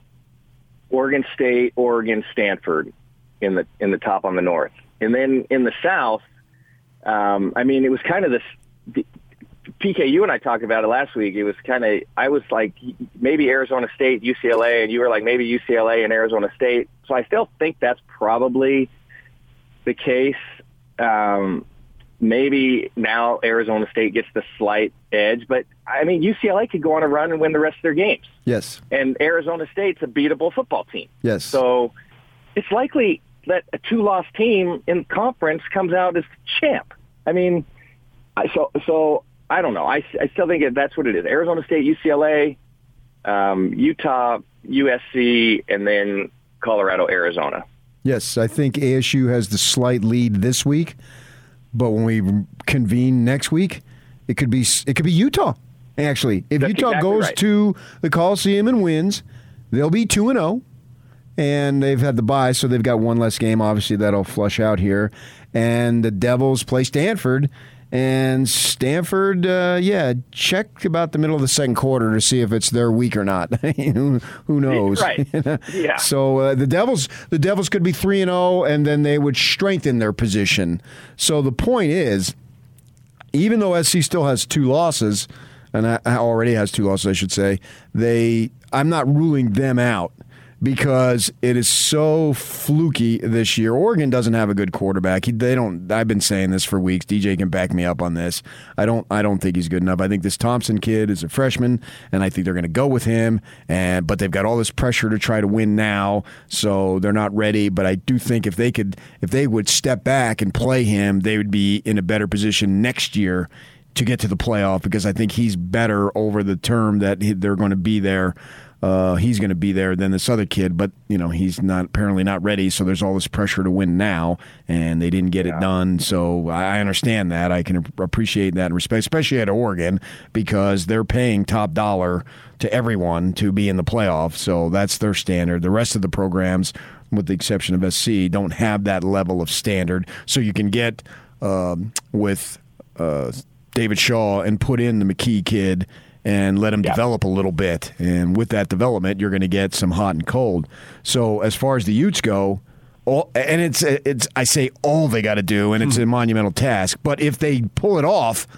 Oregon State, Oregon, Stanford in the in the top on the North, and then in the South. Um, I mean, it was kind of this. PK, you and I talked about it last week. It was kind of I was like maybe Arizona State, UCLA, and you were like maybe UCLA and Arizona State. So I still think that's probably the case. Um, maybe now Arizona State gets the slight edge, but I mean UCLA could go on a run and win the rest of their games. Yes. And Arizona State's a beatable football team. Yes. So it's likely that a two-loss team in conference comes out as champ. I mean, I, so so I don't know. I, I still think that's what it is. Arizona State, UCLA, um, Utah, USC, and then Colorado, Arizona. Yes, I think ASU has the slight lead this week, but when we convene next week, it could be it could be Utah. Actually, if That's Utah exactly goes right. to the Coliseum and wins, they'll be two and zero, and they've had the bye, so they've got one less game. Obviously, that'll flush out here, and the Devils play Stanford. And Stanford, uh, yeah, check about the middle of the second quarter to see if it's their week or not. who, who knows? Right. Yeah. So uh, the Devils, the Devils could be three and zero, and then they would strengthen their position. So the point is, even though SC still has two losses, and I, I already has two losses, I should say, they I'm not ruling them out because it is so fluky this year. Oregon doesn't have a good quarterback. He, they don't. I've been saying this for weeks. DJ can back me up on this. I don't. I don't think he's good enough. I think this Thompson kid is a freshman, and I think they're going to go with him. And but they've got all this pressure to try to win now, so they're not ready. But I do think if they could, if they would step back and play him, they would be in a better position next year to get to the playoff because I think he's better over the term that they're going to be there. Uh, he's going to be there than this other kid, but you know he's not apparently not ready. So there's all this pressure to win now, and they didn't get it done. So I understand that. I can appreciate that and respect, especially at Oregon, because they're paying top dollar to everyone to be in the playoff. So that's their standard. The rest of the programs, with the exception of SC, don't have that level of standard. So you can get um, with. Uh, David Shaw and put in the McKee kid and let him develop a little bit. And with that development, you're going to get some hot and cold. So as far as the Utes go, all, and it's it's I say all they got to do, and it's a monumental task. But if they pull it off,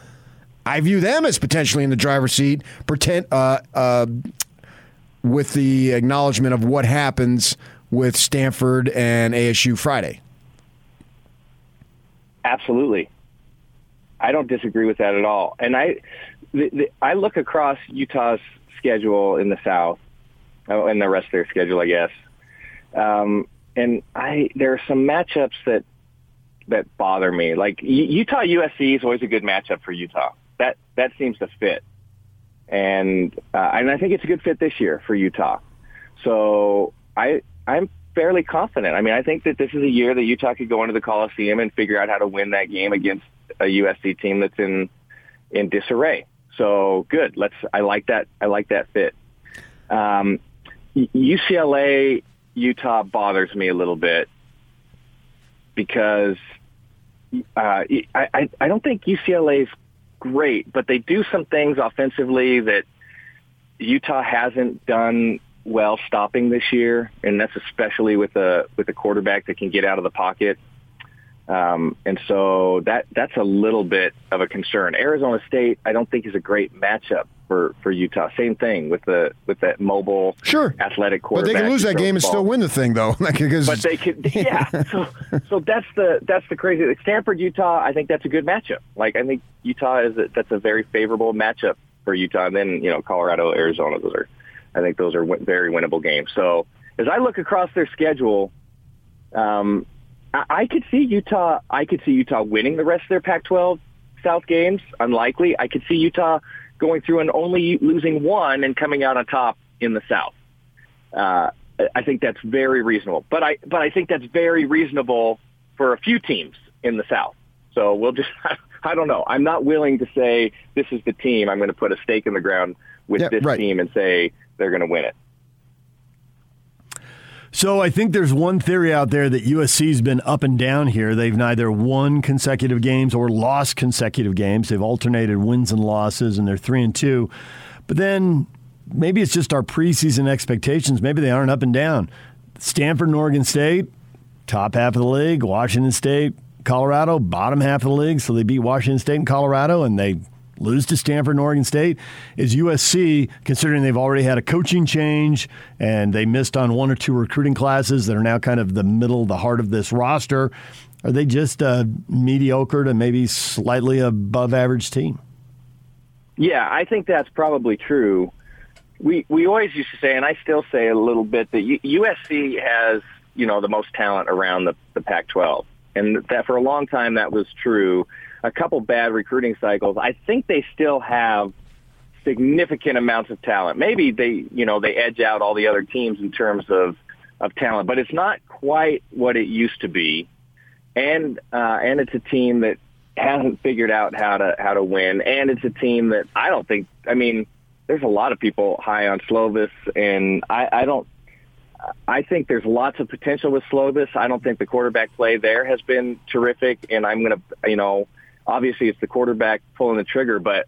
I view them as potentially in the driver's seat. Pretend uh, uh, with the acknowledgement of what happens with Stanford and ASU Friday. Absolutely. I don't disagree with that at all. And I, the, the, I look across Utah's schedule in the South, oh, and the rest of their schedule, I guess. Um, and I, there are some matchups that that bother me. Like Utah USC is always a good matchup for Utah. That that seems to fit, and uh, and I think it's a good fit this year for Utah. So I I'm fairly confident. I mean, I think that this is a year that Utah could go into the Coliseum and figure out how to win that game against a USC team that's in in disarray. So good. Let's. I like that. I like that fit. Um, UCLA Utah bothers me a little bit because uh, I, I I don't think UCLA is great, but they do some things offensively that Utah hasn't done well stopping this year, and that's especially with a with a quarterback that can get out of the pocket. Um, and so that that's a little bit of a concern. Arizona State, I don't think is a great matchup for, for Utah. Same thing with the with that mobile, sure, athletic But they can lose that game and still win the thing, though. because But they could, yeah. So, so that's the that's the crazy. Stanford, Utah. I think that's a good matchup. Like I think Utah is a, that's a very favorable matchup for Utah. And then you know Colorado, Arizona. Those are, I think those are win- very winnable games. So as I look across their schedule, um, I, could see Utah. I could see Utah winning the rest of their Pac-12 South games. Unlikely. I could see Utah going through and only losing one and coming out on top in the South. Uh, I think that's very reasonable. But I but I think that's very reasonable for a few teams in the South. So we'll just I don't know. I'm not willing to say this is the team. I'm going to put a stake in the ground with Yeah, this right. team and say they're going to win it. So I think there's one theory out there that USC's been up and down here. They've neither won consecutive games or lost consecutive games. They've alternated wins and losses, and they're three and two. But then maybe it's just our preseason expectations. Maybe they aren't up and down. Stanford and Oregon State, top half of the league. Washington State, Colorado, bottom half of the league. So they beat Washington State and Colorado, and they lose to Stanford and Oregon State. Is USC, considering they've already had a coaching change and they missed on one or two recruiting classes that are now kind of the middle, the heart of this roster, are they just a mediocre to maybe slightly above average team? Yeah, I think that's probably true. We we always used to say, and I still say a little bit that USC has you know the most talent around the, the Pac-12, and that for a long time that was true. A couple bad recruiting cycles. I think they still have significant amounts of talent. Maybe they you know they edge out all the other teams in terms of of talent, but it's not quite what it used to be. And uh, and it's a team that hasn't figured out how to how to win, and it's a team that I don't think. I mean, there's a lot of people high on Slovis, and I, I don't. I think there's lots of potential with Slovis. I don't think the quarterback play there has been terrific, and I'm to, you know, obviously it's the quarterback pulling the trigger, but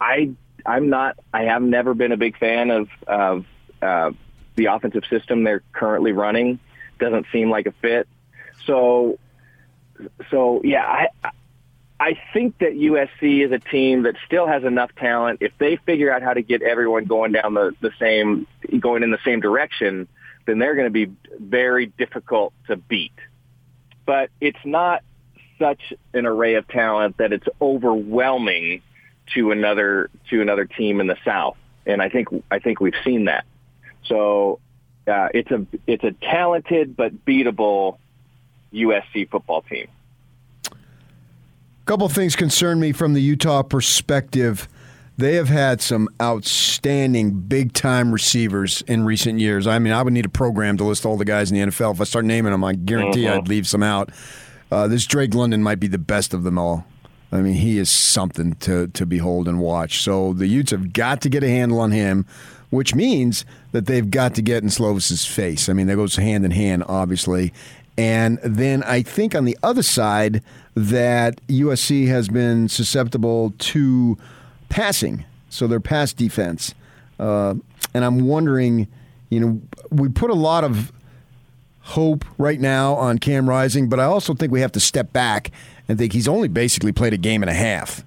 I, I'm not. I have never been a big fan of of uh, the offensive system they're currently running. Doesn't seem like a fit. So, so yeah, I, I think that USC is a team that still has enough talent. If they figure out how to get everyone going down the, the same, going in the same direction, then they're going to be very difficult to beat. But it's not such an array of talent that it's overwhelming to another to another team in the South, and I think I think we've seen that. So uh, it's a it's a talented but beatable USC football team. A couple things concern me from the Utah perspective. They have had some outstanding big time receivers in recent years. I mean, I would need a program to list all the guys in the NFL. If I start naming them, I guarantee Mhm. I'd leave some out. Uh, this Drake London might be the best of them all. I mean, he is something to, to behold and watch. So the Utes have got to get a handle on him, which means that they've got to get in Slovis's face. I mean, that goes hand in hand, obviously. And then I think on the other side that USC has been susceptible to passing, so their pass defense. Uh, and I'm wondering, you know, we put a lot of hope right now on Cam Rising, but I also think we have to step back and think he's only basically played a game and a half.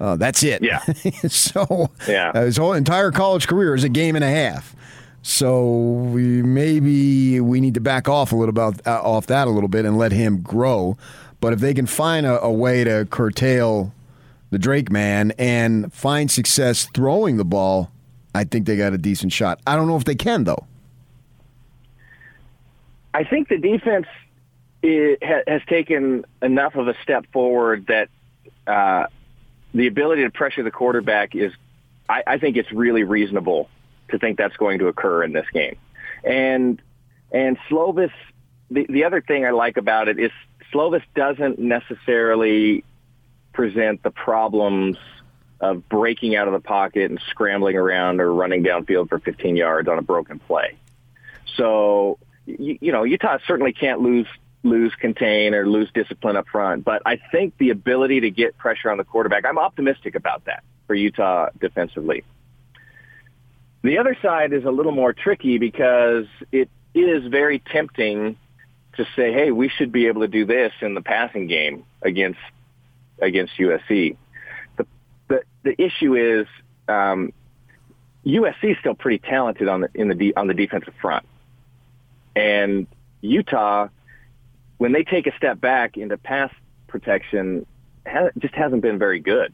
Uh, that's it. Yeah. so Yeah. uh, his whole entire college career is a game and a half. So we, maybe we need to back off a little about uh, off that a little bit and let him grow. But if they can find a, a way to curtail the Drake man and find success throwing the ball, I think they got a decent shot. I don't know if they can though. I think the defense ha, has taken enough of a step forward that uh, the ability to pressure the quarterback is, I, I think it's really reasonable to think that's going to occur in this game. And and Slovis, the, the other thing I like about it is Slovis doesn't necessarily present the problems of breaking out of the pocket and scrambling around or running downfield for 15 yards on a broken play. So, you, you know, Utah certainly can't lose lose contain or lose discipline up front, but I think the ability to get pressure on the quarterback, I'm optimistic about that for Utah defensively. The other side is a little more tricky because it is very tempting to say, "Hey, we should be able to do this in the passing game against against USC." The the, the issue is um, USC is still pretty talented on the in the de- on the defensive front, and Utah, when they take a step back into pass protection, just hasn't been very good.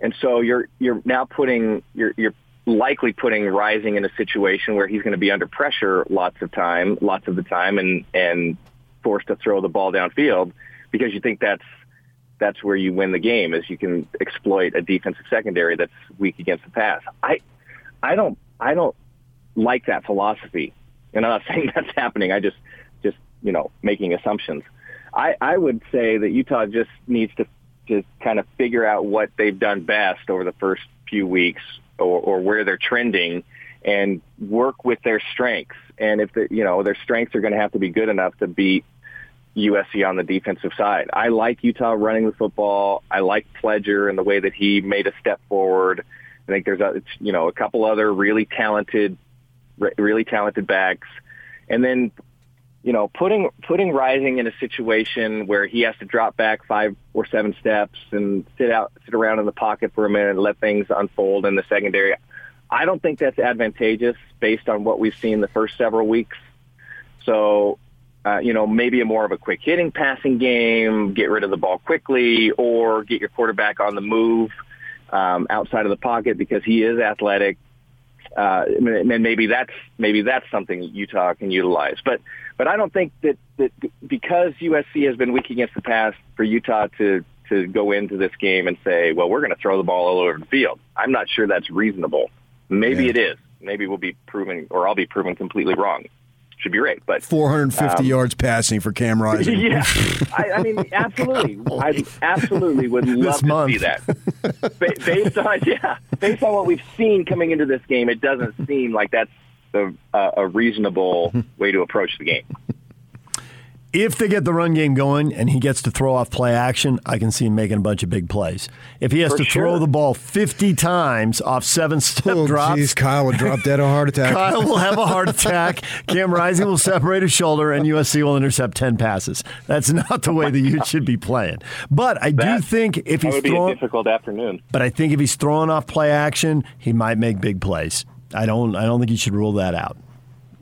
And so you're you're now putting you're you're likely putting Rising in a situation where he's going to be under pressure lots of time, lots of the time, and and forced to throw the ball downfield because you think that's that's where you win the game is you can exploit a defensive secondary that's weak against the pass. I I don't I don't like that philosophy. And I'm not saying that's happening. I just just, you know, making assumptions. I, I would say that Utah just needs to to kind of figure out what they've done best over the first few weeks or, or where they're trending and work with their strengths. And if the, you know, their strengths are going to have to be good enough to beat USC on the defensive side. I like Utah running the football. I like Pledger and the way that he made a step forward. I think there's a, you know, a couple other really talented, really talented backs. And then you know, putting putting Rising in a situation where he has to drop back five or seven steps and sit out, sit around in the pocket for a minute and let things unfold in the secondary. I don't think that's advantageous based on what we've seen the first several weeks. So, uh, you know, maybe a more of a quick hitting passing game, get rid of the ball quickly, or get your quarterback on the move um, outside of the pocket because he is athletic. Uh, and maybe that's maybe that's something Utah can utilize. But but I don't think that, that because USC has been weak against the pass for Utah to to go into this game and say, well, we're going to throw the ball all over the field. I'm not sure that's reasonable. Maybe yeah. it is. Maybe we'll be proven, or I'll be proven completely wrong. Should be right, but 450 um, yards passing for Cam Rising. Yeah, I, I mean, absolutely. I absolutely would love to month. see that. Ba- based on yeah, based on what we've seen coming into this game, it doesn't seem like that's the, uh, a reasonable way to approach the game. If they get the run game going and he gets to throw off play action, I can see him making a bunch of big plays. If he has For to sure. throw the ball 50 times off seven step Oh, drops, geez, Kyle would drop dead of a heart attack. Kyle will have a heart attack. Cam Rising will separate his shoulder, and USC will intercept 10 passes. That's not the way the Utes should be playing. But I do think if that he's would be a throwing, difficult afternoon. but I think if he's throwing off play action, he might make big plays. I don't. I don't think you should rule that out.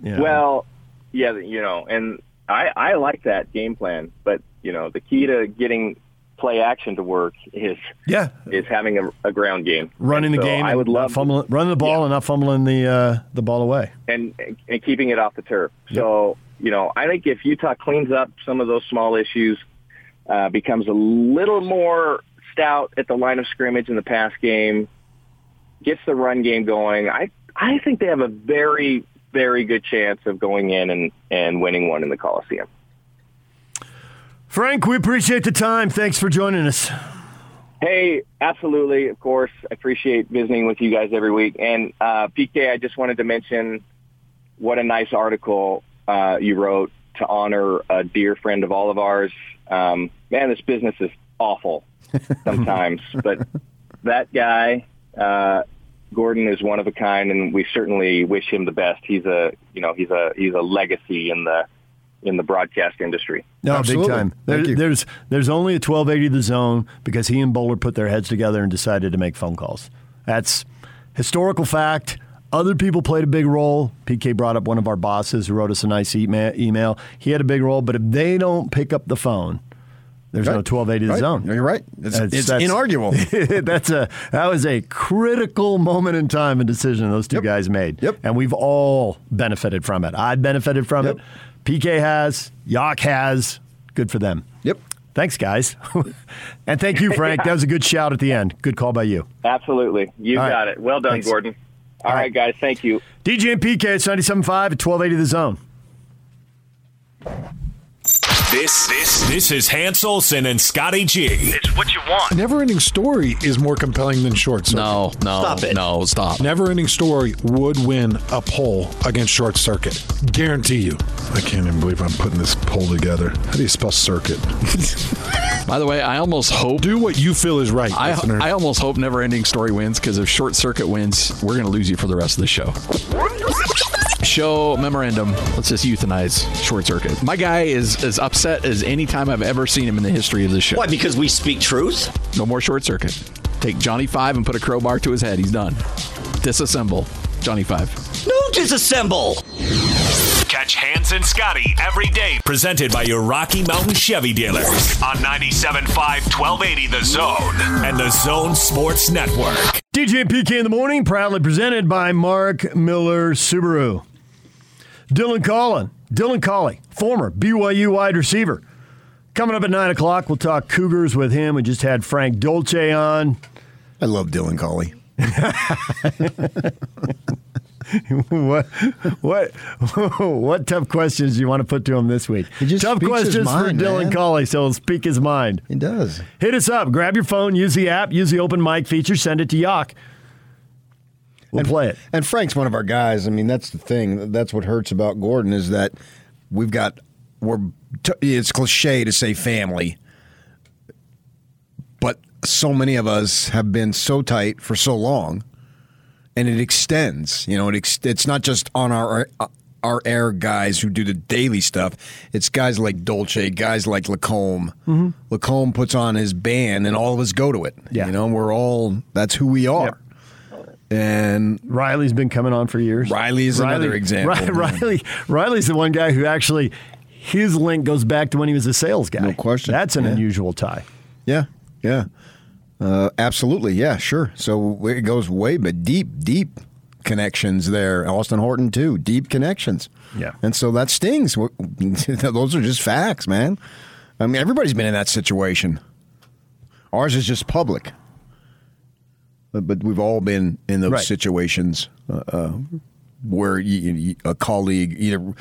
You know? Well, yeah, you know, and I, I like that game plan, but you know, the key to getting play action to work is yeah is having a, a ground game, running And the so game, I would love fumbling, running the ball and not fumbling the uh, the ball away. and and keeping it off the turf. So you know, I think if Utah cleans up some of those small issues, uh, becomes a little more stout at the line of scrimmage in the pass game, gets the run game going, I I think they have a very very good chance of going in and and winning one in the Coliseum. Frank, we appreciate the time. Thanks for joining us. Hey, absolutely. Of course, I appreciate visiting with you guys every week. And uh, PK, I just wanted to mention what a nice article uh, you wrote to honor a dear friend of all of ours. Um, man, this business is awful sometimes, but that guy, uh, Gordon, is one of a kind, and we certainly wish him the best. He's a, you know, he's a he's a legacy in the in the broadcast industry. No, big time. There, there's there's only a 1280 the zone because he and Bowler put their heads together and decided to make phone calls. That's historical fact. Other people played a big role. PK brought up one of our bosses who wrote us a nice email. He had a big role, but if they don't pick up the phone, there's no Right. 1280 the Right. zone. You're right. It's- it's inarguable. that's a that was a critical moment in time and decision those two guys made. Yep. And we've all benefited from it. I've benefited from it. PK has. Yak has. Good for them. Yep. Thanks, guys. and thank you, Frank. That was a good shout at the end. Good call by you. Absolutely, you All right. got it. Well done, Thanks. Gordon. All right, guys. Thank you. DJ and PK, it's 97.5 at 1280 the zone. This this this is Hans Olsen and Scotty G. It's what you want. Never ending story is more compelling than short circuit. No, no, Stop it. no, stop. Never ending story would win a poll against short circuit. Guarantee you. I can't even believe I'm putting this poll together. How do you spell circuit? By the way, I almost hope do what you feel is right. I, listener. I almost hope never ending story wins because if short circuit wins, we're going to lose you for the rest of the show. Show memorandum. Let's just euthanize short circuit. My guy is as upset as any time I've ever seen him in the history of this show. Why? Because we speak truth? No more short circuit. Take Johnny Five and put a crowbar to his head. He's done. Disassemble. Johnny Five. No disassemble. Catch Hans and Scotty every day. Presented by your Rocky Mountain Chevy dealers on 97.5 1280 The Zone and The Zone Sports Network. DJ and PK in the morning, proudly presented by Mark Miller Subaru. Dylan Collin, Dylan Collie, former BYU wide receiver. Coming up at 9 o'clock, we'll talk Cougars with him. We just had Frank Dolce on. I love Dylan Collie. what what what tough questions do you want to put to him this week? just tough questions mind, for Dylan man. Collie, so he'll speak his mind. He does. Hit us up. Grab your phone, use the app, use the open mic feature, send it to Yock. We'll play it. And Frank's one of our guys. I mean, that's the thing. That's what hurts about Gordon is that we've got we're. T- it's cliche to say family, but so many of us have been so tight for so long, and it extends. You know, it ex- it's not just on our. Our air guys who do the daily stuff. It's guys like Dolce, guys like Lacombe. Mhm. Lacombe puts on his band, and all of us go to it. Yeah. You know, we're all. That's who we are. And Riley's been coming on for years. Riley is another example. Ri- Riley, Riley's the one guy who actually his link goes back to when he was a sales guy. No question. That's an Yeah. unusual tie. Yeah, yeah, uh, absolutely. Yeah, sure. So it goes way, but deep, deep connections there. Austin Horton too, deep connections. Yeah, and so that stings. Those are just facts, man. I mean, everybody's been in that situation. Ours is just public, but, but we've all been in those Right. situations uh, uh, where you, you, a colleague either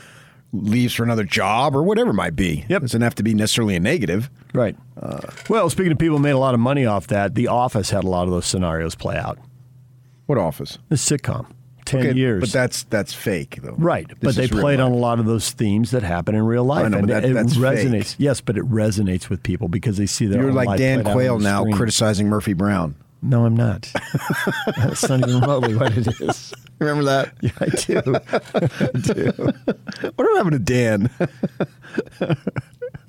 leaves for another job or whatever it might be. Yep. doesn't have to be necessarily a negative. Right. well, speaking of people who made a lot of money off that, The Office had a lot of those scenarios play out. What Office? The sitcom. Ten Okay, years. but that's that's fake though. Right, This but they played on a lot of those themes that happen in real life, I know, and but that- it resonates. fake. Yes, but it resonates with people because they see their You're own like Dan Quayle now screen. criticizing Murphy Brown. No, I'm not. That's not even remotely what it is. Remember that? Yeah, I do. I do. What happened to Dan?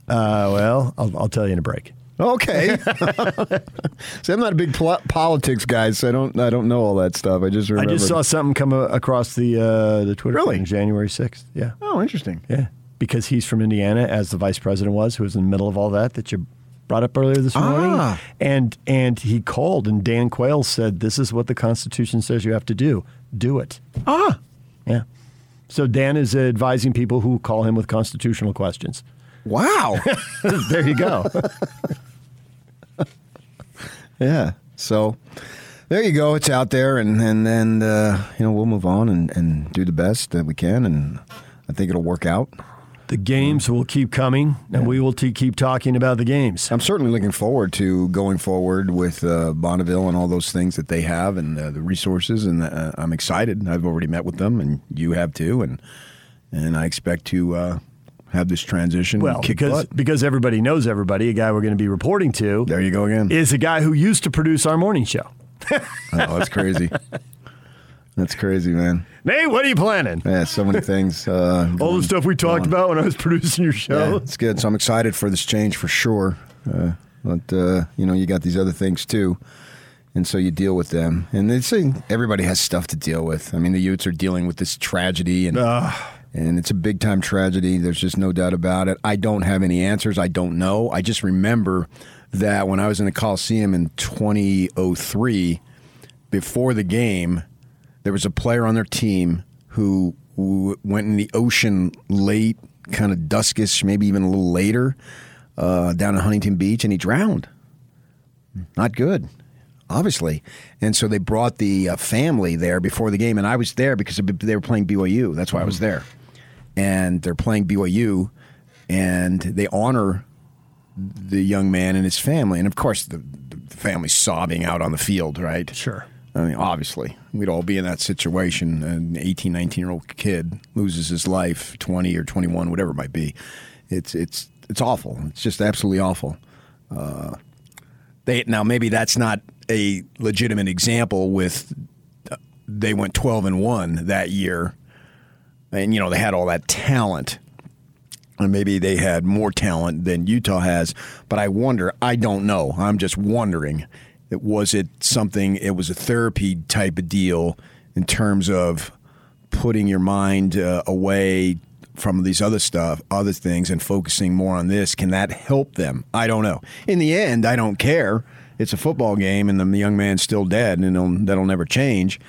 Uh, well, I'll, I'll tell you in a break. Okay. See, I'm not a big pol- politics guy, so I don't I don't know all that stuff. I just remember. I just saw something come a- across the uh, the Twitter Really? January 6th. Yeah. Oh, interesting. Yeah. Because he's from Indiana, as the vice president was, who was in the middle of all that that you brought up earlier this morning. Ah. And and he called, and Dan Quayle said, "This is what the Constitution says you have to do. Do it." Ah. Yeah. So Dan is advising people who call him with constitutional questions. Wow. there you go. Yeah. So there you go. It's out there, and and then uh, you know we'll move on and, and do the best that we can, and I think it'll work out. The games will keep coming, and we will t- keep talking about the games. I'm certainly looking forward to going forward with uh, Bonneville and all those things that they have and uh, the resources, and uh, I'm excited. I've already met with them, and you have too, and and I expect to uh, have this transition. Well, because butt. because everybody knows everybody, a guy we're going to be reporting to. There you go again. Is a guy who used to produce our morning show. oh, that's crazy. that's crazy, man. Nate, what are you planning? Yeah, so many things. Uh, All the stuff we talked about when I was producing your Yeah, show. it's good. So I'm excited for this change for sure. Uh, but uh, you know, you got these other things too, and so you deal with them. And they say everybody has stuff to deal with. I mean, the Utes are dealing with this tragedy, and and it's a big time tragedy. There's just no doubt about it. I don't have any answers. I don't know. I just remember that when I was in the Coliseum in 2003, before the game, there was a player on their team who, who went in the ocean late, kind of duskish, maybe even a little later, uh, down in Huntington Beach, and he drowned. Not good, obviously. And so they brought the uh, family there before the game, and I was there because they were playing BYU. That's why I was there. And they're playing BYU, and they honor the young man and his family. And of course, the, the family's sobbing out on the field, right? Sure. I mean, obviously, we'd all be in that situation. An 18, 19 year old kid loses his life, 20 or 21, whatever it might be. It's it's it's awful. It's just absolutely awful. Uh, they now maybe that's not a legitimate example. With uh, they went 12 and one that year, and you know they had all that talent. And maybe they had more talent than Utah has, but I wonder. I don't know. I'm just wondering. Was it something? It was a therapy type of deal, in terms of putting your mind uh, away from these other stuff, other things, and focusing more on this. Can that help them? I don't know. In the end, I don't care. It's a football game, and the young man's still dead, and that'll never change.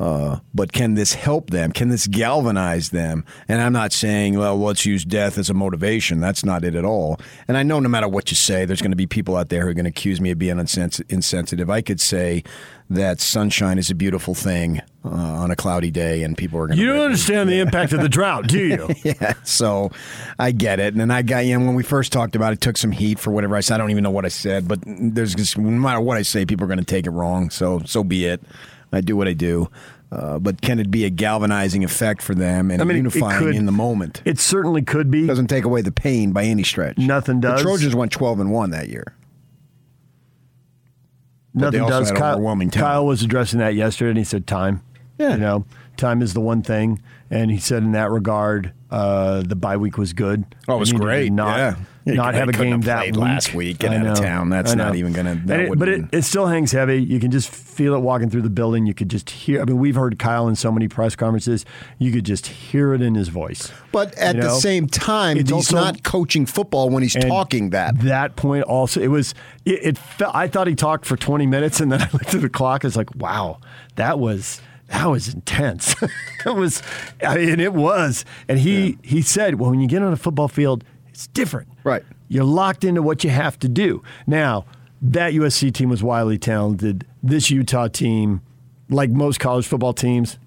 Uh, but can this help them? Can this galvanize them? And I'm not saying, well, let's use death as a motivation. That's not it at all. And I know no matter what you say, there's going to be people out there who are going to accuse me of being insens- insensitive. I could say that sunshine is a beautiful thing uh, on a cloudy day, and people are going to. You don't understand the impact of the drought, do you? yeah, so I get it. And then I got you know, when we first talked about it, took some heat for whatever I said. I don't even know what I said, but there's just no matter what I say, people are going to take it wrong. So so be it. I do what I do. Uh, but can it be a galvanizing effect for them and I mean, unifying could- in the moment? It certainly could be. Doesn't take away the pain by any stretch. Nothing does. The Trojans went twelve and one that year. But Nothing does. Kyle. Kyle was addressing that yesterday, and he said time. Yeah. You know, time is the one thing, and he said in that regard, uh, the bye week was good. Oh, it was They needed to great. Not, Yeah. Yeah, not have a game have that week. last week, get I out of town. That's not even gonna- that it- but it, it still hangs heavy. You can just feel it walking through the building. You could just hear. I mean, we've heard Kyle in so many press conferences. You could just hear it in his voice. But at You the same time, It's he's also- not coaching football when he's talking that. That point also, it was. It, it felt. I thought he talked for twenty minutes, and then I looked at the clock. It's like, wow, that was that was intense. it was. I mean, it was. And he he said, well, when you get on a football field, it's different. Right. You're locked into what you have to do. Now, that USC team was wildly talented. This Utah team, like most college football teams,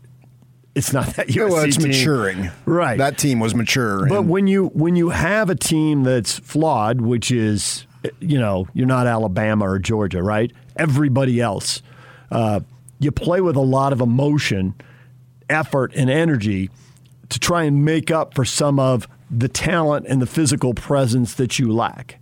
it's not that USC well, it's team. maturing. Right. That team was mature. But when you when you have a team that's flawed, which is you know you're not Alabama or Georgia, right? Everybody else, uh, you play with a lot of emotion, effort, and energy to try and make up for some of the talent and the physical presence that you lack.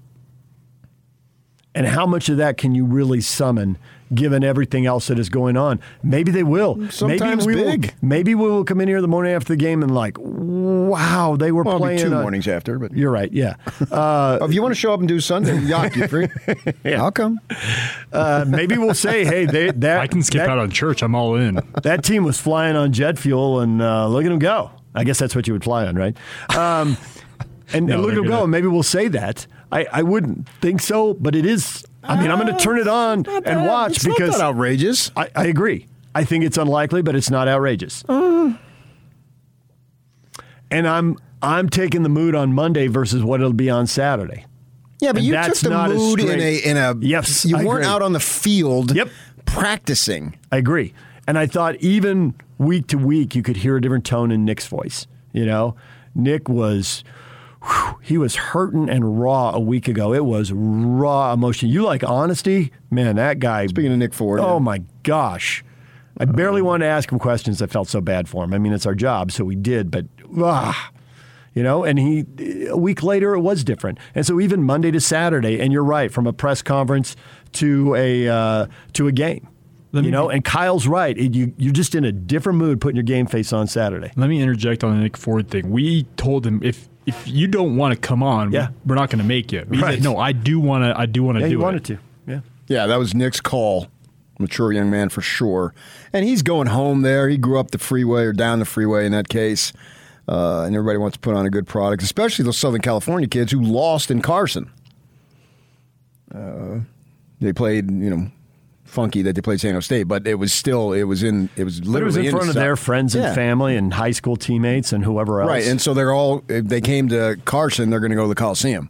And how much of that can you really summon, given everything else that is going on? Maybe they will. Sometimes maybe we big. Will, maybe we will come in here the morning after the game and like, wow, they were Well, it'll be playing two a- mornings after, but You're right. Yeah. Uh, if you want to show up and do Sunday, yacht you free. Yeah. I'll come. uh, maybe we'll say, hey, they, that I can skip that, out on church. I'm all in. that team was flying on jet fuel, and uh, look at them go. I guess that's what you would fly on, right? Um, and, No, and look at go. And maybe we'll say that. I, I wouldn't think so, but it is. I mean, I'm going to turn it on and watch it's not because that outrageous. I, I agree. I think it's unlikely, but it's not outrageous. Uh. And I'm I'm taking the mood on Monday versus what it'll be on Saturday. Yeah, but And you took the not mood in a in a. Yes, you I weren't agree. out on the field. Yep. practicing. I agree. And I thought even week to week, you could hear a different tone in Nick's voice. You know, Nick was, whew, he was hurting and raw a week ago. It was raw emotion. You like honesty? Man, that guy. Speaking of Nick Ford, Oh yeah. my gosh. I barely wanted to ask him questions. I felt so bad for him. I mean, it's our job, so we did, but ah, you know, and he a week later it was different. And so even Monday to Saturday, and you're right, from a press conference to a uh, to a game. You know, and Kyle's right. It- you you're just in a different mood putting your game face on Saturday. Let me interject on the Nick Ford thing. We told him if if you don't want to come on, Yeah. we're not going to make you. Right. said, no, I do want to. I do want to Yeah, do you it. wanted to. Yeah. Yeah, that was Nick's call. Mature young man for sure. And he's going home there. He grew up the freeway or down the freeway in that case. Uh, and everybody wants to put on a good product, especially those Southern California kids who lost in Carson. Uh, they played, you know, funky that they played San Jose State, but it was still, it was in, it was But it literally was in the front of their friends and Yeah. family and high school teammates and whoever else. Right, and so they're all. If they came to Carson, they're going to go to the Coliseum.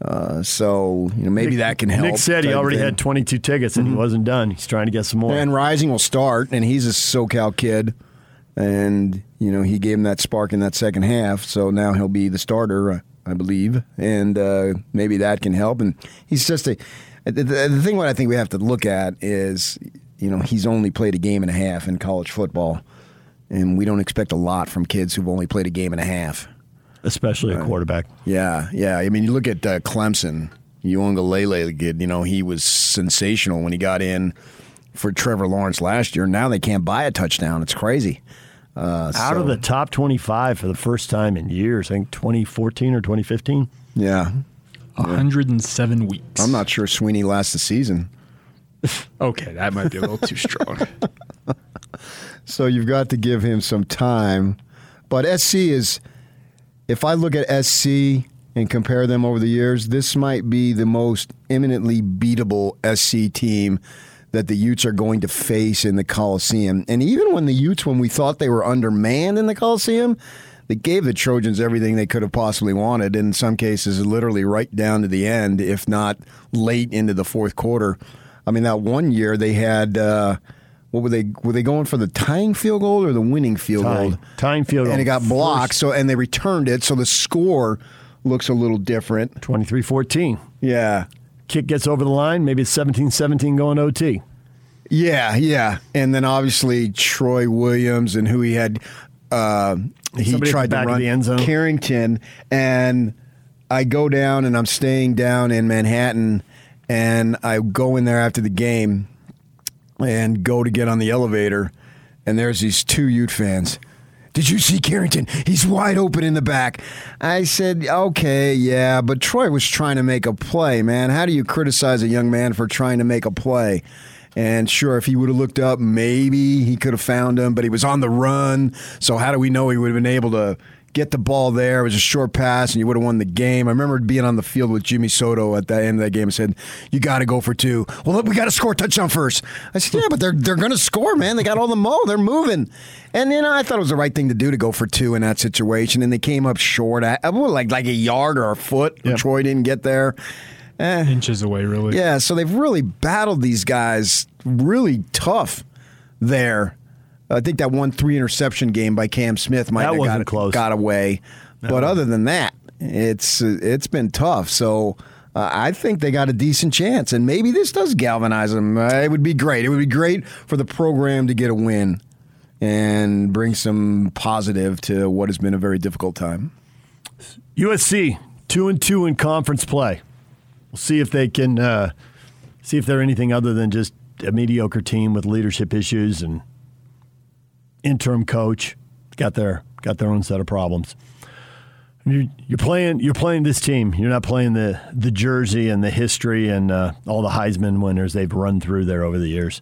Uh, so you know maybe Nick- that can help. Nick said he already had 22 tickets and he wasn't done. He's trying to get some more. And Rising will start, and he's a SoCal kid, and you know he gave him that spark in that second half. So now he'll be the starter, uh, I believe, and uh, maybe that can help. And he's just a. The, the thing what I think we have to look at is, you know, he's only played a game and a half in college football, and we don't expect a lot from kids who've only played a game and a half. Especially a quarterback. Yeah, yeah. I mean, you look at uh, Clemson, Uiagalelei the kid. You know, he was sensational when he got in for Trevor Lawrence last year. Now they can't buy a touchdown. It's crazy. Uh, Out so- of the top 25 for the first time in years, I think 2014 or 2015. yeah, 107 weeks. I'm not sure Swinney lasts the season. Okay, that might be a little too strong. so you've got to give him some time. But SC is, if I look at SC and compare them over the years, this might be the most imminently beatable SC team that the Utes are going to face in the Coliseum. And even when the Utes, when we thought they were undermanned in the Coliseum, they gave the Trojans everything they could have possibly wanted. In some cases, literally right down to the end, if not late into the fourth quarter. I mean, that one year they had. Uh, what were they? Were they going for the tying field goal or the winning field Tying. goal? Tying field goal. and it got blocked. First. So and they returned it. So the score looks a little different. 23-14. Yeah. Kick gets over the line. Maybe it's 17-17 going OT. Yeah, yeah. And then obviously Troy Williams and who he had uh, he Somebody at the tried back to of run the end zone. Carrington and I go down and I'm staying down in Manhattan and I go in there after the game and go to get on the elevator and there's these two Ute fans. Did you see Carrington? He's wide open in the back. I said, okay, yeah, but Troy was trying to make a play, man. How do you criticize a young man for trying to make a play? And sure, if he would have looked up, maybe he could have found him, but he was on the run. So how do we know he would have been able to get the ball there? It was a short pass, and you would have won the game. I remember being on the field with Jimmy Soto at the end of that game and said, "You got to go for two. Well, look, we got to score a touchdown first. I said, "Yeah, but they're they're going to score, man. They got all the mo. They're moving." And then I thought it was the right thing to do to go for two in that situation, and they came up short, at, like like a yard or a foot. Troy didn't get there. Eh. Inches away, really. Yeah, so they've really battled these guys really tough there. I think that one three interception game by Cam Smith might That have wasn't got, close. got away, but other than that, it's uh, it's been tough. So. Uh, I think they got a decent chance, and maybe this does galvanize them. Uh, it would be great. It would be great for the program to get a win and bring some positive to what has been a very difficult time. USC two and two in conference play. We'll see if they can uh, see if they're anything other than just a mediocre team with leadership issues and interim coach. Got their got their own set of problems. You're, playing you're playing this team. You're not playing the the jersey and the history and uh, all the Heisman winners they've run through there over the years.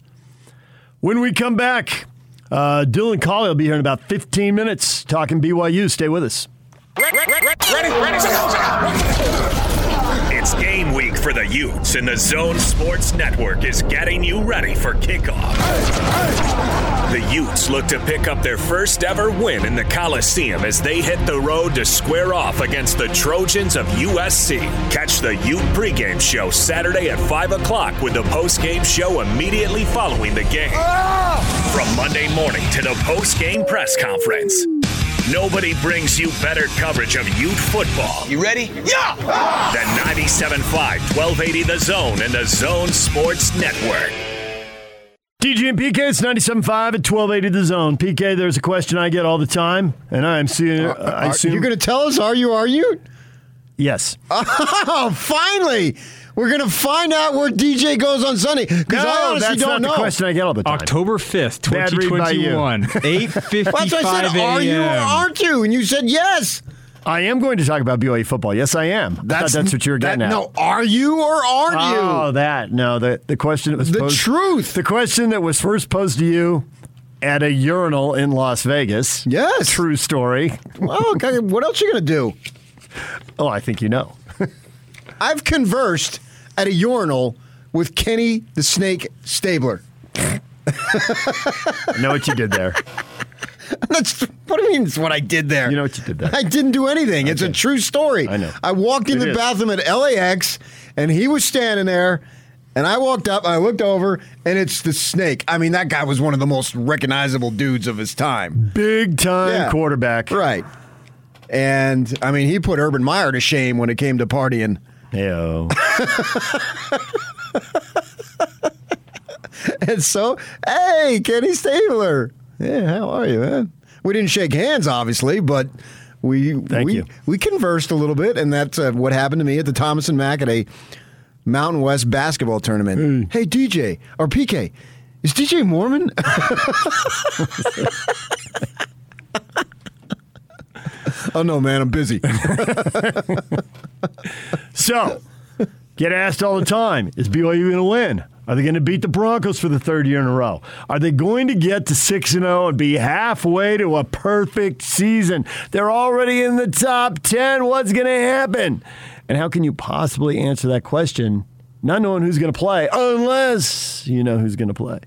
When we come back, uh, Dylan Collie will be here in about 15 minutes talking BYU. Stay with us. Ready, ready, It's game week for the Utes, and the Zone Sports Network is getting you ready for kickoff. The Utes look to pick up their first ever win in the Coliseum as they hit the road to square off against the Trojans of USC. Catch the Ute pregame show Saturday at 5 o'clock with the postgame show immediately following the game. From Monday morning to the postgame press conference. Nobody brings you better coverage of Ute football. You ready? Yeah! Than 97.5, 1280 The Zone and the Zone Sports Network. DJ and PK, it's 97.5 at 1280 The Zone. PK, there's a question I get all the time, and I am seeing. I assume you're going to tell us? Are you? Are you? Yes. Oh, finally! We're going to find out where DJ goes on Sunday because No, I honestly that's don't not the question I get all the time. October 5th, Bad read by you. 2021, 8.55 That's what I said. Are you or aren't you? And you said yes. I am going to talk about BYU football. Yes, I am. That's that's what you were that- getting at. No, are you or aren't Oh, you? that no. The the question that was The posed, truth. The question that was first posed to you at a urinal in Las Vegas. Yes. True story. Well, okay, what else you going to do? Oh, I think you know. I've conversed at a urinal with Kenny the Snake Stabler. I know what you did there. That's what do you mean? It's what I did there. You know what you did there. I didn't do anything. It's a true story. I know. I walked in It the is. bathroom at LAX, and he was standing there. And I walked up, I looked over, and it's the snake. I mean, that guy was one of the most recognizable dudes of his time. Big time Yeah. quarterback. Right. And I mean, he put Urban Meyer to shame when it came to partying. Heyo. And so, hey, Kenny Stabler. Yeah, how are you, man? We didn't shake hands, obviously, but we Thank we, you. we conversed a little bit, and that's uh, what happened to me at the Thomas and Mack at a Mountain West basketball tournament. Hey, DJ or PK, is DJ Mormon? oh no, man, I'm busy. So, get asked all the time: Is BYU going to win? Are they going to beat the Broncos for the third year in a row? Are they going to get to 6 and 0 and be halfway to a perfect season? They're already in the top 10. What's going to happen? And how can you possibly answer that question not knowing who's going to play unless you know who's going to play?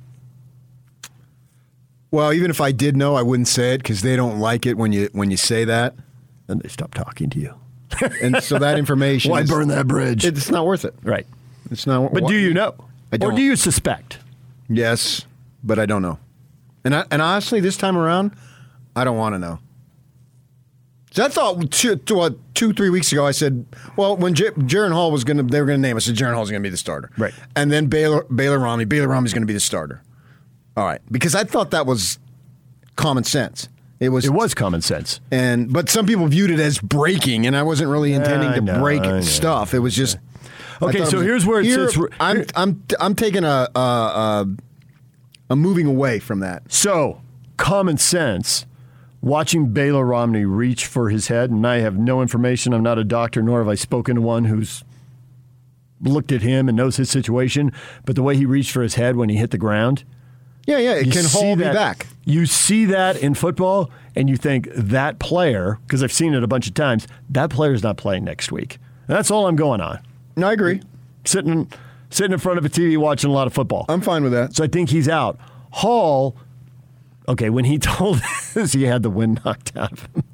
Well, even if I did know, I wouldn't say it because they don't like it when you when you say that. And they stop talking to you. and so that information. Why is- burn that bridge? It's not worth it. Right. It's not. Worth it. But do you know? I don't. Or do you suspect? Yes, but I don't know. And I, and honestly, this time around, I don't want to know. So I thought two, two, what, two, three weeks ago, I said, well, when J- Jaren Hall was going to, they were going to name us, I said Jaren Hall's going to be the starter. Right. And then Baylor, Baylor Romney, Baylor Romney's going to be the starter. All right. Because I thought that was common sense. It was. It was common sense. And but some people viewed it as breaking, and I wasn't really intending I to know, break know. stuff. It was just. Okay, so was- here's where it here, sits- I'm I'm I'm taking a a, a I'm moving away from that. So, common sense, watching Baylor Romney reach for his head, and I have no information. I'm not a doctor, nor have I spoken to one who's looked at him and knows his situation. But the way he reached for his head when he hit the ground, Yeah, yeah, it you can hold me back. You see that in football, and you think that player, because I've seen it a bunch of times, that player's not playing next week. And that's all I'm going on. No, I agree. Sitting sitting in front of a TV watching a lot of football. I'm fine with that. So I think he's out. Hall, okay, when he told us he had the wind knocked out of him,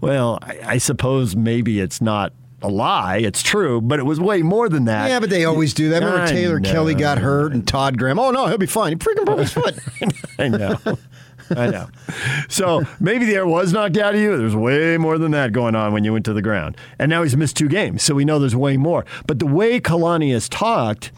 well, I, I suppose maybe it's not a lie. It's true, but it was way more than that. Yeah, but they always do that. Remember I Taylor know. Kelly got hurt and Todd Graham. Oh no, he'll be fine. He freaking broke his foot. I know. I know. So maybe the air was knocked out of you. There's way more than that going on when you went to the ground. And now he's missed two games, so we know there's way more. But the way Kalani has talked,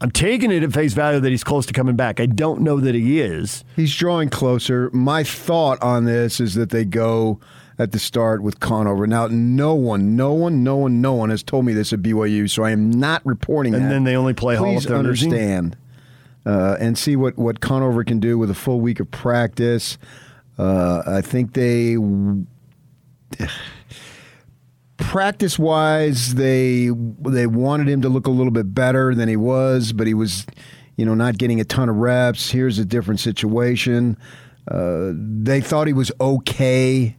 I'm taking it at face value that he's close to coming back. I don't know that he is. He's drawing closer. My thought on this is that they go at the start with Conover. Now, no one, no one, no one, no one has told me this at BYU, so I am not reporting And that. then they only play Hall if Please they're understand uh, and see what, what Conover can do with a full week of practice. Uh, I think they. Practice wise, they they wanted him to look a little bit better than he was, but he was, you know, not getting a ton of reps. Here's a different situation. Uh, they thought he was okay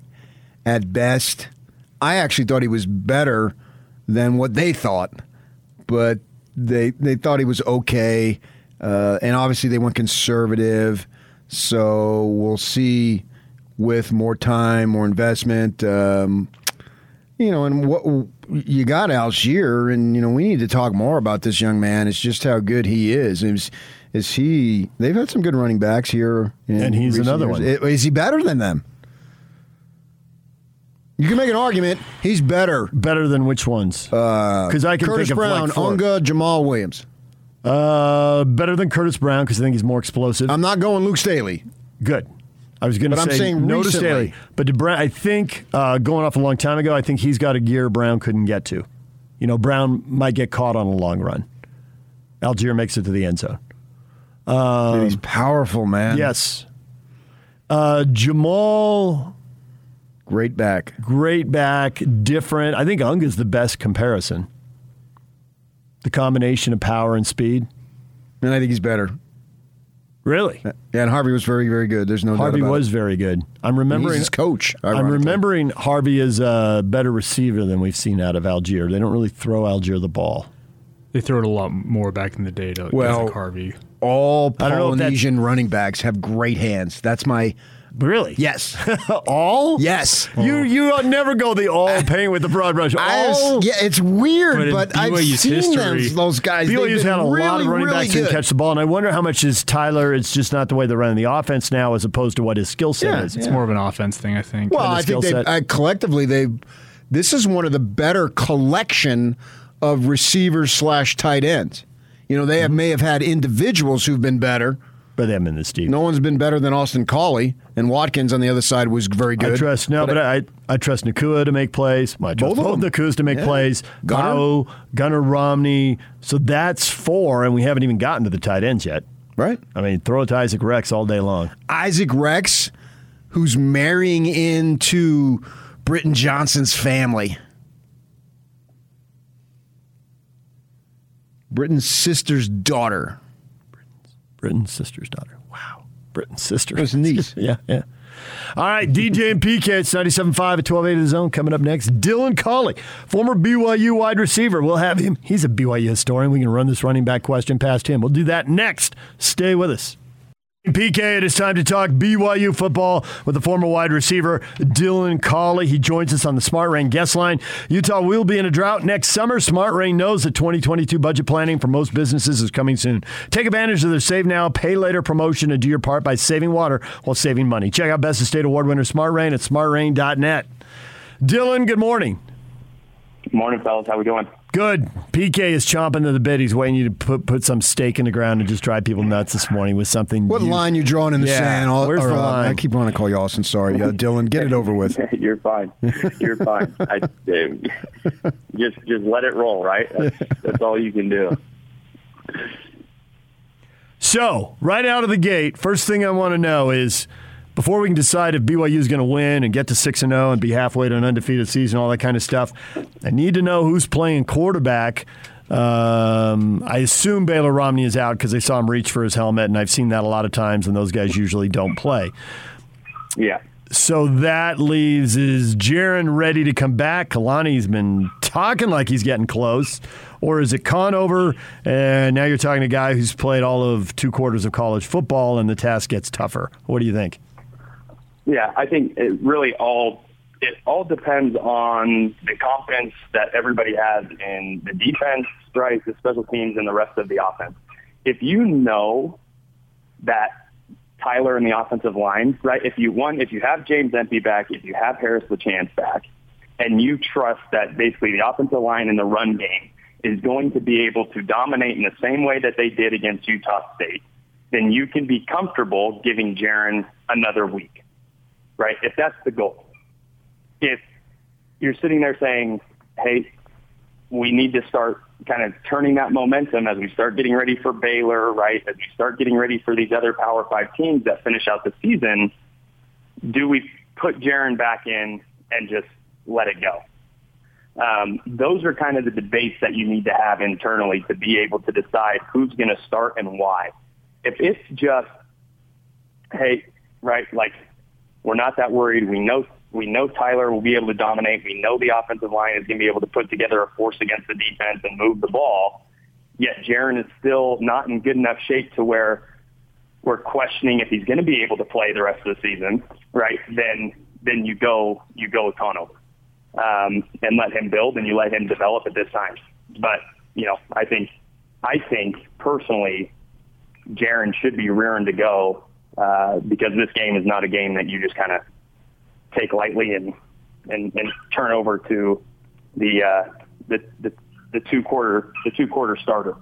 at best. I actually thought he was better than what they thought, but they they thought he was okay, uh, and obviously they went conservative. So we'll see with more time, more investment. Um, you know, and what you got Allgeier, and you know we need to talk more about this young man. It's just how good he is. Is, is he? They've had some good running backs here, in And he's another years. one. Is he better than them? You can make an argument. He's better. Better than which ones? Because I can Curtis think of Brown, like four. Unga, Jamaal Williams. Uh, better than Curtis Brown because I think he's more explosive. I'm not going Luke Staley. Good. I was going to But say I'm saying no to. Staley, but to Brown, I think uh, going off a long time ago, I think he's got a gear Brown couldn't get to. You know, Brown might get caught on a long run. Allgeier makes it to the end zone. Um, he's powerful, man. Yes. Uh, Jamal, great back, great back, different. I think Unga's the best comparison. The combination of power and speed. And I think he's better. Really? Uh, yeah, and Harvey was very, very good. There's no doubt Harvey about was it. very good. I'm remembering He's his coach. I'm remembering Harvey is a better receiver than we've seen out of Allgeier. They don't really throw Allgeier the ball. They throw it a lot more back in the day to Well, Harvey. All I don't know if that's- Polynesian running backs have great hands. That's my. Really? Yes. all? Yes. You you never go the all paint with the broad brush. I was- All yeah, it's weird, But but, I've BYU's seen history- them, those guys. They've had a really, lot of running really backs who good. can catch the ball, and I wonder how much is Tyler. It's just not the way they're running the offense now, as opposed to what his skill set Yeah, is. It's more of an offense thing, I think. Well, I think they uh, collectively they. This is one of the better collection of receivers slash tight ends. You know, they Mm-hmm. have, may have had individuals who've been better, but they haven't been this deep. No one's been better than Austin Collie, and Watkins on the other side was very good. I trust no, but, I, I trust Nacua to make plays. I trust Both of both them. Nacuas to make Yeah. plays. Gunner. Gao, Gunner Romney. So that's four, and we haven't even gotten to the tight ends yet. Right. I mean, throw it to Isaac Rex all day long. Isaac Rex, who's marrying into Britton Johnson's family. Britain's sister's daughter. Britain's sister's daughter. Wow. Britain's sister. His niece. yeah, yeah. All right, DJ and PK, it's 97.5 at 12.8 of the zone. Coming up next, Dylan Collie, former BYU wide receiver. We'll have him. He's a BYU historian. We can run this running back question past him. We'll do that next. Stay with us. PK, it is time to talk BYU football with the former wide receiver Dylan Collie. He joins us on the Smart Rain guest line. Utah will be in a drought next summer. Smart Rain knows that 2022 budget planning for most businesses is coming soon. Take advantage of their Save Now, Pay Later promotion and do your part by saving water while saving money. Check out Best of State Award winner Smart Rain at smartrain.net. Dylan, good morning. Good morning, fellas. How we doing? Good. PK is chomping to the bit. He's waiting you to put put some stake in the ground and just drive people nuts this morning with something. What you- line you drawing in the Yeah, sand? All- Where's or, the uh, line? I keep wanting to call you Austin. Sorry, uh, Dylan. Get it over with. You're fine. You're fine. I, uh, just just let it roll, right? That's, that's all you can do. So, right out of the gate, first thing I want to know is before we can decide if BYU is going to win and get to 6 and 0 and be halfway to an undefeated season, all that kind of stuff, I need to know who's playing quarterback. Um, I assume Baylor Romney is out because they saw him reach for his helmet, and I've seen that a lot of times, and those guys usually don't play. Yeah. So that leaves is Jaren ready to come back? Kalani's been talking like he's getting close, or is it Conover? And now you're talking to a guy who's played all of two quarters of college football, and the task gets tougher. What do you think? Yeah, I think it really all it all depends on the confidence that everybody has in the defense, right, the special teams, and the rest of the offense. If you know that Tyler in the offensive line, right? If you one, if you have James Empey back, if you have Harris LaChance back, and you trust that basically the offensive line in the run game is going to be able to dominate in the same way that they did against Utah State, then you can be comfortable giving Jaren another week, right? If that's the goal. If you're sitting there saying, hey, we need to start kind of turning that momentum as we start getting ready for Baylor, right? As we start getting ready for these other Power Five teams that finish out the season, do we put Jaren back in and just let it go? Um, those are kind of the debates that you need to have internally to be able to decide who's going to start and why. If it's just, hey, right, like we're not that worried. We know we know Tyler will be able to dominate. We know the offensive line is going to be able to put together a force against the defense and move the ball. Yet Jaren is still not in good enough shape to where we're questioning if he's going to be able to play the rest of the season, right? Then then you go you go with Conover um, and let him build and you let him develop at this time. But you know, I think I think personally, Jaren should be rearing to go uh, because this game is not a game that you just kind of take lightly and, and and turn over to the uh, the, the the two quarter the two quarter starter.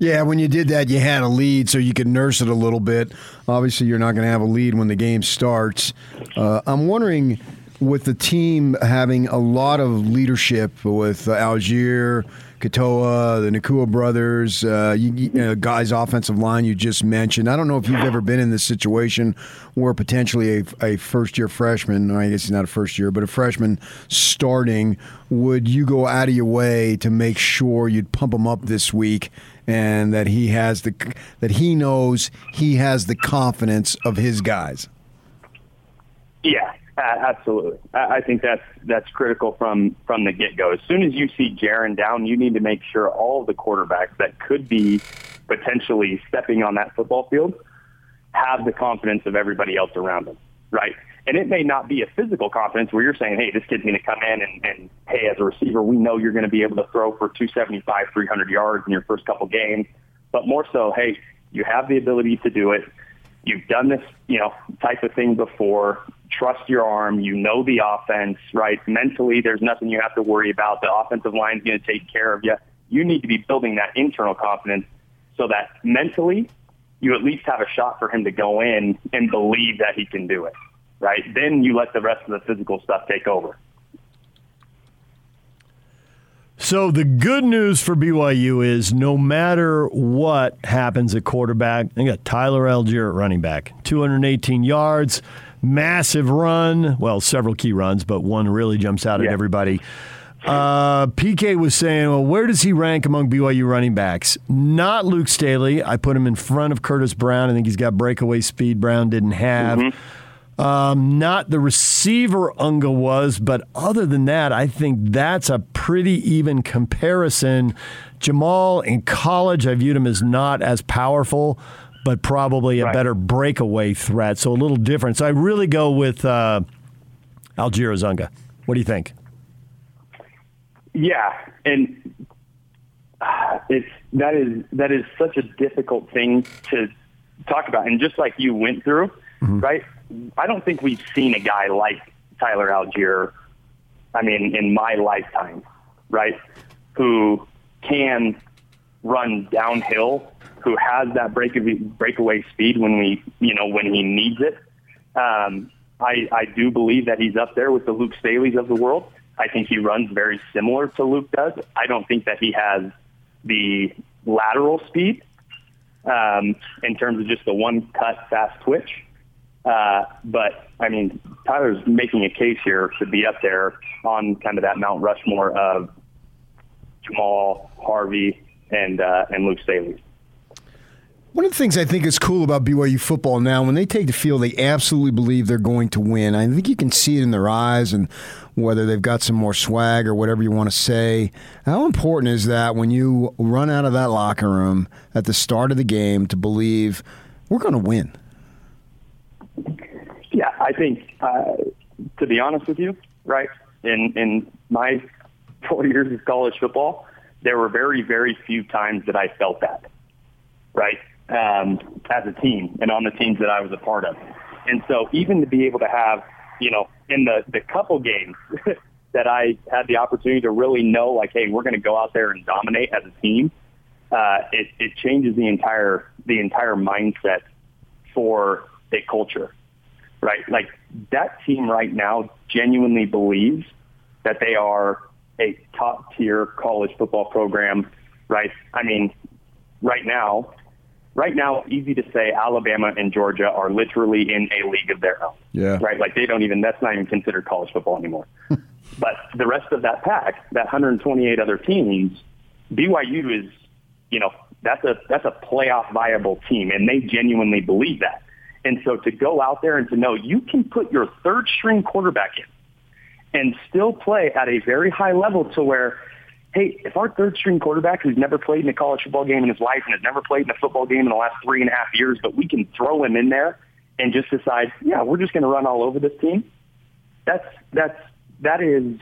Yeah, when you did that, you had a lead, so you could nurse it a little bit. Obviously, you're not going to have a lead when the game starts. Uh, I'm wondering, with the team having a lot of leadership with Allgeier, Katoa, the Nacua brothers, uh, you, you know, guys' offensive line you just mentioned. I don't know if you've ever been in this situation where potentially a, a first year freshman, I guess he's not a first year, but a freshman starting, would you go out of your way to make sure you'd pump him up this week and that he has the that he knows he has the confidence of his guys? Yeah, uh, absolutely. I, I think that's that's critical from from the get go. As soon as you see Jaren down, you need to make sure all of the quarterbacks that could be potentially stepping on that football field have the confidence of everybody else around them, right? And it may not be a physical confidence where you're saying, hey, this kid's going to come in and, and, hey, as a receiver, we know you're going to be able to throw for 275, 300 yards in your first couple games. But more so, hey, you have the ability to do it. You've done this, you know, type of thing before. Trust your arm. You know the offense, right? Mentally, there's nothing you have to worry about. The offensive line's going to take care of you. You need to be building that internal confidence so that mentally you at least have a shot for him to go in and believe that he can do it, right? Then you let the rest of the physical stuff take over. So the good news for BYU is no matter what happens at quarterback, they got Tyler Allgeier at running back, 218 yards, massive run. Well, several key runs, but one really jumps out at everybody. Uh, PK was saying, well, where does he rank among BYU running backs? Not Luke Staley. I put him in front of Curtis Brown. I think he's got breakaway speed Brown didn't have. Um, not the receiver Unga was, but other than that, I think that's a pretty even comparison. Jamal in college, I viewed him as not as powerful, but probably a better breakaway threat. So a little different. So I really go with uh, Algira Zunga. What do you think? Yeah, and uh, it's that is that is such a difficult thing to talk about. And just like you went through, right? I don't think we've seen a guy like Tyler Allgeier. I mean, in my lifetime, right? Who can run downhill, who has that break breakaway speed when we, you know, when he needs it. Um, I, I do believe that he's up there with the Luke Staleys of the world. I think he runs very similar to Luke does. I don't think that he has the lateral speed um, in terms of just the one cut fast twitch. Uh, but I mean, Tyler's making a case here to be up there on kind of that Mount Rushmore of Jamal, Harvey, and uh, and Luke Staley. One of the things I think is cool about BYU football now, when they take the field, they absolutely believe they're going to win. I think you can see it in their eyes and whether they've got some more swag or whatever you want to say. How important is that when you run out of that locker room at the start of the game to believe we're going to win? Yeah, I think uh, to be honest with you, right in in my four years of college football, there were very very few times that I felt that, right, um, as a team and on the teams that I was a part of, and so even to be able to have, you know, in the the couple games that I had the opportunity to really know, like, hey, we're going to go out there and dominate as a team. Uh, it, it changes the entire the entire mindset for a culture, right? Like that team right now genuinely believes that they are a top tier college football program, right? I mean, right now, right now, easy to say Alabama and Georgia are literally in a league of their own, Yeah. right? Like they don't even, that's not even considered college football anymore. but the rest of that pack, that 128 other teams, BYU is, you know, that's a, that's a playoff viable team and they genuinely believe that. And so to go out there and to know you can put your third string quarterback in and still play at a very high level to where, hey, if our third string quarterback who's never played in a college football game in his life and has never played in a football game in the last three and a half years, but we can throw him in there and just decide, yeah, we're just going to run all over this team. That's that's that is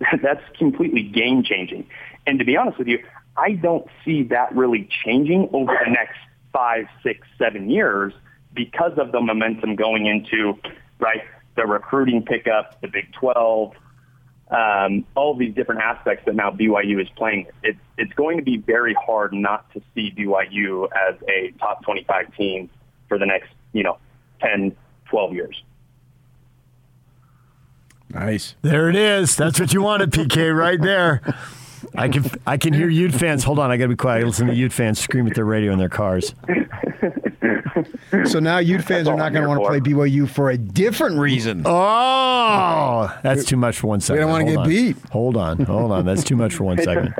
that's completely game changing. And to be honest with you, I don't see that really changing over the next five, six, seven years because of the momentum going into right the recruiting pickup, the Big Twelve, um, all of these different aspects that now BYU is playing. It, it's going to be very hard not to see BYU as a top 25 team for the next, you know, 10, 12 years. Nice. There it is. That's what you wanted, PK, right there. I can I can hear Ute fans. Hold on, I got to be quiet. I listen to Ute fans scream at their radio in their cars. So now Ute fans are not going to want to play BYU for a different reason. Oh, that's too much for one second. We don't wanna get on. beat. Hold on, hold on. That's too much for one second.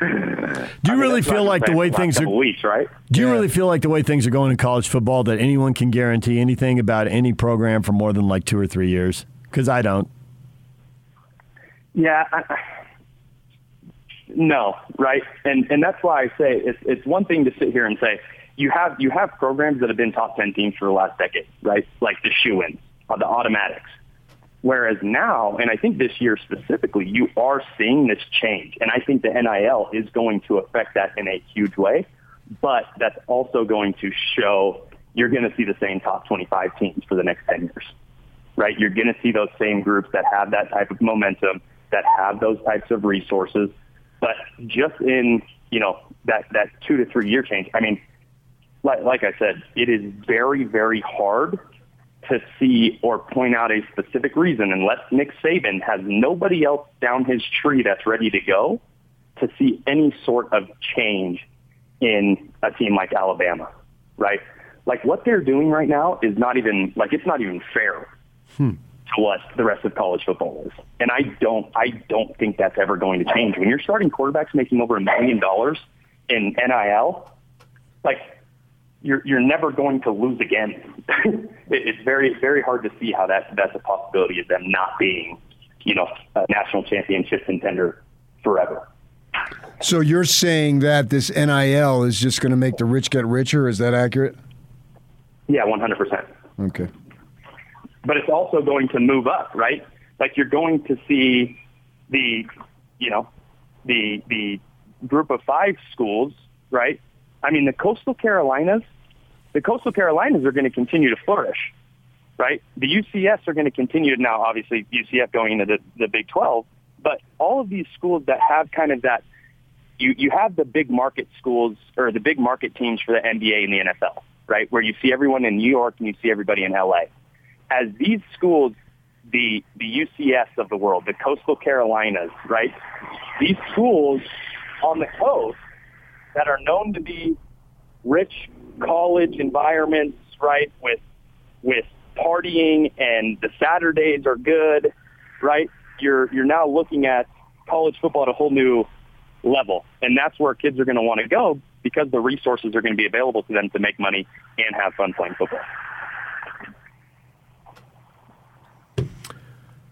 Do you really feel like the way things are? Weeks, right? Do you really feel like the way things are going in college football that anyone can guarantee anything about any program for more than like two or three years? Because I don't. Yeah. I, no, right? And and that's why I say it's it's one thing to sit here and say you have you have programs that have been top ten teams for the last decade, right? Like the shoe ins, uh, the automatics. Whereas now, and I think this year specifically, you are seeing this change. And I think the NIL is going to affect that in a huge way. But that's also going to show you're going to see the same top 25 teams for the next 10 years, right? You're going to see those same groups that have that type of momentum, that have those types of resources. But just in, you know, that, that two to three year change, I mean, like, like I said, it is very, very hard to see or point out a specific reason unless Nick Saban has nobody else down his tree that's ready to go to see any sort of change in a team like Alabama, right? Like what they're doing right now is not even like it's not even fair hmm. to what the rest of college football is. And I don't I don't think that's ever going to change. When you're starting quarterbacks making over a million dollars in NIL, like you're you're never going to lose again. it, it's very very hard to see how that that's a possibility of them not being, you know, a national championship contender forever. So you're saying that this NIL is just going to make the rich get richer? Is that accurate? Yeah, 100%. Okay. But it's also going to move up, right? Like you're going to see the, you know, the the group of five schools, right? I mean, the coastal Carolinas, the coastal Carolinas are going to continue to flourish, right? The UCFs are going to continue now, obviously, UCF going into the, the Big 12, but all of these schools that have kind of that, you, you have the big market schools or the big market teams for the NBA and the NFL, right? Where you see everyone in New York and you see everybody in LA. As these schools, the, the UCFs of the world, the coastal Carolinas, right? These schools on the coast that are known to be rich college environments, right? With, with partying and the Saturdays are good, right? You're, you're now looking at college football at a whole new level. And that's where kids are going to want to go because the resources are going to be available to them to make money and have fun playing football.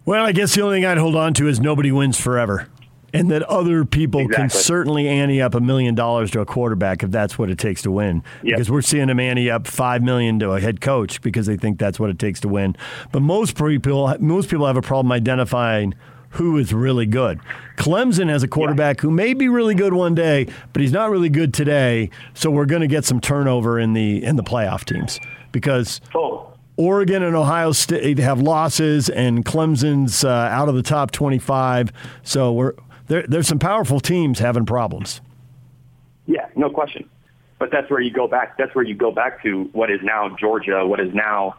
Well, I guess the only thing I'd hold on to is nobody wins forever. And that other people can certainly ante up a million dollars to a quarterback if that's what it takes to win. Because we're seeing them ante up five million to a head coach because they think that's what it takes to win. But most people, most people have a problem identifying who is really good. Clemson has a quarterback who may be really good one day, but he's not really good today. So we're going to get some turnover in the in the playoff teams because Oregon and Ohio State have losses, and Clemson's uh, out of the top twenty-five. So we're there. There's some powerful teams having problems. Yeah, no question. But that's where you go back. That's where you go back to what is now Georgia, what is now,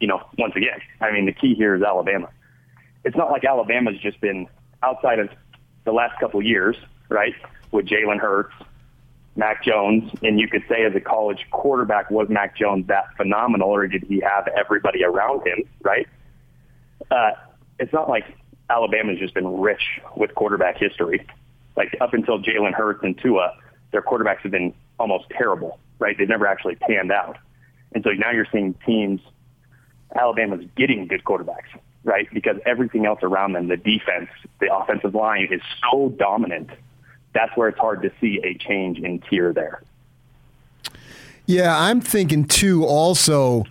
you know, once again. I mean, the key here is Alabama. It's not like Alabama's just been outside of the last couple of years, right? With Jalen Hurts, Mac Jones, and you could say as a college quarterback, was Mac Jones that phenomenal, or did he have everybody around him, right? Uh, it's not like Alabama's just been rich with quarterback history. Like up until Jalen Hurts and Tua, their quarterbacks have been almost terrible, right? They've never actually panned out. And so now you're seeing teams, Alabama's getting good quarterbacks, right? Because everything else around them, the defense, the offensive line is so dominant. That's where it's hard to see a change in tier there. Yeah, I'm thinking too also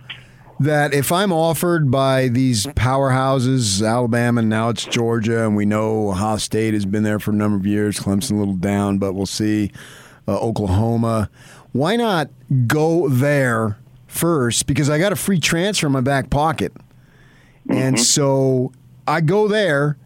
that if I'm offered by these powerhouses, Alabama, and now it's Georgia, and we know Ohio State has been there for a number of years, Clemson a little down, but we'll see, uh, Oklahoma, why not go there first? Because I got a free transfer in my back pocket. And so I go there,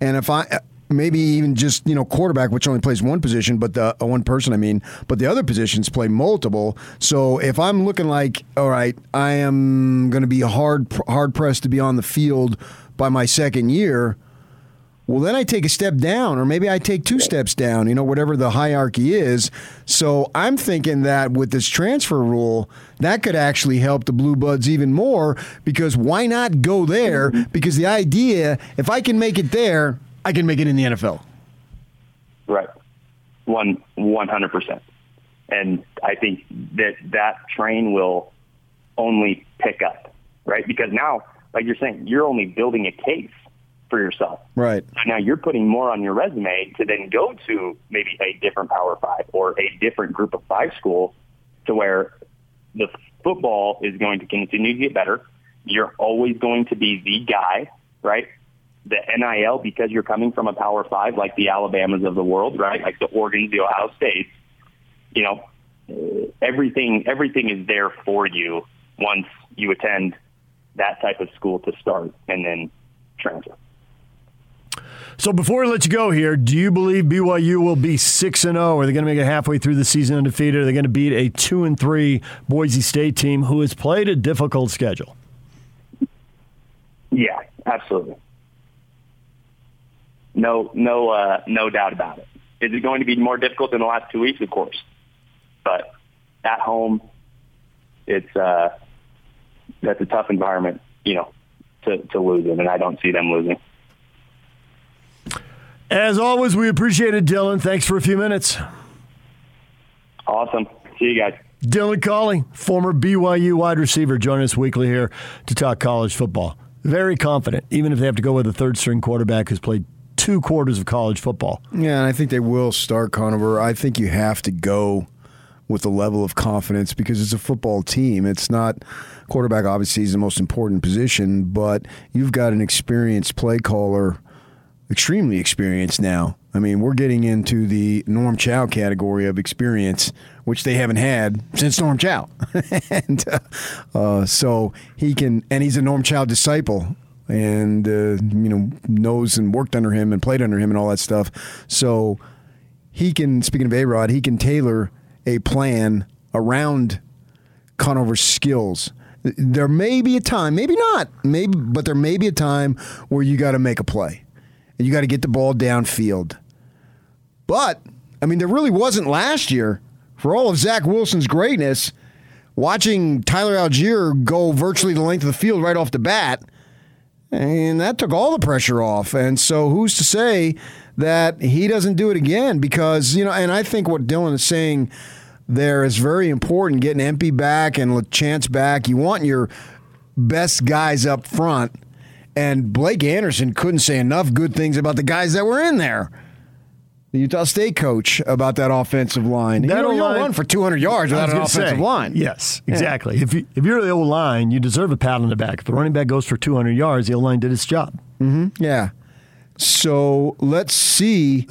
and if I maybe even just you know quarterback, which only plays one position, but the uh, one person I mean, but the other positions play multiple. So if I'm looking like, all right, I am going to be hard hard pressed to be on the field by my second year. Well, then I take a step down, or maybe I take two steps down, you know, whatever the hierarchy is. So I'm thinking that with this transfer rule, that could actually help the Blue Bloods even more because why not go there? Because the idea, if I can make it there, I can make it in the NFL. Right. One one hundred percent. And I think that that train will only pick up, right? Because now, like you're saying, you're only building a case for yourself. Right. So now you're putting more on your resume to then go to maybe a different Power Five or a different Group of Five school, to where the football is going to continue to get better. You're always going to be the guy, right? The NIL because you're coming from a Power Five like the Alabamas of the world, right? Like the Oregon, the Ohio States. You know, everything everything is there for you once you attend that type of school to start and then transfer. So before we let you go here, do you believe BYU will be six and zero? Are they going to make it halfway through the season undefeated? Are they going to beat a two and three Boise State team who has played a difficult schedule? Yeah, absolutely. No, no, uh, no doubt about it. Is it going to be more difficult than the last two weeks? Of course, but at home, it's uh, that's a tough environment. You know, to, to lose it, and I don't see them losing. As always, we appreciate it, Dylan. Thanks for a few minutes. Awesome. See you guys. Dylan Collie, former BYU wide receiver, joining us weekly here to talk college football. Very confident, even if they have to go with a third string quarterback who's played two quarters of college football. Yeah, and I think they will start Conover. I think you have to go with a level of confidence because it's a football team. It's not quarterback. Obviously, is the most important position, but you've got an experienced play caller, extremely experienced now. I mean, we're getting into the Norm Chow category of experience, which they haven't had since Norm Chow, and uh, uh, so he can, and he's a Norm Chow disciple and uh, you know knows and worked under him and played under him and all that stuff. So he can. Speaking of A Rod, he can tailor a plan around Conover's skills. There may be a time, maybe not, maybe, but there may be a time where you got to make a play and you got to get the ball downfield. But I mean, there really wasn't last year. For all of Zach Wilson's greatness, watching Tyler Allgeier go virtually the length of the field right off the bat and that took all the pressure off. And so who's to say that he doesn't do it again? Because, you know, and I think what Dylan is saying there is very important getting Empey back and Chance back. You want your best guys up front. And Blake Anderson couldn't say enough good things about the guys that were in there. The Utah State coach about that offensive line. That you, don't O-line- run for 200 yards without an offensive say, line. Yes, Yeah. exactly. If, you, if you're the old line, you deserve a pat on the back. If the running back goes for 200 yards, the old line did its job. hmm Yeah. So let's see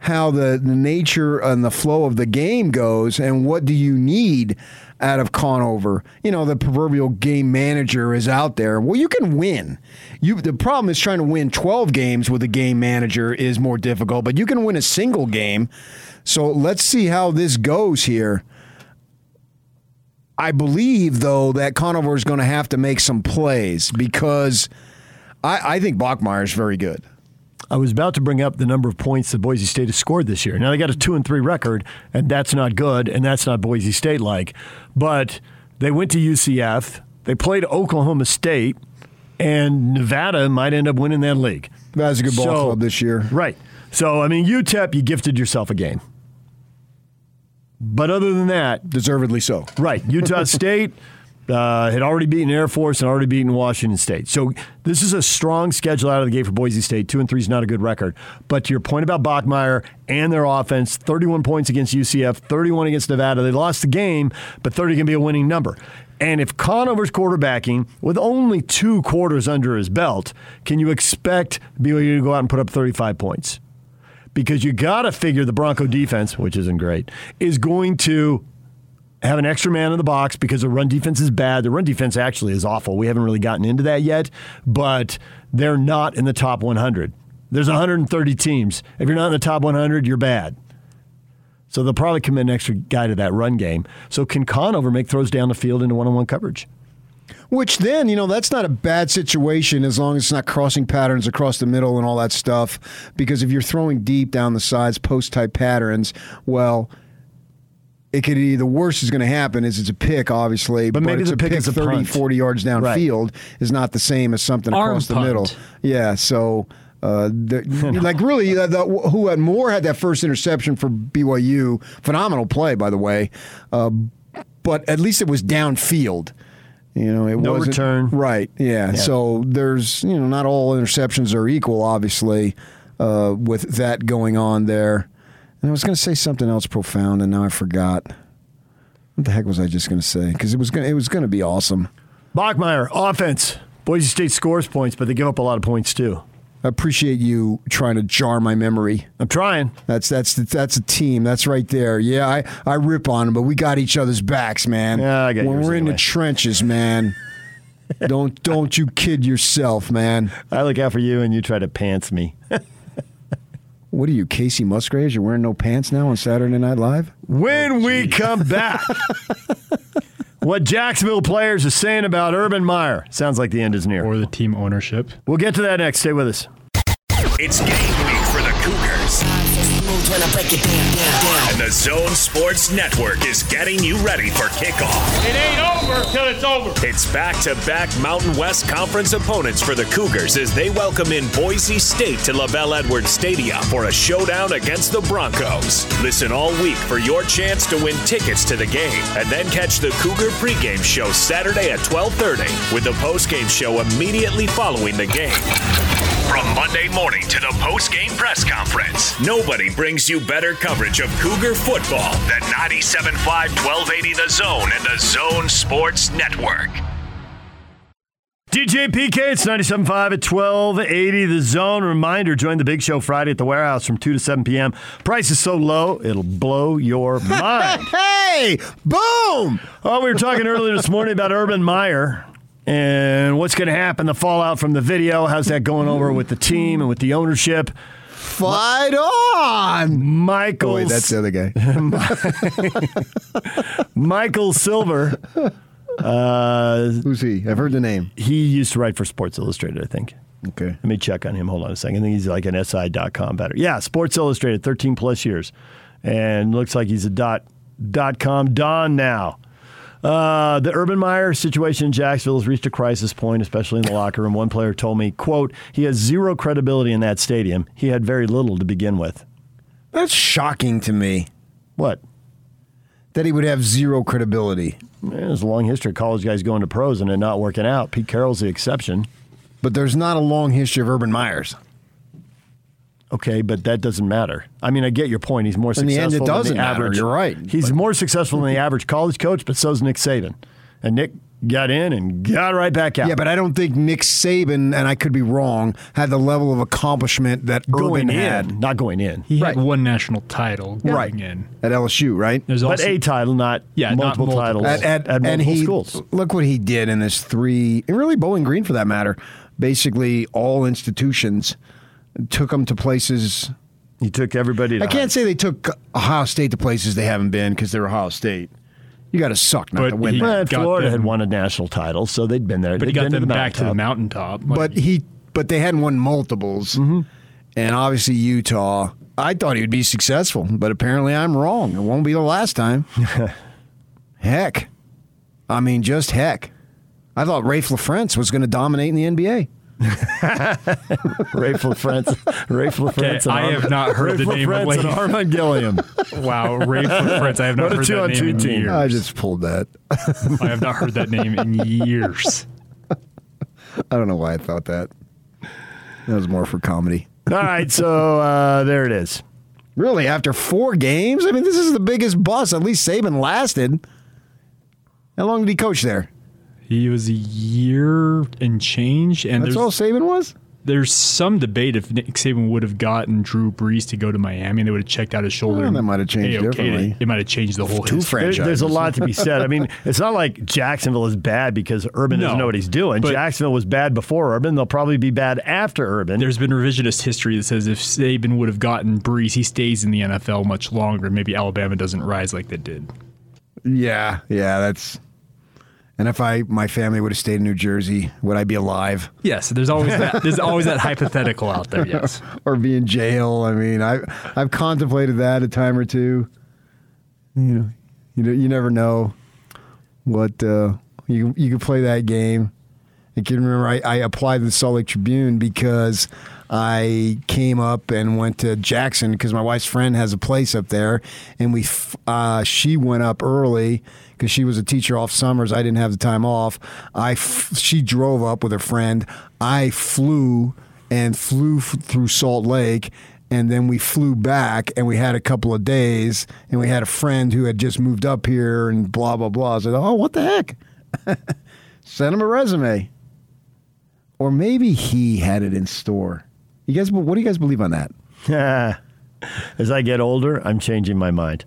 how the, the nature and the flow of the game goes, and what do you need out of Conover? You know, the proverbial game manager is out there. Well, you can win. You the problem is trying to win 12 games with a game manager is more difficult, but you can win a single game. So let's see how this goes here. I believe, though, that Conover is going to have to make some plays because I, I think Bachmeier is very good. I was about to bring up the number of points that Boise State has scored this year. Now they got a two and three record, and that's not good, and that's not Boise State like. But they went to UCF, they played Oklahoma State, and Nevada might end up winning that league. That's a good ball So- club this year. Right. So I mean, UTEP, you gifted yourself a game. But other than that, deservedly so. Right. Utah State uh, had already beaten Air Force and already beaten Washington State. So this is a strong schedule out of the gate for Boise State. Two and three is not a good record. But to your point about Bachmeier and their offense, 31 points against UCF, 31 against Nevada. They lost the game, but 30 can be a winning number. And if Conover's quarterbacking with only two quarters under his belt, can you expect BYU to go out and put up 35 points? because you got to figure the Bronco defense, which isn't great, is going to have an extra man in the box because the run defense is bad. The run defense actually is awful. We haven't really gotten into that yet, but they're not in the top 100. There's 130 teams. If you're not in the top 100, you're bad. So they'll probably commit an extra guy to that run game. So can Conover make throws down the field into one-on-one coverage? Which then, you know, that's not a bad situation as long as it's not crossing patterns across the middle and all that stuff. Because if you're throwing deep down the sides, post type patterns, well, it could be the worst is going to happen is it's a pick, obviously. But maybe it's the a pick is a 30, punt. 40 yards downfield is not the same as something Arm across the middle. Yeah, so. Uh, the, like really, uh, the, who had more had that first interception for BYU? Phenomenal play, by the way. Uh, but at least it was downfield. You know, it No wasn't return. Right. Yeah. Yeah. So there's you know not all interceptions are equal, obviously, uh, with that going on there. And I was going to say something else profound, and now I forgot. What the heck was I just going to say? Because it was going it was going to be awesome. Bachmeier, offense. Boise State scores points, but they give up a lot of points too. I appreciate you trying to jar my memory. I'm trying. That's that's that's a team. That's right there. Yeah, I, I rip on them, but we got each other's backs, man. Yeah, I got when we're in the trenches, man. don't don't you kid yourself, man. I look out for you, and you try to pants me. What are you, Kacey Musgraves? You're wearing no pants now on Saturday Night Live? When we oh, come back, what Jacksonville players are saying about Urban Meyer. Sounds like the end is near. Or the team ownership. We'll get to that next. Stay with us. It's game week for the Cougars. And the Zone Sports Network is getting you ready for kickoff. It ain't over till it's over. It's back to back Mountain West Conference opponents for the Cougars as they welcome in Boise State to LaVell Edwards Stadium for a showdown against the Broncos. Listen all week for your chance to win tickets to the game and then catch the Cougar pregame show Saturday at 12:30 with the postgame show immediately following the game. From Monday morning to the post-game press conference, nobody brings you better coverage of Cougar football than 97.5 1280 The Zone and the Zone Sports Network. DJ PK, it's 97.5 at 1280 The Zone. Reminder, join the big show Friday at the warehouse from 2 to 7 p.m. Price is so low, it'll blow your mind. hey, boom! Oh, we were talking earlier this morning about Urban Meyer and what's going to happen, the fallout from the video. How's that going over with the team and with the ownership? Fight on! Michael. Oh, wait, that's the other guy. Michael Silver. Uh, Who's he? I've heard the name. He used to write for Sports Illustrated, I think. Okay. Let me check on him. Hold on a second. I think he's like an SI.com better. Yeah, Sports Illustrated, 13 plus years. And looks like he's a dot, dot com Don now. Uh, the Urban Meyer situation in Jacksonville has reached a crisis point, especially in the locker room. One player told me, quote, he has zero credibility in that stadium. He had very little to begin with. That's shocking to me. What? That he would have zero credibility. There's a long history of college guys going to pros and it not working out. Pete Carroll's the exception. But there's not a long history of Urban Meyers. Okay, but that doesn't matter. I mean, I get your point. He's more In the successful end, it than doesn't the matter. average. You're right. He's more successful than the average college coach, but so's Nick Saban. And Nick got in and got right back out. Yeah, but I don't think Nick Saban, and I could be wrong, had the level of accomplishment that going Urban in, had not going in. He Right. had one national title going Right. in. at LSU, right? There's but also a title, not Yeah, not multiple multiple. titles At, at, at and multiple he schools. look what he did in this three, and really Bowling Green for that matter. Basically, all institutions took them to places. He took everybody. To I can't say they took Ohio State to places they haven't been because they're Ohio State. You got to suck not But to win. he- that. Florida them- had won a national title, so they'd been there. But They'd got been to them the back to the mountaintop. mountaintop. Like, but he, but they hadn't won multiples, Mm-hmm. and obviously Utah. I thought he would be successful, but apparently I'm wrong. It won't be the last time. heck, I mean, just heck. I thought Raef LaFrentz was going to dominate in the NBA. Raef LaFrentz, Raef LaFrentz. and I have not heard the name of and. Armand Gilliam. wow, Ray Fritz. I have not What heard that name in team. years. I just pulled that. I have not heard that name in years. I don't know why I thought that. That was more for comedy. All right, so uh, there it is. Really, after four games? I mean, this is the biggest bust. At least Saban lasted. How long did he coach there? He was a year and change, and That's all Saban was? there's some debate if Nick Saban would have gotten Drew Brees to go to Miami, and they would have checked out his shoulder. Well, and that might have changed A-OK differently. It might have changed the whole Two history. There- there's a lot to be said. I mean, it's not like Jacksonville is bad because Urban doesn't know what he's doing. but- Jacksonville was bad before Urban. They'll probably be bad after Urban. There's been revisionist history that says if Saban would have gotten Brees, he stays in the NFL much longer. Maybe Alabama doesn't rise like they did. Yeah, yeah, that's. And if I my family would have stayed in New Jersey, would I be alive? Yes, there's always that. There's always that hypothetical out there. Yes. or be in jail? I mean, I I've contemplated that a time or two. You know, you know, you never know what uh, you you could play that game. I can remember I, I applied to the Salt Lake Tribune because I came up and went to Jackson because my wife's friend has a place up there, and we uh, she went up early because she was a teacher off summers. I didn't have the time off. I f- she drove up with her friend. I flew and flew f- through Salt Lake. And then we flew back and we had a couple of days and we had a friend who had just moved up here and blah, blah, blah. I said, Oh, what the heck? Send him a resume. Or maybe he had it in store. You guys, what do you guys believe on that? As I get older, I'm changing my mind.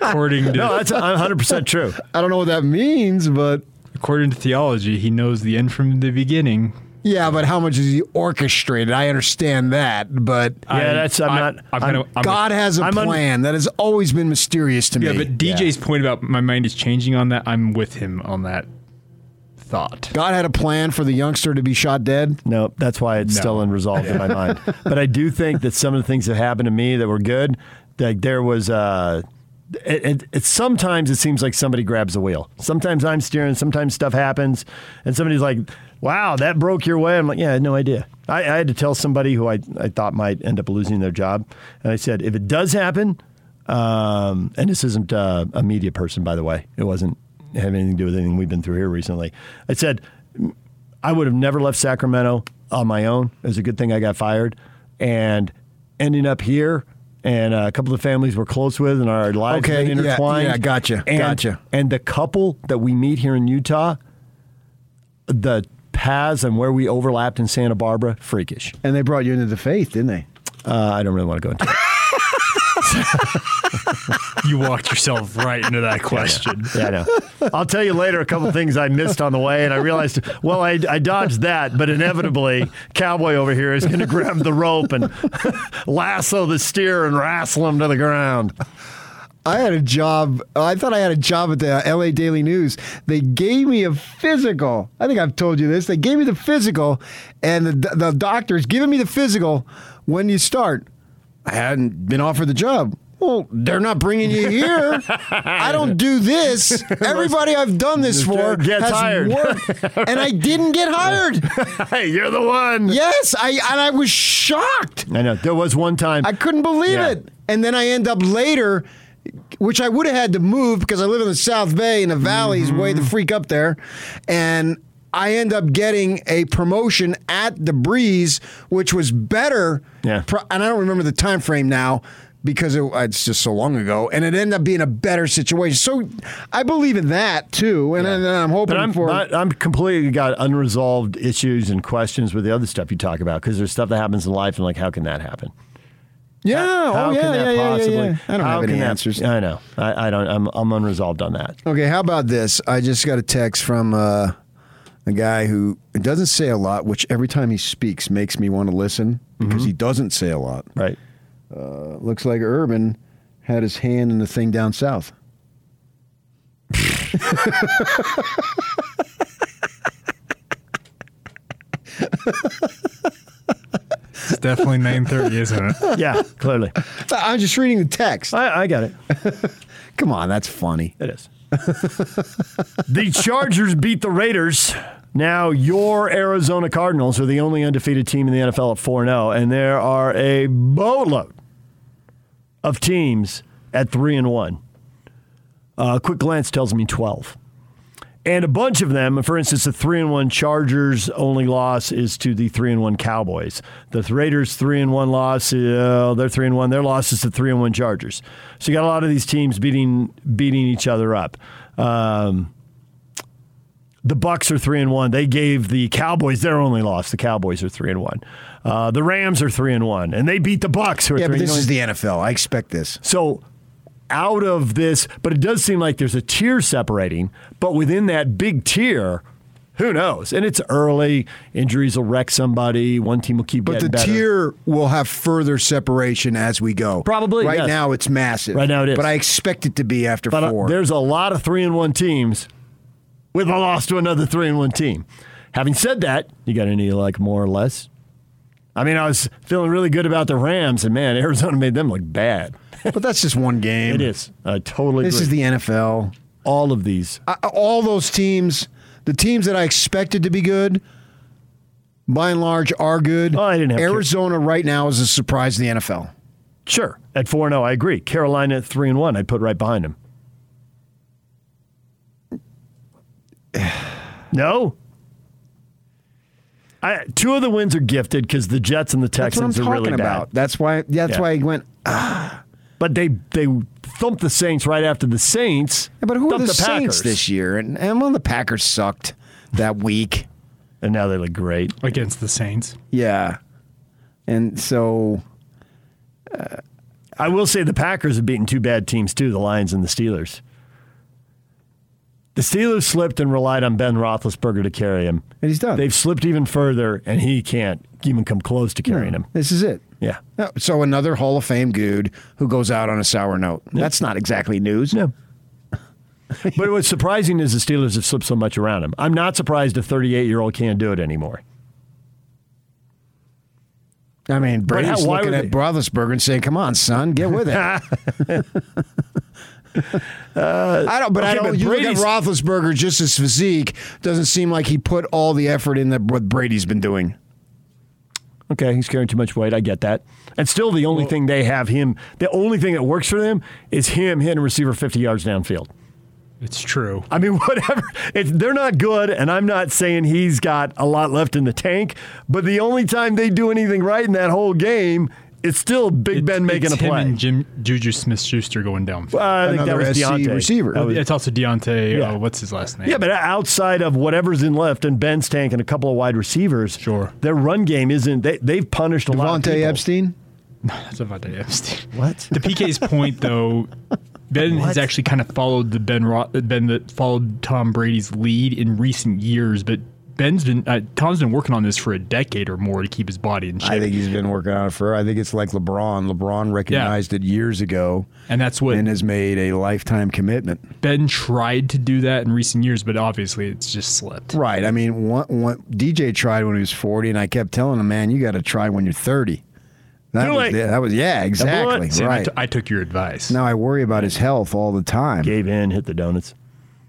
According to no, that's 100 percent true. I don't know what that means, but according to theology, he knows the end from the beginning. Yeah, but how much is he orchestrated? I understand that, but Yeah, that's- I'm not- I'm I'm- kinda- I'm- God has a I'm un- plan. that has always been mysterious to Yeah, me. Yeah, but DJ's point about my mind is changing on that. I'm with him on that thought. God had a plan for the youngster to be shot dead. No, that's why it's No. still unresolved in my mind. But I do think that some of the things that happened to me that were good, like there was. Uh, it, it, it sometimes it seems like somebody grabs the wheel. Sometimes I'm steering. Sometimes stuff happens, and somebody's like, "Wow, that broke your way." I'm like, "Yeah, I had no idea." I, I had to tell somebody who I I thought might end up losing their job, and I said, "If it does happen, um, and this isn't uh, a media person, by the way, it wasn't have anything to do with anything we've been through here recently." I said, I would have never left Sacramento on my own. It was a good thing I got fired. And ending up here, and uh, a couple of families we're close with, and our lives Okay, yeah, intertwined. yeah, gotcha, And, gotcha. And the couple that we meet here in Utah, the paths and where we overlapped in Santa Barbara, freakish. And they brought you into the faith, didn't they? Uh, I don't really want to go into it. You walked yourself right into that question. Yeah, I know. I'll tell you later a couple things I missed on the way, and I realized, well, I, I dodged that, but inevitably, Cowboy over here is going to grab the rope and lasso the steer and wrestle him to the ground. I had a job. I thought I had a job at the LA Daily News. They gave me a physical. I think I've told you this. They gave me the physical, and the, the doctor's giving me the physical when you start. I hadn't been offered the job. Well, they're not bringing you here. I don't do this. Everybody I've done this for Gets has hired. worked, and I didn't get hired. hey, you're the one. Yes, I and I was shocked. I know. There was one time. I couldn't believe Yeah. it. And then I end up later, which I would have had to move because I live in the South Bay in the valley's way Mm-hmm. the freak up there. And I end up getting a promotion at the Breeze, which was better. Yeah. Pro- and I don't remember the time frame now because it, it's just so long ago. And it ended up being a better situation. So I believe in that too. And, then I'm hoping But I'm, for. I'm completely got unresolved issues and questions with the other stuff you talk about because there's stuff that happens in life and like, how can that happen? yeah. How oh, yeah. can that yeah, yeah, yeah, possibly? yeah. I don't how have any that- answers. I know. I, I don't. I'm, I'm unresolved on that. Okay, how about this? I just got a text from uh, a guy who doesn't say a lot, which every time he speaks makes me want to listen because he doesn't say a lot. Right. Uh, looks like Urban had his hand in the thing down south. It's definitely 9:30, isn't it? Yeah, clearly. I'm just reading the text. I, I got it. Come on, that's funny. It is. the Chargers beat the Raiders. Now, your Arizona Cardinals are the only undefeated team in the NFL at 4 0, and there are a boatload of teams at 3 and 1. Uh, a quick glance tells me 12. And a bunch of them, for instance, the 3 and 1 Chargers only loss is to the 3 and 1 Cowboys. The Raiders 3 and 1 loss, uh, they're 3 and 1, their loss is to 3 and 1 Chargers. So you got a lot of these teams beating beating each other up. Um, the Bucks are three and one. They gave the Cowboys their only loss. The Cowboys are three and one. Uh, the Rams are three and one, and they beat the Bucks. Who are Yeah, three but this one. is the NFL. I expect this. So out of this, but it does seem like there's a tier separating, but within that big tier, who knows? And it's early. Injuries will wreck somebody. One team will keep But the getting better. tier will have further separation as we go. Probably, Right yes. now, it's massive. Right now it is. But I expect it to be after But uh, four. there's a lot of three and one teams with a loss to another three and one team. Having said that, you got any like more or less? I mean, I was feeling really good about the Rams, and man, Arizona made them look bad. but that's just one game. It is. I totally. This agree. is the NFL. all of these. I, all those teams, the teams that I expected to be good, by and large, are good. Oh, I didn't have Arizona right now is a surprise in the NFL. Sure, at four and zero, I agree. Carolina at three and one, I'd put right behind them. No. I, two of the wins are gifted because the Jets and the That's what I'm Texans are talking really bad. about. That's why. That's Yeah. why I went. Ah, But they they thumped the Saints right after the Saints. But who are thumped the, Saints Packers. this year? And, and well, the Packers sucked that week. and now they look great against the Saints. Yeah, and so uh, I will say the Packers have beaten two bad teams too, the Lions and the Steelers. The Steelers slipped and relied on Ben Roethlisberger to carry him. And he's done. They've slipped even further, and he can't even come close to carrying him. this is it. Yeah. So another Hall of Fame dude who goes out on a sour note. That's not exactly news. No. but what's surprising is the Steelers have slipped so much around him. I'm not surprised a 38 year old can't do it anymore. I mean, But how- Brady's looking at Roethlisberger and saying, "Come on, son, get with it." I don't, but uh, I don't. but you Brady's- look at Roethlisberger, just his physique doesn't seem like he put all the effort in that what Brady's been doing. Okay, he's carrying too much weight. I get that. And still, the only thing they have him, the only thing that works for them is him hitting a receiver 50 yards downfield. It's true. I mean, whatever. It's, they're not good, and I'm not saying he's got a lot left in the tank, but the only time they do anything right in that whole game, it's still Big Ben making it's a him play. and Jim Juju Smith Schuster going down. Well, I think that was Diontae. That oh, was- it's also Diontae. Uh, yeah. Oh, what's his last name? Yeah, but outside of whatever's in left and Ben's tank and a couple of wide receivers, sure, their run game isn't. They, they've punished a lot of Devontae. Epstein. No, that's Devontae Epstein. What? The PK's point, though, Ben has actually kind of followed the Ben Ro- Ben that followed Tom Brady's lead in recent years, but Ben's been uh, Tom's been working on this for a decade or more to keep his body in shape. I think he's been working on it for. I think it's like LeBron. LeBron recognized it years ago, and that's what and has made a lifetime commitment. Ben tried to do that in recent years, but obviously it's just slipped. Right. I mean, one, one, DJ tried when he was forty, and I kept telling him, "Man, you got to try when you're 30. That was, late. yeah, that was yeah, exactly. See, I right. t- I took your advice. now I worry about his health all the time. Gave in, hit the donuts.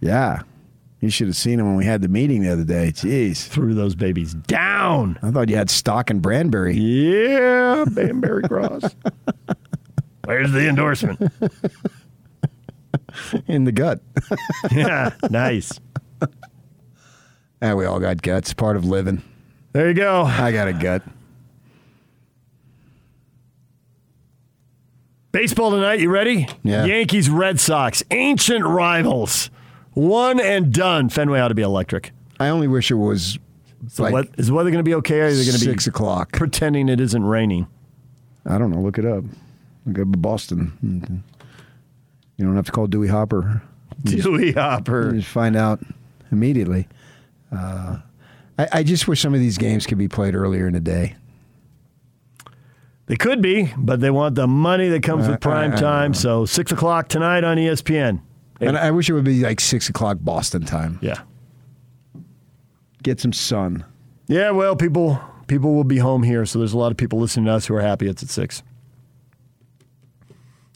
Yeah. You should have seen him when we had the meeting the other day. Jeez. Threw those babies down. I thought you had stock in Branberry. Yeah, Banbury Cross. Where's the endorsement? in the gut. yeah, nice. Yeah, we all got guts. Part of living. There you go. I got a gut. Baseball tonight, you ready? Yeah. Yankees, Red Sox, ancient rivals. One and done. Fenway ought to be electric. I only wish it was So like what, is the weather going to be okay or is it going to be six o'clock? pretending it isn't raining? I don't know. Look it up. Look up Boston. You don't have to call Dewey Hopper. You just- Dewey Hopper. you just find out immediately. Uh, I, I just wish some of these games could be played earlier in the day. They could be, but they want the money that comes Uh, with prime I- I time. So six o'clock tonight on ESPN. And I wish it would be like six o'clock Boston time. Yeah. Get some sun. Yeah, well, people people will be home here, so there's a lot of people listening to us who are happy it's at six.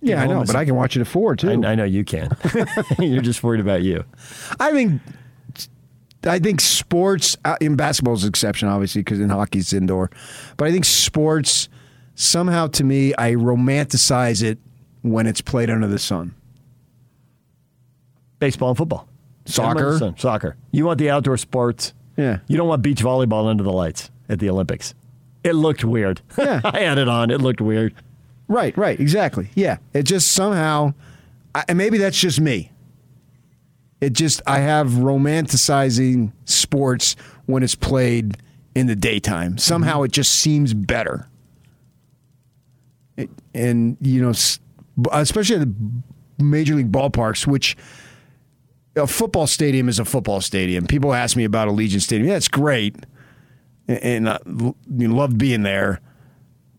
Yeah, I know, but I can watch it at four too. I, I know you can. You're just worried about you. I think I think sports uh, in basketball is an exception, obviously, because in hockey it's indoor. But I think sports somehow, to me, I romanticize it when it's played under the sun. Baseball and football, Soccer? Soccer. You want the outdoor sports. Yeah. You don't want beach volleyball under the lights at the Olympics. It looked weird. Yeah. I had it on. It looked weird. Right, right, exactly. Yeah, it just somehow, I, and maybe that's just me. It just I have romanticizing sports when it's played in the daytime. Somehow mm-hmm. it just seems better. It- and you know, especially at the major league ballparks, which a football stadium is a football stadium. People ask me about Allegiant Stadium. Yeah, it's great, and, I love being there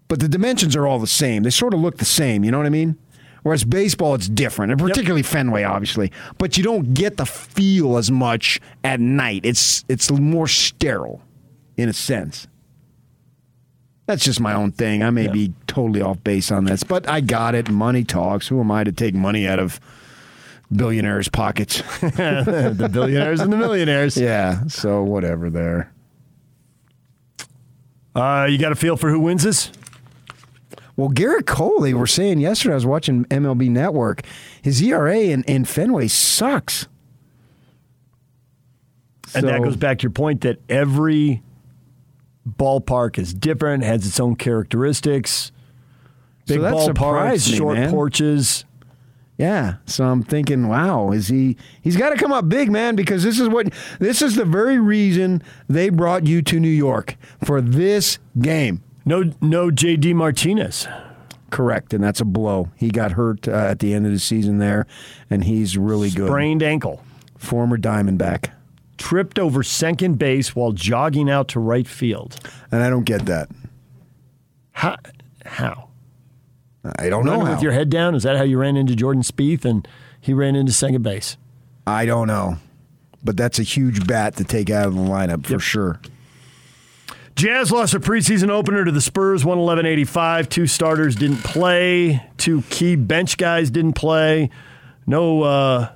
but the dimensions are all the same. They sort of look the same. You know what I mean? Whereas baseball, it's different, and particularly Fenway, obviously. But you don't get the feel as much at night. It's it's more sterile, in a sense. That's just my own thing. I may be totally off base on this, but I got it. Money talks. Who am I to take money out of billionaires' pockets? the billionaires and the millionaires. Yeah. So whatever. There. Uh, you got a feel for who wins this? Well, Gerrit Cole, they were saying yesterday, I was watching MLB Network, his ERA in, in Fenway sucks. And that goes back to your point that every ballpark is different, has its own characteristics. Big So ballparks, short man. porches. Yeah. So I'm thinking, wow, is he he's got to come up big, man, because this is what this is the very reason they brought you to New York for this game. No no JD Martinez. Correct, and that's a blow. He got hurt uh, at the end of the season there, and he's really good. Sprained ankle. Former Diamondback. Tripped over second base while jogging out to right field. And I don't get that. How? How? I don't know how. with your head down. Is that how you ran into Jordan Spieth and he ran into second base? I don't know, but that's a huge bat to take out of the lineup for sure. Jazz lost a preseason opener to the Spurs, 111-85. Two starters didn't play. Two key bench guys didn't play. No uh,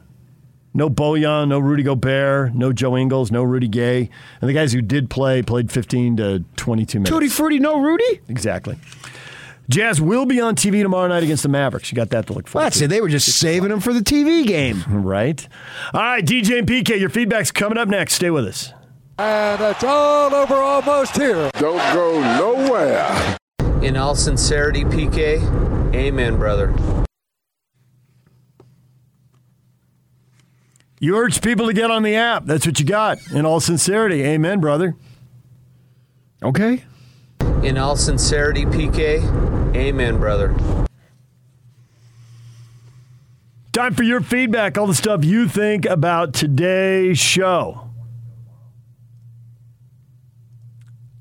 no Bojan, no Rudy Gobert, no Joe Ingles, no Rudy Gay. And the guys who did play played 15 to 22 minutes. Tutti Frutti, no Rudy? Exactly. Jazz will be on TV tomorrow night against the Mavericks. You got that to look forward That's to. it. They were just saving them for the TV game. Right. All right, DJ and PK, your feedback's coming up next. Stay with us. And it's all over almost here. Don't go nowhere. In all sincerity, PK, amen, brother. You urge people to get on the app. That's what you got. In all sincerity, amen, brother. Okay. In all sincerity, PK, amen, brother. Time for your feedback, all the stuff you think about today's show.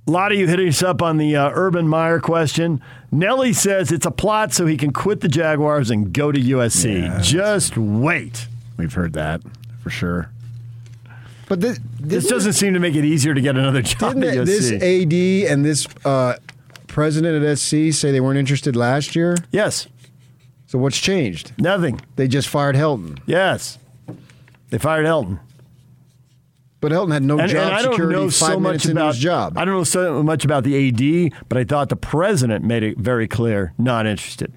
A lot of you hitting us up on the uh, Urban Meyer question. Nelly says it's a plot so he can quit the Jaguars and go to USC. Yeah. Just wait. We've heard that for sure. But this, This doesn't seem to make it easier to get another job Didn't at it- this AD and this uh, president at SC say they weren't interested last year? Yes. So what's changed? Nothing. They just fired Helton. Yes. They fired Elton. But Helton had no and, job and I don't security know five so minutes much into about his job. I don't know so much about the AD, but I thought the president made it very clear not interested.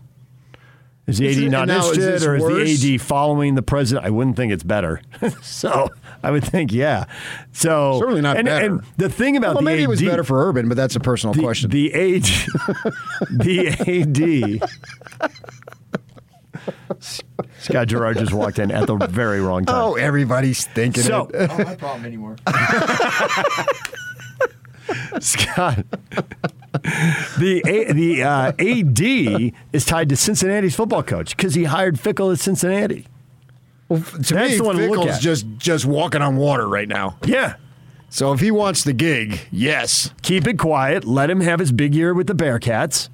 Is the Is AD it- not now, is interested, or is worse? the AD following the president? I wouldn't think it's better. so I would think, yeah. So Certainly not and, better. And the thing about well, the maybe AD, it was better for Urban, but that's a personal the, question. The age, the AD. Scott Garrard just walked in at the very wrong time. oh, everybody's thinking So- it. Not my problem anymore. Scott. The A, the uh, AD is tied to Cincinnati's football coach because he hired Fickell at Cincinnati. to That's me, the one Fickell's just just walking on water right now. Yeah. So if he wants the gig, yes. Keep it quiet. Let him have his big year with the Bearcats.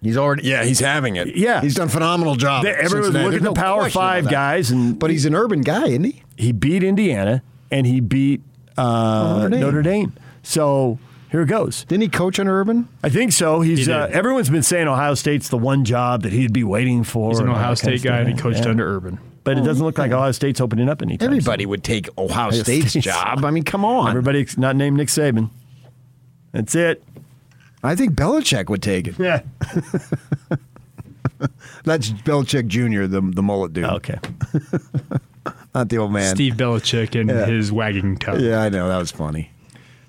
He's already yeah, he's having it. Yeah. He's done a phenomenal job. At everyone's looking at the no Power Five guys, and But he's an urban guy, isn't he? he beat Indiana and he beat uh, Notre Dame. Notre Dame. So here it goes. Didn't he coach under Urban? I think so. He's He uh, everyone's been saying Ohio State's the one job that he'd be waiting for. He's an and all Ohio that kind of State guy, and he coached Yeah. under Urban. But it doesn't look like Ohio State's opening up anytime. Everybody soon. would take Ohio Ohio State's State's- job. I mean, come on. Everybody not named Nick Saban. That's it. I think Belichick would take it. Yeah. That's Belichick Jr., the the mullet dude. Okay. Not the old man. Steve Belichick and Yeah. his wagging tongue. Yeah, I know. That was funny.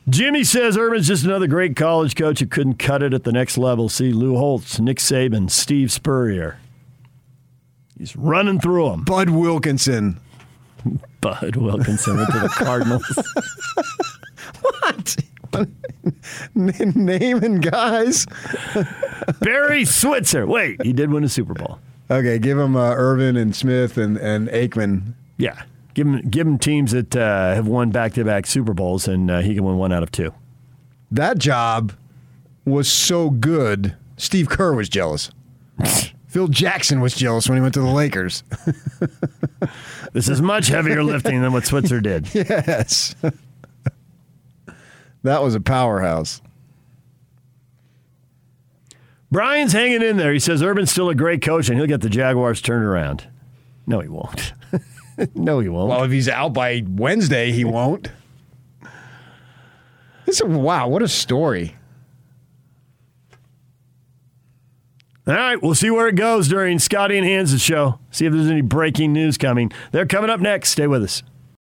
Jimmy says Urban's just another great college coach who couldn't cut it at the next level. See Lou Holtz, Nick Saban, Steve Spurrier. He's running through them. Bud Wilkinson. Bud Wilkinson went to the Cardinals. what? Naming guys. Barry Switzer. Wait, he did win a Super Bowl. Okay, give him uh, Irvin and Smith and, and Aikman. Yeah. Give him, give him teams that uh, have won back to back Super Bowls, and uh, he can win one out of two. That job was so good. Steve Kerr was jealous. Phil Jackson was jealous when he went to the Lakers. This is much heavier lifting than what Switzer did. yes. that was a powerhouse. Brian's hanging in there. He says Urban's still a great coach, and he'll get the Jaguars turned around. No, he won't. no, he won't. Well, if he's out by Wednesday, he won't. This is, wow, what a story. All right, we'll see where it goes during Scotty and Hans' show. See if there's any breaking news coming. They're coming up next. Stay with us.